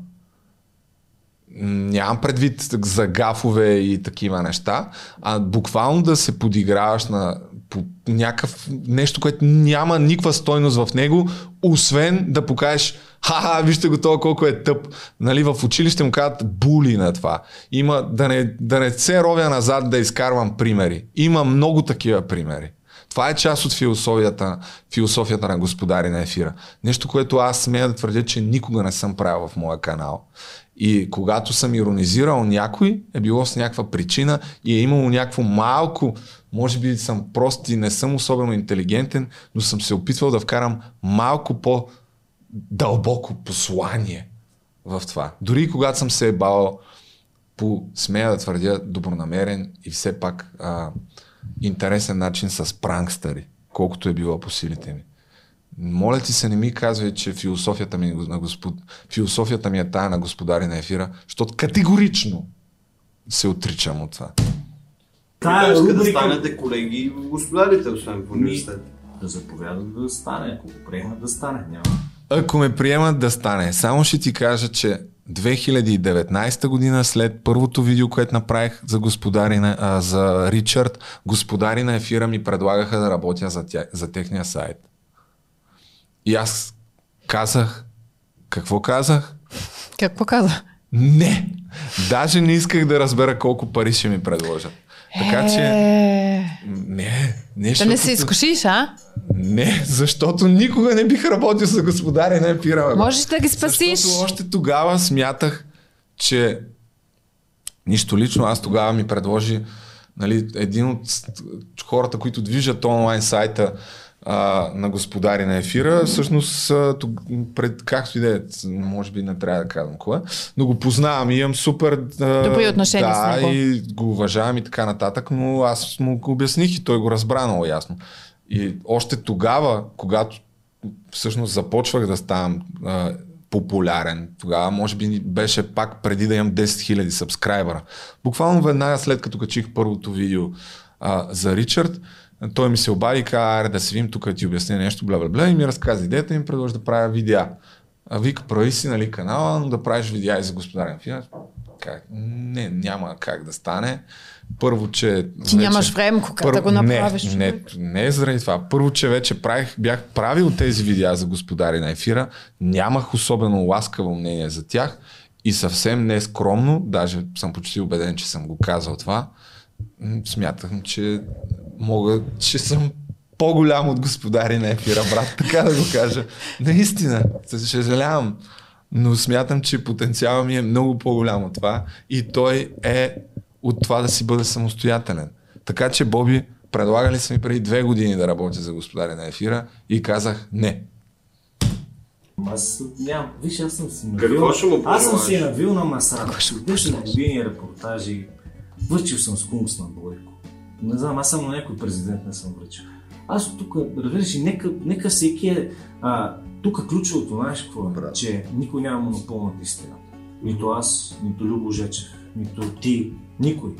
Нямам предвид за гафове и такива неща, а буквално да се подиграваш на по някакъв нещо, което няма никаква стойност в него, освен да покажеш ха-ха, вижте го това колко е тъп. Нали, в училище му казват були на това. Има да не, да не се ровя назад да изкарвам примери. Има много такива примери. Това е част от философията, философията на господари на ефира. Нещо, което аз смея да твърдя, че никога не съм правил в моя канал. И когато съм иронизирал някой, е било с някаква причина и е имало някакво малко, може би съм прост и не съм особено интелигентен, но съм се опитвал да вкарам малко по дълбоко послание в това. Дори когато съм се ебал по, смея да твърдя, добронамерен и все пак а, интересен начин с пранкстъри, колкото е било по силите ми. Моля ти се, не ми казвай, че философията ми, на господ... философията ми е тая на господари на ефира, защото категорично се отричам от това. Иска да рубрика станете колеги в господарите, освен в университета. да заповядат да стане, ако го приемат да стане. Няма. Ако ме приемат да стане, само ще ти кажа, че 2019 година, след първото видео, което направих за, господари на, а, за Ричард, господари на ефира ми предлагаха да работя за, тя, за техния сайт. И аз казах, какво казах? Какво каза? Не! Даже не исках да разбера колко пари ще ми предложат. Така че... Е, Не, не, Да не се изкушиш, а? Не, защото никога не бих работил за господари на ефира. бе. Можеш да ги спасиш. Защото още тогава смятах, че нищо лично, аз тогава ми предложи нали, един от хората, които движат онлайн сайта а, на господари на ефира, всъщност тук, пред, както и да е, може би не трябва да казвам кое, но го познавам и имам супер Добри отношения да, с него. и го уважавам и така нататък, но аз му го обясних и той го разбра много ясно. И още тогава, когато всъщност започвах да ставам а, популярен. Тогава, може би, беше пак преди да имам 10 000 сабскрайбъра. Буквално веднага след като качих първото видео а, за Ричард, той ми се обади и каза, аре да се видим тук ти обясня нещо, бла, бла, бла, и ми разказа идеята и ми предложи да правя видеа. А вика, прави си, нали, канала, но да правиш видеа и за господарен финанс. Как? Не, няма как да стане. Първо, че... Ти нямаш време, кога да го направиш, Не, не, не е заради това. Първо, че вече правих, бях правил тези видеа за господари на ефира, нямах особено ласкаво мнение за тях и съвсем не скромно, даже съм почти убеден, че съм го казал това, смятам, че мога, че съм по-голям от господари на ефира, брат, така да го кажа. Наистина, съжалявам. но смятам, че потенциалът ми е много по-голям от това и той е от това да си бъде самостоятелен. Така че Боби, предлагали са ми преди две години да работя за господаря на ефира и казах не. Аз нямам. Виж, аз съм си Какво навил. ще му Аз съм си навил на масата. Беше на години репортажи. Върчил съм с кунс на Бойко. Не знам, аз само на някой президент не съм връчил. Аз тук, разбираш, ли, нека, нека всеки е... А, тук ключовото, знаеш какво е? Брат. Че никой няма монопол над истината. Нито аз, нито Любо Жечев, нито ти, никой.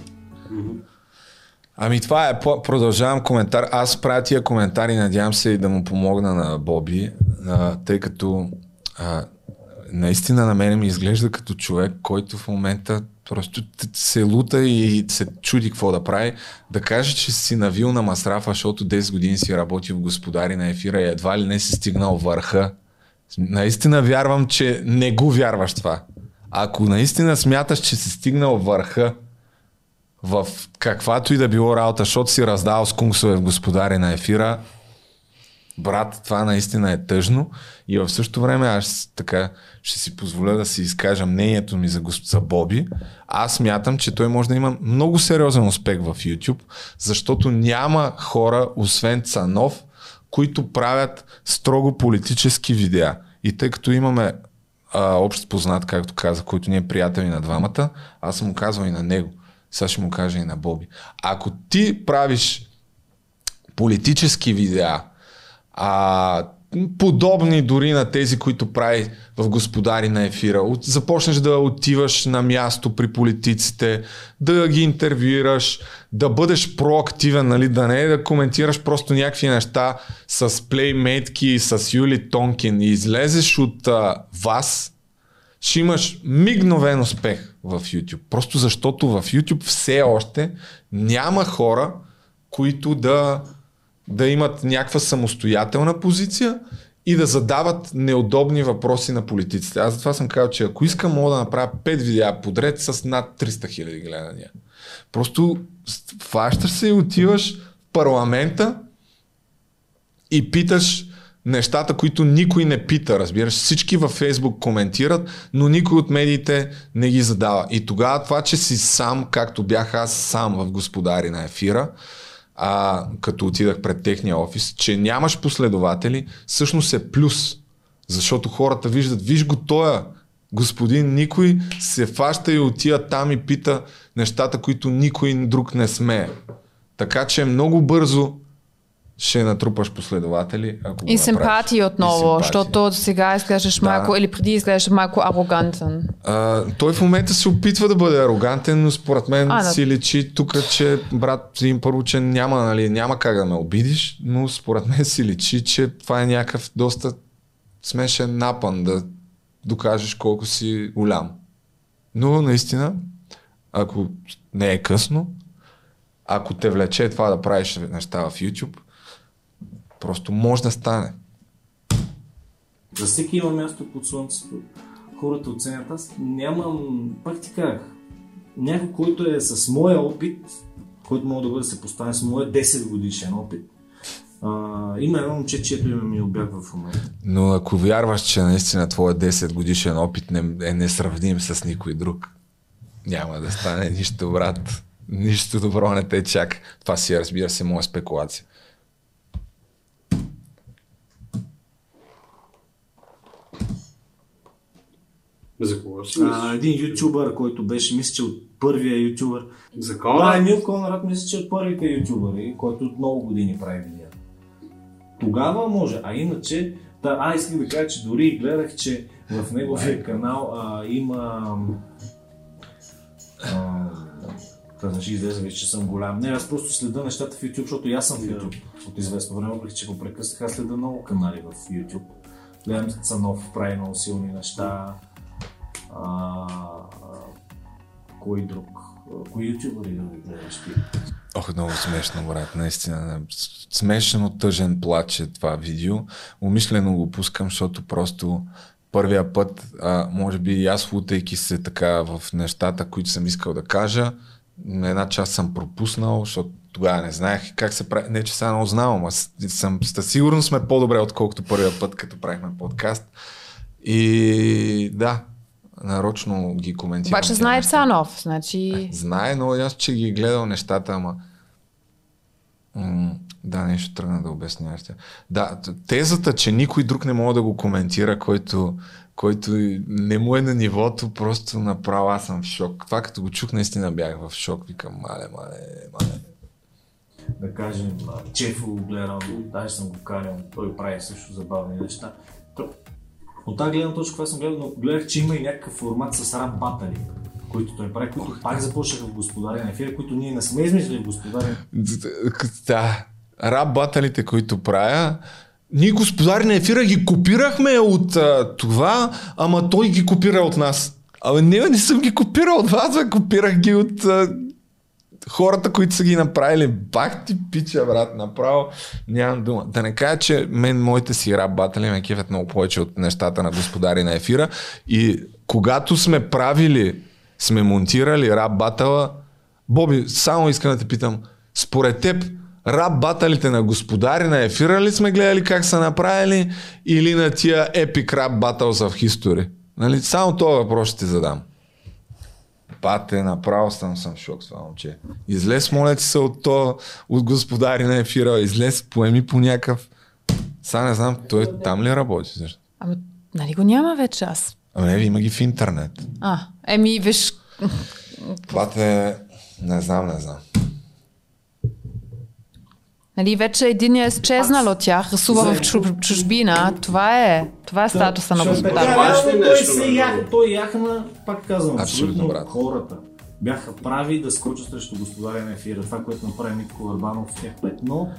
Ами това е, продължавам коментар. Аз правя тия коментари, надявам се и да му помогна на Боби, а, тъй като а, наистина на мен ми изглежда като човек, който в момента просто се лута и се чуди какво да прави. Да каже, че си навил на Масрафа, защото 10 години си работил в господари на ефира и едва ли не си стигнал върха. Наистина вярвам, че не го вярваш това. Ако наистина смяташ, че си стигнал върха, в каквато и да било работа, защото си раздал с кунсове в господари на ефира, брат, това наистина е тъжно и в същото време аз така ще си позволя да си изкажа мнението ми за, госп... за Боби. Аз мятам, че той може да има много сериозен успех в YouTube, защото няма хора, освен Цанов, които правят строго политически видеа. И тъй като имаме а, общ познат, както каза, който ни е приятел и на двамата, аз съм му казвал и на него. Сега ще му кажа и на Боби. Ако ти правиш политически видеа, а, подобни дори на тези, които прави в Господари на ефира. Започнеш да отиваш на място при политиците, да ги интервюираш, да бъдеш проактивен, нали, да не да коментираш просто някакви неща с плеймейтки, с Юли Тонкин и излезеш от а, вас, ще имаш мигновен успех в YouTube. Просто защото в YouTube все още няма хора, които да, да имат някаква самостоятелна позиция и да задават неудобни въпроси на политиците. Аз затова съм казал, че ако искам, мога да направя 5 видеа подред с над 300 хиляди гледания. Просто фащаш се и отиваш в парламента и питаш нещата, които никой не пита, разбираш. Всички във Фейсбук коментират, но никой от медиите не ги задава. И тогава това, че си сам, както бях аз сам в Господари на ефира, а, като отидах пред техния офис, че нямаш последователи, всъщност е плюс. Защото хората виждат, виж го тоя, господин, никой се фаща и отива там и пита нещата, които никой друг не смее. Така че много бързо ще натрупаш последователи. Ако И симпатии отново, И защото сега изглеждаш Да. малко, или преди изглеждаш малко арогантен. А, той в момента се опитва да бъде арогантен, но според мен А, да. си личи тук, че брат им първо, че няма, нали, няма как да ме обидиш, но според мен си личи, че това е някакъв доста смешен напън да докажеш колко си голям. Но наистина, ако не е късно, ако те влече това да правиш неща в YouTube, просто може да стане. За всеки има място под слънцето. Хората оценят. Аз нямам, пак ти казах, някой, който е с моя опит, който мога да бъде се поставен с моя 10 годишен опит. А, има едно момче, чието име ми обягва в момента. Но ако вярваш, че наистина твоя 10 годишен опит не, е несравним с никой друг, няма да стане нищо, брат. Нищо добро не те чака. Това си, разбира се, моя спекулация. За кого си А, един ютубър, който беше, мисля, че от първия ютубър. За Да, кого? Емил Конрад, мисля, че е от първите ютубъри, който от много години прави видеа. Тогава може, а иначе, да, а исках да кажа, че дори гледах, че в неговия канал а, има а, казваш, излезе вече, че съм голям. Не, аз просто следа нещата в YouTube, защото и аз съм в YouTube от известно време, въпреки че го прекъснах, аз следа много канали в YouTube. Гледам Цанов прави много силни неща. А, а, кой друг? А, Кои ютубъри да гледаш ти? Ох, много смешно, брат. Наистина. Смешно тъжен плач е това видео. Умишлено го пускам, защото просто първия път, а, може би и аз лутайки се така в нещата, които съм искал да кажа, на една част съм пропуснал, защото тогава не знаех как се прави. Не, че сега много знам, с- съм, със сигурност сме по-добре, отколкото първия път, като правихме подкаст. И да, нарочно ги коментирам. Обаче знае. Цанов, значи... Знае, но аз, че ги е гледал нещата, ама... М- да, нещо тръгна да обясняваш. Да, тезата, че никой друг не може да го коментира, който, който не му е на нивото, просто направо аз съм в шок. Това като го чух, наистина бях в шок. Викам, мале, мале, мале. да кажем, Чефо го гледам, даже съм го канял, той прави също забавни неща. От тази гледна точка, това съм гледал, но гледах, че има и някакъв формат с рап батали, които той прави, които пак започнаха в Господаря на ефира, които ние не сме измислили в Господаря. Да, рап баталите, които правя, ние господари на ефира ги копирахме от а, това, ама той ги копира от нас. Абе, не, не съм ги копирал от вас, бе, копирах ги от а, хората, които са ги направили. Бах ти пича, брат, направо нямам дума. Да не кажа, че мен моите си рап батали ме кефят много повече от нещата на господари на ефира. И когато сме правили, сме монтирали рап батала, Боби, само искам да те питам, според теб, рап баталите на господари на ефира ли сме гледали как са направили или на тия епик рап батълс в history? Нали? Само този въпрос ще ти задам. Пате, направо съм, съм в шок с това момче. Излез, моля ти се, от то, от господари на ефира, излез, поеми по някакъв... Сега не знам, той там ли работи? Ами, нали го няма вече аз? Ами не, има ги в интернет. А, еми, виж, Пате, не знам, не знам. Нали, вече един е изчезнал от тях, рисува в чуж- чужбина. Това е, това е статуса на господар. Обаче той нещо се между яха, той яхна, пак казвам, Абсолютно, брат. хората бяха прави да скочат срещу господаря на ефира. Това, което направи Митко Върбанов в тях петно,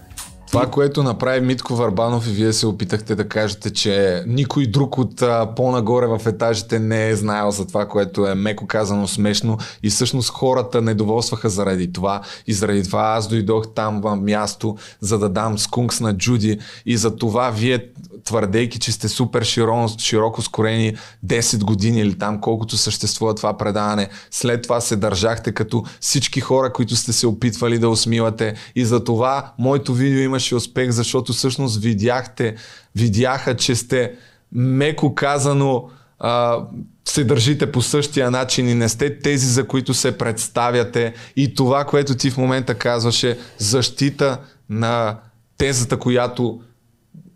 Това, което направи Митко Варбанов и вие се опитахте да кажете, че никой друг от а, по-нагоре в етажите не е знаел за това, което е меко казано смешно. И всъщност хората недоволстваха заради това. И заради това аз дойдох там в място, за да дам скункс на Джуди. И за това вие твърдейки, че сте супер широко, широко скорени 10 години или там колкото съществува това предаване, след това се държахте като всички хора, които сте се опитвали да усмивате. И за това моето видео имаше успех, защото всъщност видяхте, видяха, че сте меко казано а, се държите по същия начин и не сте тези, за които се представяте. И това, което ти в момента казваше, защита на тезата, която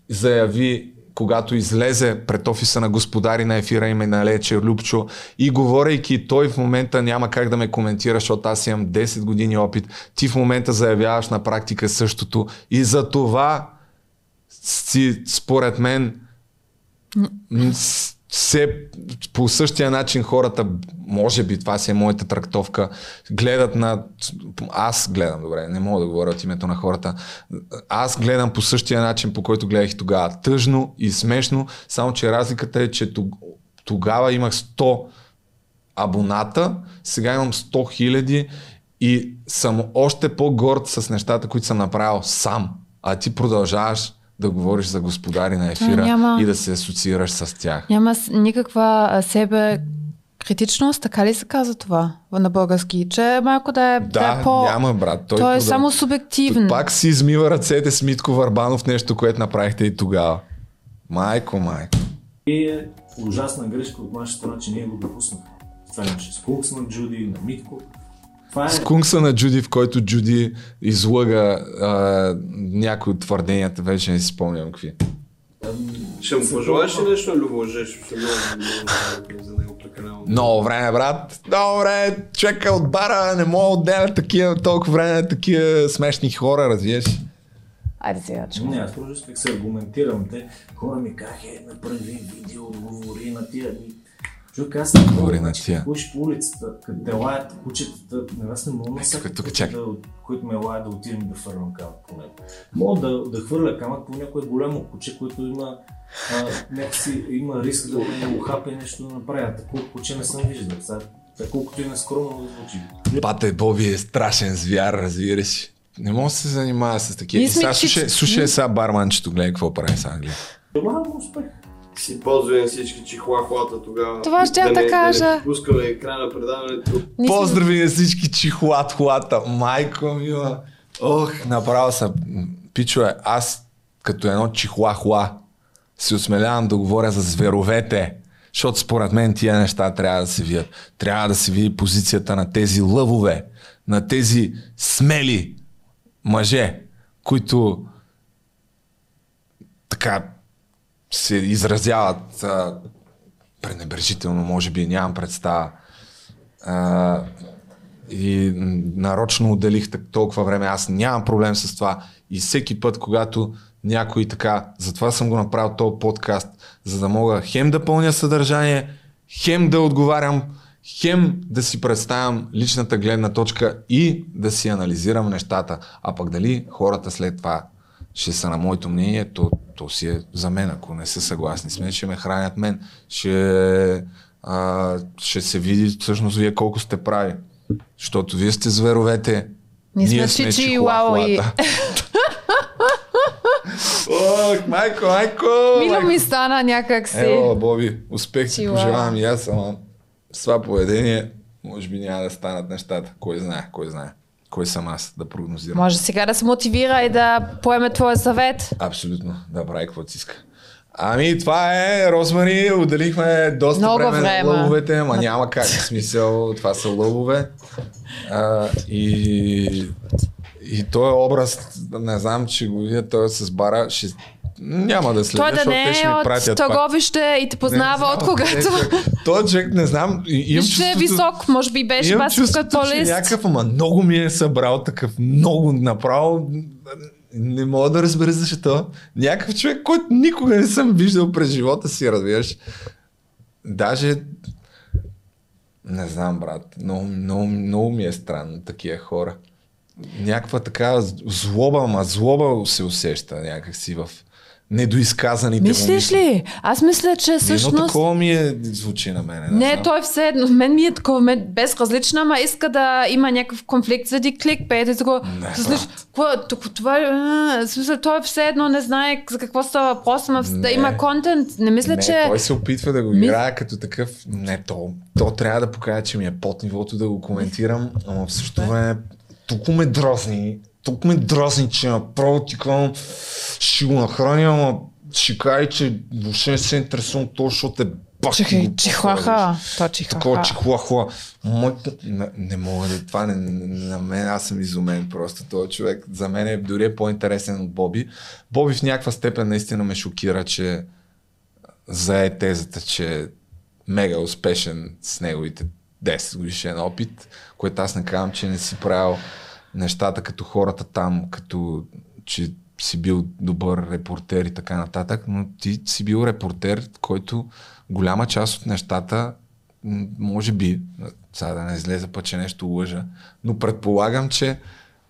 заяви, когато излезе пред офиса на господари на ефира име на Лече Любчо и говорейки, той в момента няма как да ме коментира, защото аз имам 10 години опит. Ти в момента заявяваш на практика същото и за това си, според мен, се по същия начин хората, може би това си е моята трактовка, гледат на... Аз гледам, добре, не мога да говоря от името на хората. Аз гледам по същия начин, по който гледах и тогава. Тъжно и смешно, само че разликата е, че тог- тогава имах 100 абоната, сега имам 100 хиляди и съм още по-горд с нещата, които съм направил сам. А ти продължаваш да говориш за господари на ефира няма- и да се асоциираш с тях. Няма с- никаква себе критичност, така ли се казва това на български? Че малко да е, да, Да, е по... няма брат. Той, Той е продъл- само субективен. Пак си измива ръцете с Митко Варбанов, нещо, което направихте и тогава. Майко, майко. И е ужасна грешка от наша страна, че ние го допуснахме. Това имаше скукс на Джуди, на Митко. Това е... Скункса на Джуди, в който Джуди излъга а, някои от твърденията, вече не си спомням какви. Ще му пожелаеш ли нещо много, много за него прекалено. Много време, брат. Много време. Човека от бара не мога да отделя такива, толкова време такива смешни хора, разбираш. Айде сега, че... Не, аз просто се аргументирам. Те хора ми казаха, е, направи видео, говори на тия. Човек, аз не мога, на тия. Ходиш по улицата, като те лаят кучетата, не аз не мога да тук, тук, чакай. да, които ме лаят да отидем да фървам камък по него. Мога да, да хвърля камък по някое голямо куче, което има а, някакси, има риск да ме ухапе и нещо да направя. Такова куче не съм виждал. Сега, колкото и нескромно да звучи. Пате Боби е страшен звяр, разбираш. Не мога да се занимава с такива. Сега слушай, слушай сега барманчето, гледай какво прави. Гледай. Това е успех. Си на всички чихлахлата тогава. Това щях да не, кажа. Да не пускаме екрана предаването. Поздрави на всички чихлат хлата. Майко мила. Ох, направо съм. Пичове, аз като едно чихла хла си осмелявам да говоря за зверовете. Защото според мен тия неща трябва да се видят. Трябва да се види позицията на тези лъвове, на тези смели мъже, които така се изразяват а, пренебрежително, може би, нямам представа. А, и нарочно отделих толкова време. Аз нямам проблем с това. И всеки път, когато някой така, затова съм го направил този подкаст, за да мога хем да пълня съдържание, хем да отговарям, хем да си представям личната гледна точка и да си анализирам нещата. А пък дали хората след това ще са на моето мнение, то, то си е за мен, ако не са съгласни с мен, ще ме хранят мен, ще, а, ще се види всъщност вие колко сте прави. Защото вие сте зверовете, Ние сме чичи и лао и- чихуахуата. Ох, майко, майко! Мило ми стана някак си. Ево, Боби, успех ти пожелавам и аз, ама с това поведение може би няма да станат нещата. Кой знае, кой знае. Кой съм аз да прогнозирам? Може сега да се мотивира и да поеме твоя съвет. Абсолютно, да прави каквото си иска. Ами това е, Розмари, отделихме доста Много време, време. на лъвовете, ама няма как, в смисъл, това са лъвове. А, и, и този образ, не знам, че го видя, той е с бара, ще, няма да следя, Той да не е от пратят пак. търговище и те познава от когато. Той човек, не знам, имам Ще е висок, може би беше чувството, че лист. някакъв, ама много ми е събрал такъв, много направо. Не мога да разбера защо. Някакъв човек, който никога не съм виждал през живота си, разбираш. Даже не знам, брат. Много, много, много ми е странно такива хора. Някаква така злоба, ама злоба се усеща някакси в недоизказаните му Мислиш мисли. ли? Аз мисля, че Едно всъщност... такова ми е звучи на мене. Не, знам. той все едно, мен ми е такова, мен безразлично, ама иска да има някакъв конфликт заради кликбейт и такова. Не, Слиш, тук, това, а, в смисъл, той все едно не знае за какво става въпрос, ама да Не. има контент. Не мисля, не, че... той се опитва да го играе като такъв. Не, то, то трябва да покаже, че ми е под нивото да го коментирам, ама в същото време тук ме дразни. Тук ме дразни, че направо ти казвам, ще го нахраня, ама ще кажа, че въобще не се интересувам от това, защото е бах. Чехай, чихлаха. То Такова чихлаха. Моето... Не, не мога да... Това не, не, на мен аз съм изумен просто. Този човек за мен е дори е по-интересен от Боби. Боби в някаква степен наистина ме шокира, че зае тезата, че е мега успешен с неговите 10 годишен опит, което аз не казвам, че не си правил нещата като хората там, като че си бил добър репортер и така нататък, но ти си бил репортер, който голяма част от нещата, може би, сега да не излезе път, че нещо лъжа, но предполагам, че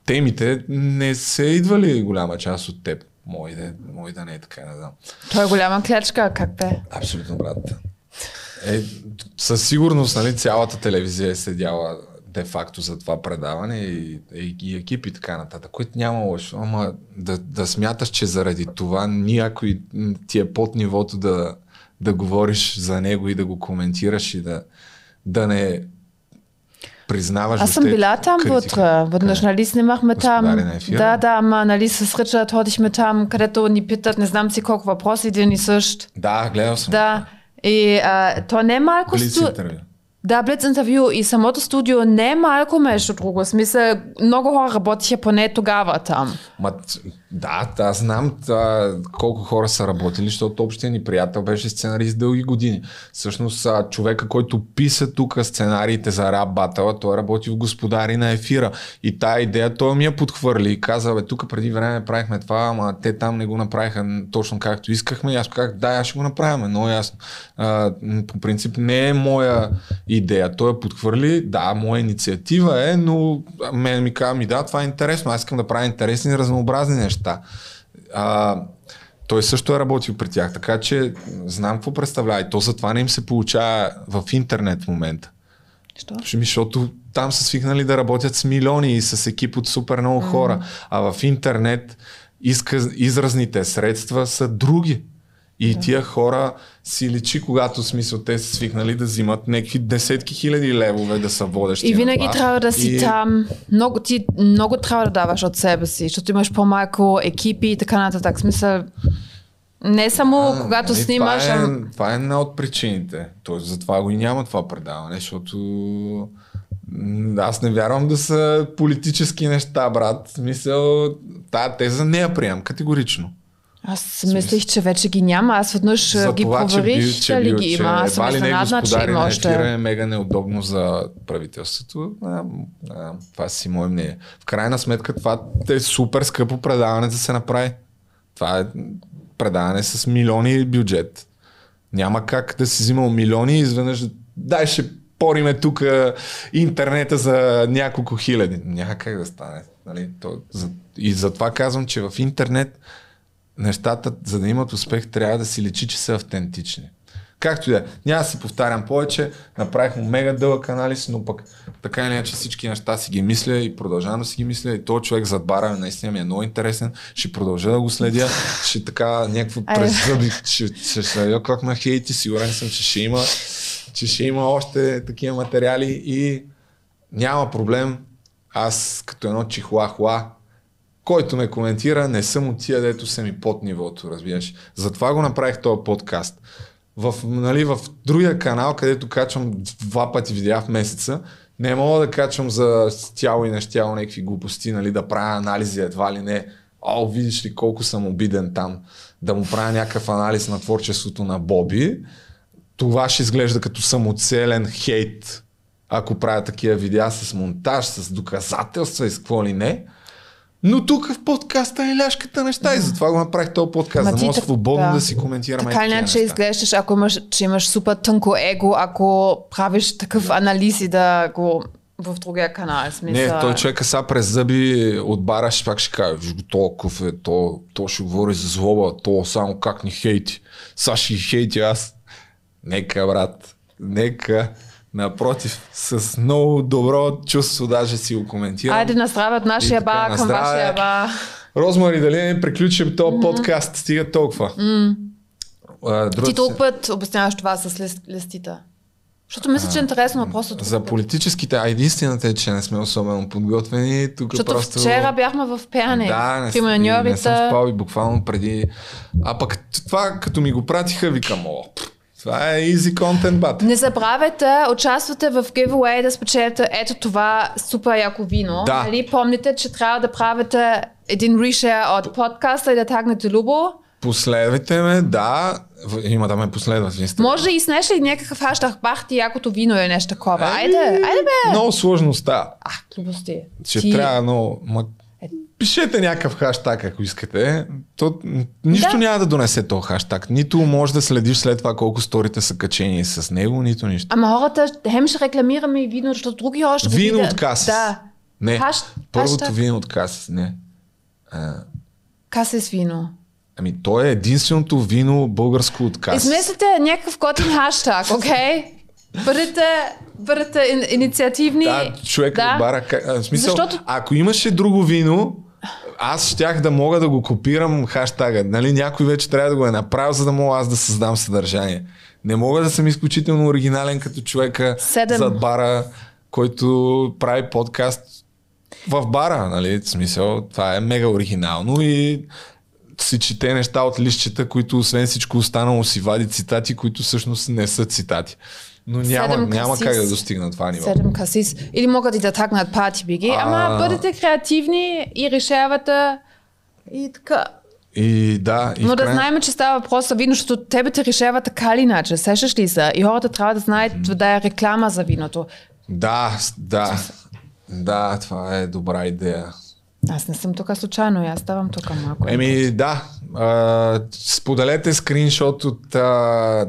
темите не са идвали голяма част от теб. Мой да, мой да не е така, не знам. Той е голяма клечка, как бе? Абсолютно, брат. Е, със сигурност, нали, цялата телевизия е седяла де-факто за това предаване и, и, и екип и така нататък, което няма лошо. Ама да, да смяташ, че заради това някой ти е под нивото да, да говориш за него и да го коментираш и да, да не признаваш Аз съм била там критика. вътре. Веднъж, нали, снимахме там. Да, да, ама, нали, с Ричард ходихме там, където ни питат, не знам си колко въпроси, един и същ. Да, гледал съм. Да. И а, то не е малко... Блиц сту- интервю. Да, Блиц интервю и самото студио не е малко между друго. Смисъл, много хора работиха поне тогава там. Ма, т- да, да, знам да, колко хора са работили, защото общия ни приятел беше сценарист дълги години. Всъщност, човека, който писа тук сценариите за рап батъла, той работи в Господари на ефира. И тая идея той ми я подхвърли и каза, бе, тук преди време правихме това, ама те там не го направиха точно както искахме. И аз казах, да, аз ще го направим, много ясно. А, по принцип не е моя идея. Той я подхвърли, да, моя инициатива е, но мен ми казва, ми да, това е интересно, аз искам да правя интересни, разнообразни неща. А, той също е работил при тях, така че знам какво представлява. И то затова не им се получава в интернет в момента. Що? Защото там са свикнали да работят с милиони и с екип от супер много хора. А в интернет изказ, изразните средства са други. И тия хора си личи, когато смисъл те са свикнали да взимат някакви десетки хиляди левове да са водещи. И на винаги трябва да си И- там. Много, ти много трябва да даваш от себе си, защото имаш по-малко екипи и така нататък. Смисъл, Не само А, когато нали, снимаш, Това е, ам- това е една от причините. Тоест, затова го и няма това предаване, защото аз не вярвам да са политически неща, брат. В Смисъл, тая теза не я приемам категорично. Аз мислих, че вече ги няма. Аз веднъж За ги това, че проверих, бил, че дали бил, ги че има. Аз съм не изненадна, че има още. е мега неудобно за правителството. А, а, това си мое мнение. В крайна сметка това е супер скъпо предаване да се направи. Това е предаване с милиони бюджет. Няма как да си взимал милиони и изведнъж дай ще пориме тук интернета за няколко хиляди. Няма как да стане. Нали? То, за, и затова казвам, че в интернет нещата, за да имат успех, трябва да си личи, че са автентични. Както и да е. Няма да си повтарям повече. Направих му мега дълъг анализ, но пък така или иначе всички неща си ги мисля и продължавам да си ги мисля. И този човек зад бара наистина ми е много интересен. Ще продължа да го следя. Ще така някакво през зъби. Ще, ще следя как ме хейти. Сигурен съм, че ще има, че ще има още такива материали и няма проблем. Аз като едно чихуахуа, който ме коментира, не съм от тия, дето са ми под нивото, разбираш. Затова го направих този подкаст. В, нали, в другия канал, където качвам два пъти видеа в месеца, не мога да качвам за тяло и нещяло някакви глупости, нали, да правя анализи едва ли не. О, видиш ли колко съм обиден там. Да му правя някакъв анализ на творчеството на Боби. Това ще изглежда като самоцелен хейт, ако правя такива видеа с монтаж, с доказателства и с какво ли не. Но тук в подкаста е ляшката неща и затова го направих този подкаст, Ма да так- свободно да. да. си коментираме Така иначе изглеждаш, ако имаш, че имаш супер тънко его, ако правиш такъв анализ и да го в другия канал. Смисъл, Не, той човека са през зъби от бара ще пак ще каже, виж го толков е, то, то ще говори за злоба, то само как ни хейти. Са ще хейти аз. Нека, брат, нека. Напротив, с много добро чувство даже си го коментирам. Айде на здраве от нашия на към здраве. вашия бар. Розмари, дали не приключим този подкаст? Стига толкова. А, Ти другата толкова път обясняваш това с лист, листите. Защото мисля, че е интересно, но просто За политическите, а единствената е, че не сме особено подготвени. Тук Защото просто... вчера бяхме в пеяне. Да, не, при с- и не съм спал и буквално преди... А пък това, като ми го пратиха, викам, о, това е easy content, бат. Не забравяйте, участвате в giveaway да спечелите ето това супер яко вино. Да. Нали? Помните, че трябва да правите един решер от подкаста и да тагнете Любо. Последвайте ме, да. Има да ме последват в Инстаграм. Може и снеш ли някакъв хаштаг бахти якото вино или нещо такова. Айде, айде бе. Много сложно става. А, глупости. Ще Ти- трябва много... Пишете някакъв хаштаг, ако искате. То, нищо Да. няма да донесе този хаштаг. Нито може да следиш след това колко сторите са качени с него, нито нищо. Ама хората, хем ще рекламираме и вино, защото други хора ще Вино от Касис. Да. Не, Хаш- първото хаштаг. вино от Касис, не. А, Касис вино. ами то е единственото вино българско от Касис. Измислите някакъв готин хаштаг, окей? Бъдете, бъдете ин, инициативни. Да, човек Да. бара. В смисъл, Защото- ако имаше друго вино, аз щях да мога да го копирам хаштага. Нали, някой вече трябва да го е направил, за да мога аз да създам съдържание. Не мога да съм изключително оригинален като човека Седем. зад бара, който прави подкаст в бара, нали? В смисъл, това е мега оригинално и си чете неща от листчета, които освен всичко останало си вади цитати, които всъщност не са цитати. Но няма, няма как да достигна това ниво. Седем касис. Или могат и да тагнат пати биги. Ама бъдете креативни и решавате и така. И да, и Но в да знаем, че става въпрос за вино, защото тебе те решава така или иначе. Сещаш ли се? И хората трябва да знаят да е реклама за виното. Да, да. Да, това е добра идея. Аз не съм тук случайно, аз ставам тук малко. Еми, да. А, споделете скриншот от, а,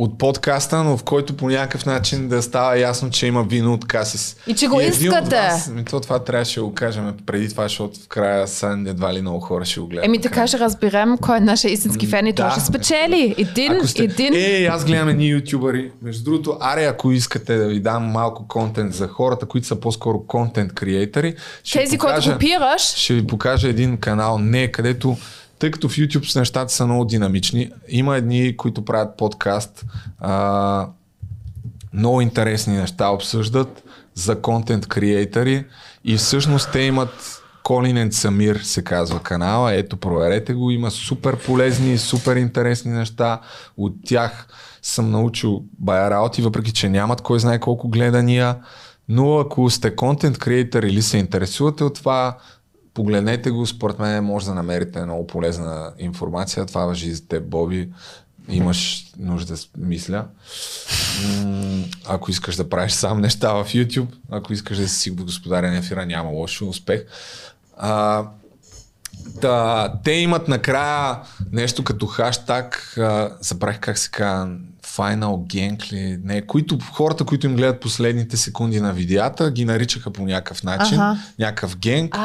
от подкаста, но в който по някакъв начин да става ясно, че има вино от Касис. И че го от искате. Вас, ми, то това трябваше да го кажем преди това, защото в края са едва ли много хора ще го гледат. Еми така ще разберем кой е нашия истински фен и той да. ще спечели. Един, сте... един. Е, аз гледам едни ютубъри. Между другото, аре, ако искате да ви дам малко контент за хората, които са по-скоро контент креатори, Тези, които копираш, ще ви покажа един канал, не, където, тъй като в YouTube с нещата са много динамични, има едни, които правят подкаст, а, много интересни неща обсъждат за контент креатори и всъщност те имат Колинен Самир се казва канала. Ето, проверете го. Има супер полезни, супер интересни неща. От тях съм научил бая въпреки че нямат кой знае колко гледания. Но ако сте контент креатор или се интересувате от това, погледнете го. Според мен може да намерите много полезна информация. Това въжи за теб, Боби. Имаш нужда, мисля. Ако искаш да правиш сам неща в YouTube, ако искаш да си господарен ефира, няма лошо успех. А, да, те имат накрая нещо като хаштаг, забравих как се казва, Final Gang ли, не, които, хората, които им гледат последните секунди на видеята, ги наричаха по някакъв начин, Аха. някакъв генг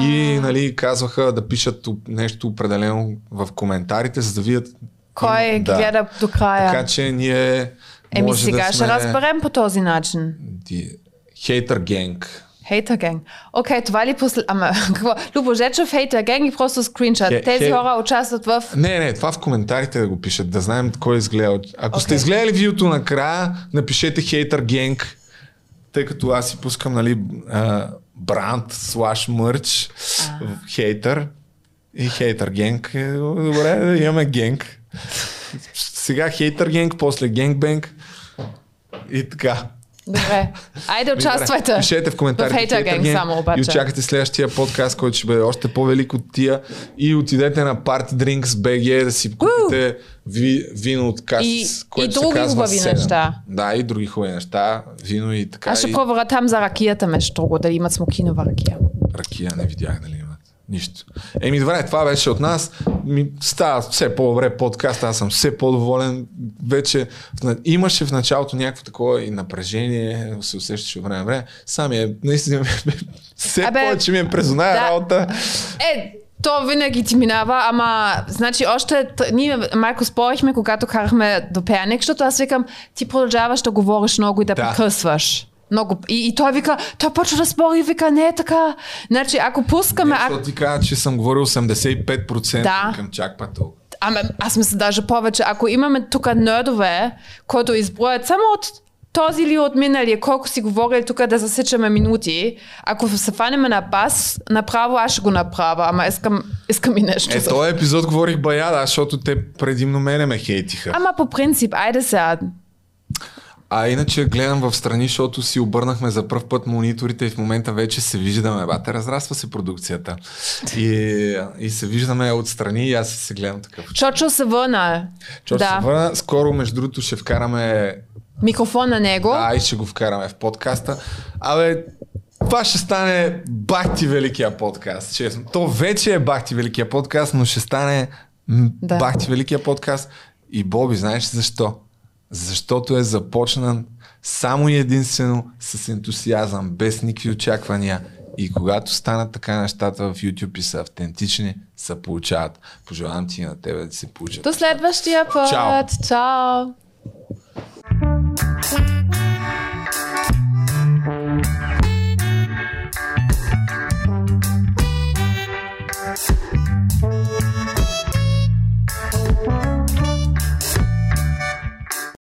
и нали, казваха да пишат нещо определено в коментарите, за да видят Кой ги Да. гледа до края? така че ние Еми сега да ще сме разберем по този начин. хейтър генг. Хейтер Gang. Окей, това ли после... Ама, [LAUGHS] какво? Любо Жечев, Хейтер Gang и просто скриншот. Хе- Тези хе- хора участват в... Не, не, това в коментарите да го пишат, да знаем кой е изгледал. Ако сте Окей. изгледали видеото накрая, напишете хейтър генг, тъй като аз си пускам, нали, а, бранд, слаш мърч, хейтър и хейтър генг. Е, Добре, имаме генг. Сега хейтър генг, после генгбенг и така. Добре. Айде участвайте. Пишете в коментарите В Gang само обаче. и очаквате следващия подкаст, който ще бъде още по-велик от тия и отидете на Party Drinks BG да си купите ви, вино от кас, И- което и се други казва хубави неща. Да, и други хубави неща. Вино и така. Аз ще и проверя там за ракията, между другото, дали имат смокинова ракия. ракия не видях имат. Нищо. Еми, добре, това беше от нас. Ми, става все по-добре подкаст, аз съм все по-доволен. Вече имаше в началото някакво такова и напрежение, се усещаше от време време. Сами е, наистина, [LAUGHS] все Абе, повече ми е през оная да. работа. Е, то винаги ти минава, ама, значи, още ние малко спорихме, когато карахме до Перник, защото аз викам, ти продължаваш да говориш много и да, Да. прекъсваш. Много. И, и той вика, той почва да спори и вика, не е така. Значи, ако пускаме... Защото А... ти каза, че съм говорил 85% Да. към чак па толкова. Ама, аз мисля даже повече. Ако имаме тук нърдове, които изброят само от този или от миналия, колко си говорили тук да засичаме минути, ако се фанеме на бас, направо аз ще го направя, ама искам, искам и нещо. Е, за- този епизод говорих бая, да, защото те предимно мене ме хейтиха. Ама по принцип, айде сега. А иначе гледам в страни, защото си обърнахме за първ път мониторите и в момента вече се виждаме. Бате, разраства се продукцията. И, и се виждаме отстрани и аз се гледам такъв. Чочо се върна. Чо да. се върна. Скоро, между другото, ще вкараме... Микрофон на него. Да, и ще го вкараме в подкаста. Абе, това ще стане бахти великия подкаст. Честно. То вече е бахти великия подкаст, но ще стане Да. бахти великия подкаст. И Боби, знаеш защо? защото е започнан само и единствено с ентусиазъм, без никакви очаквания. И когато станат така нещата в YouTube и са автентични, се получават. Пожелавам ти на тебе да се получат. До следващия път. Чао. Чао.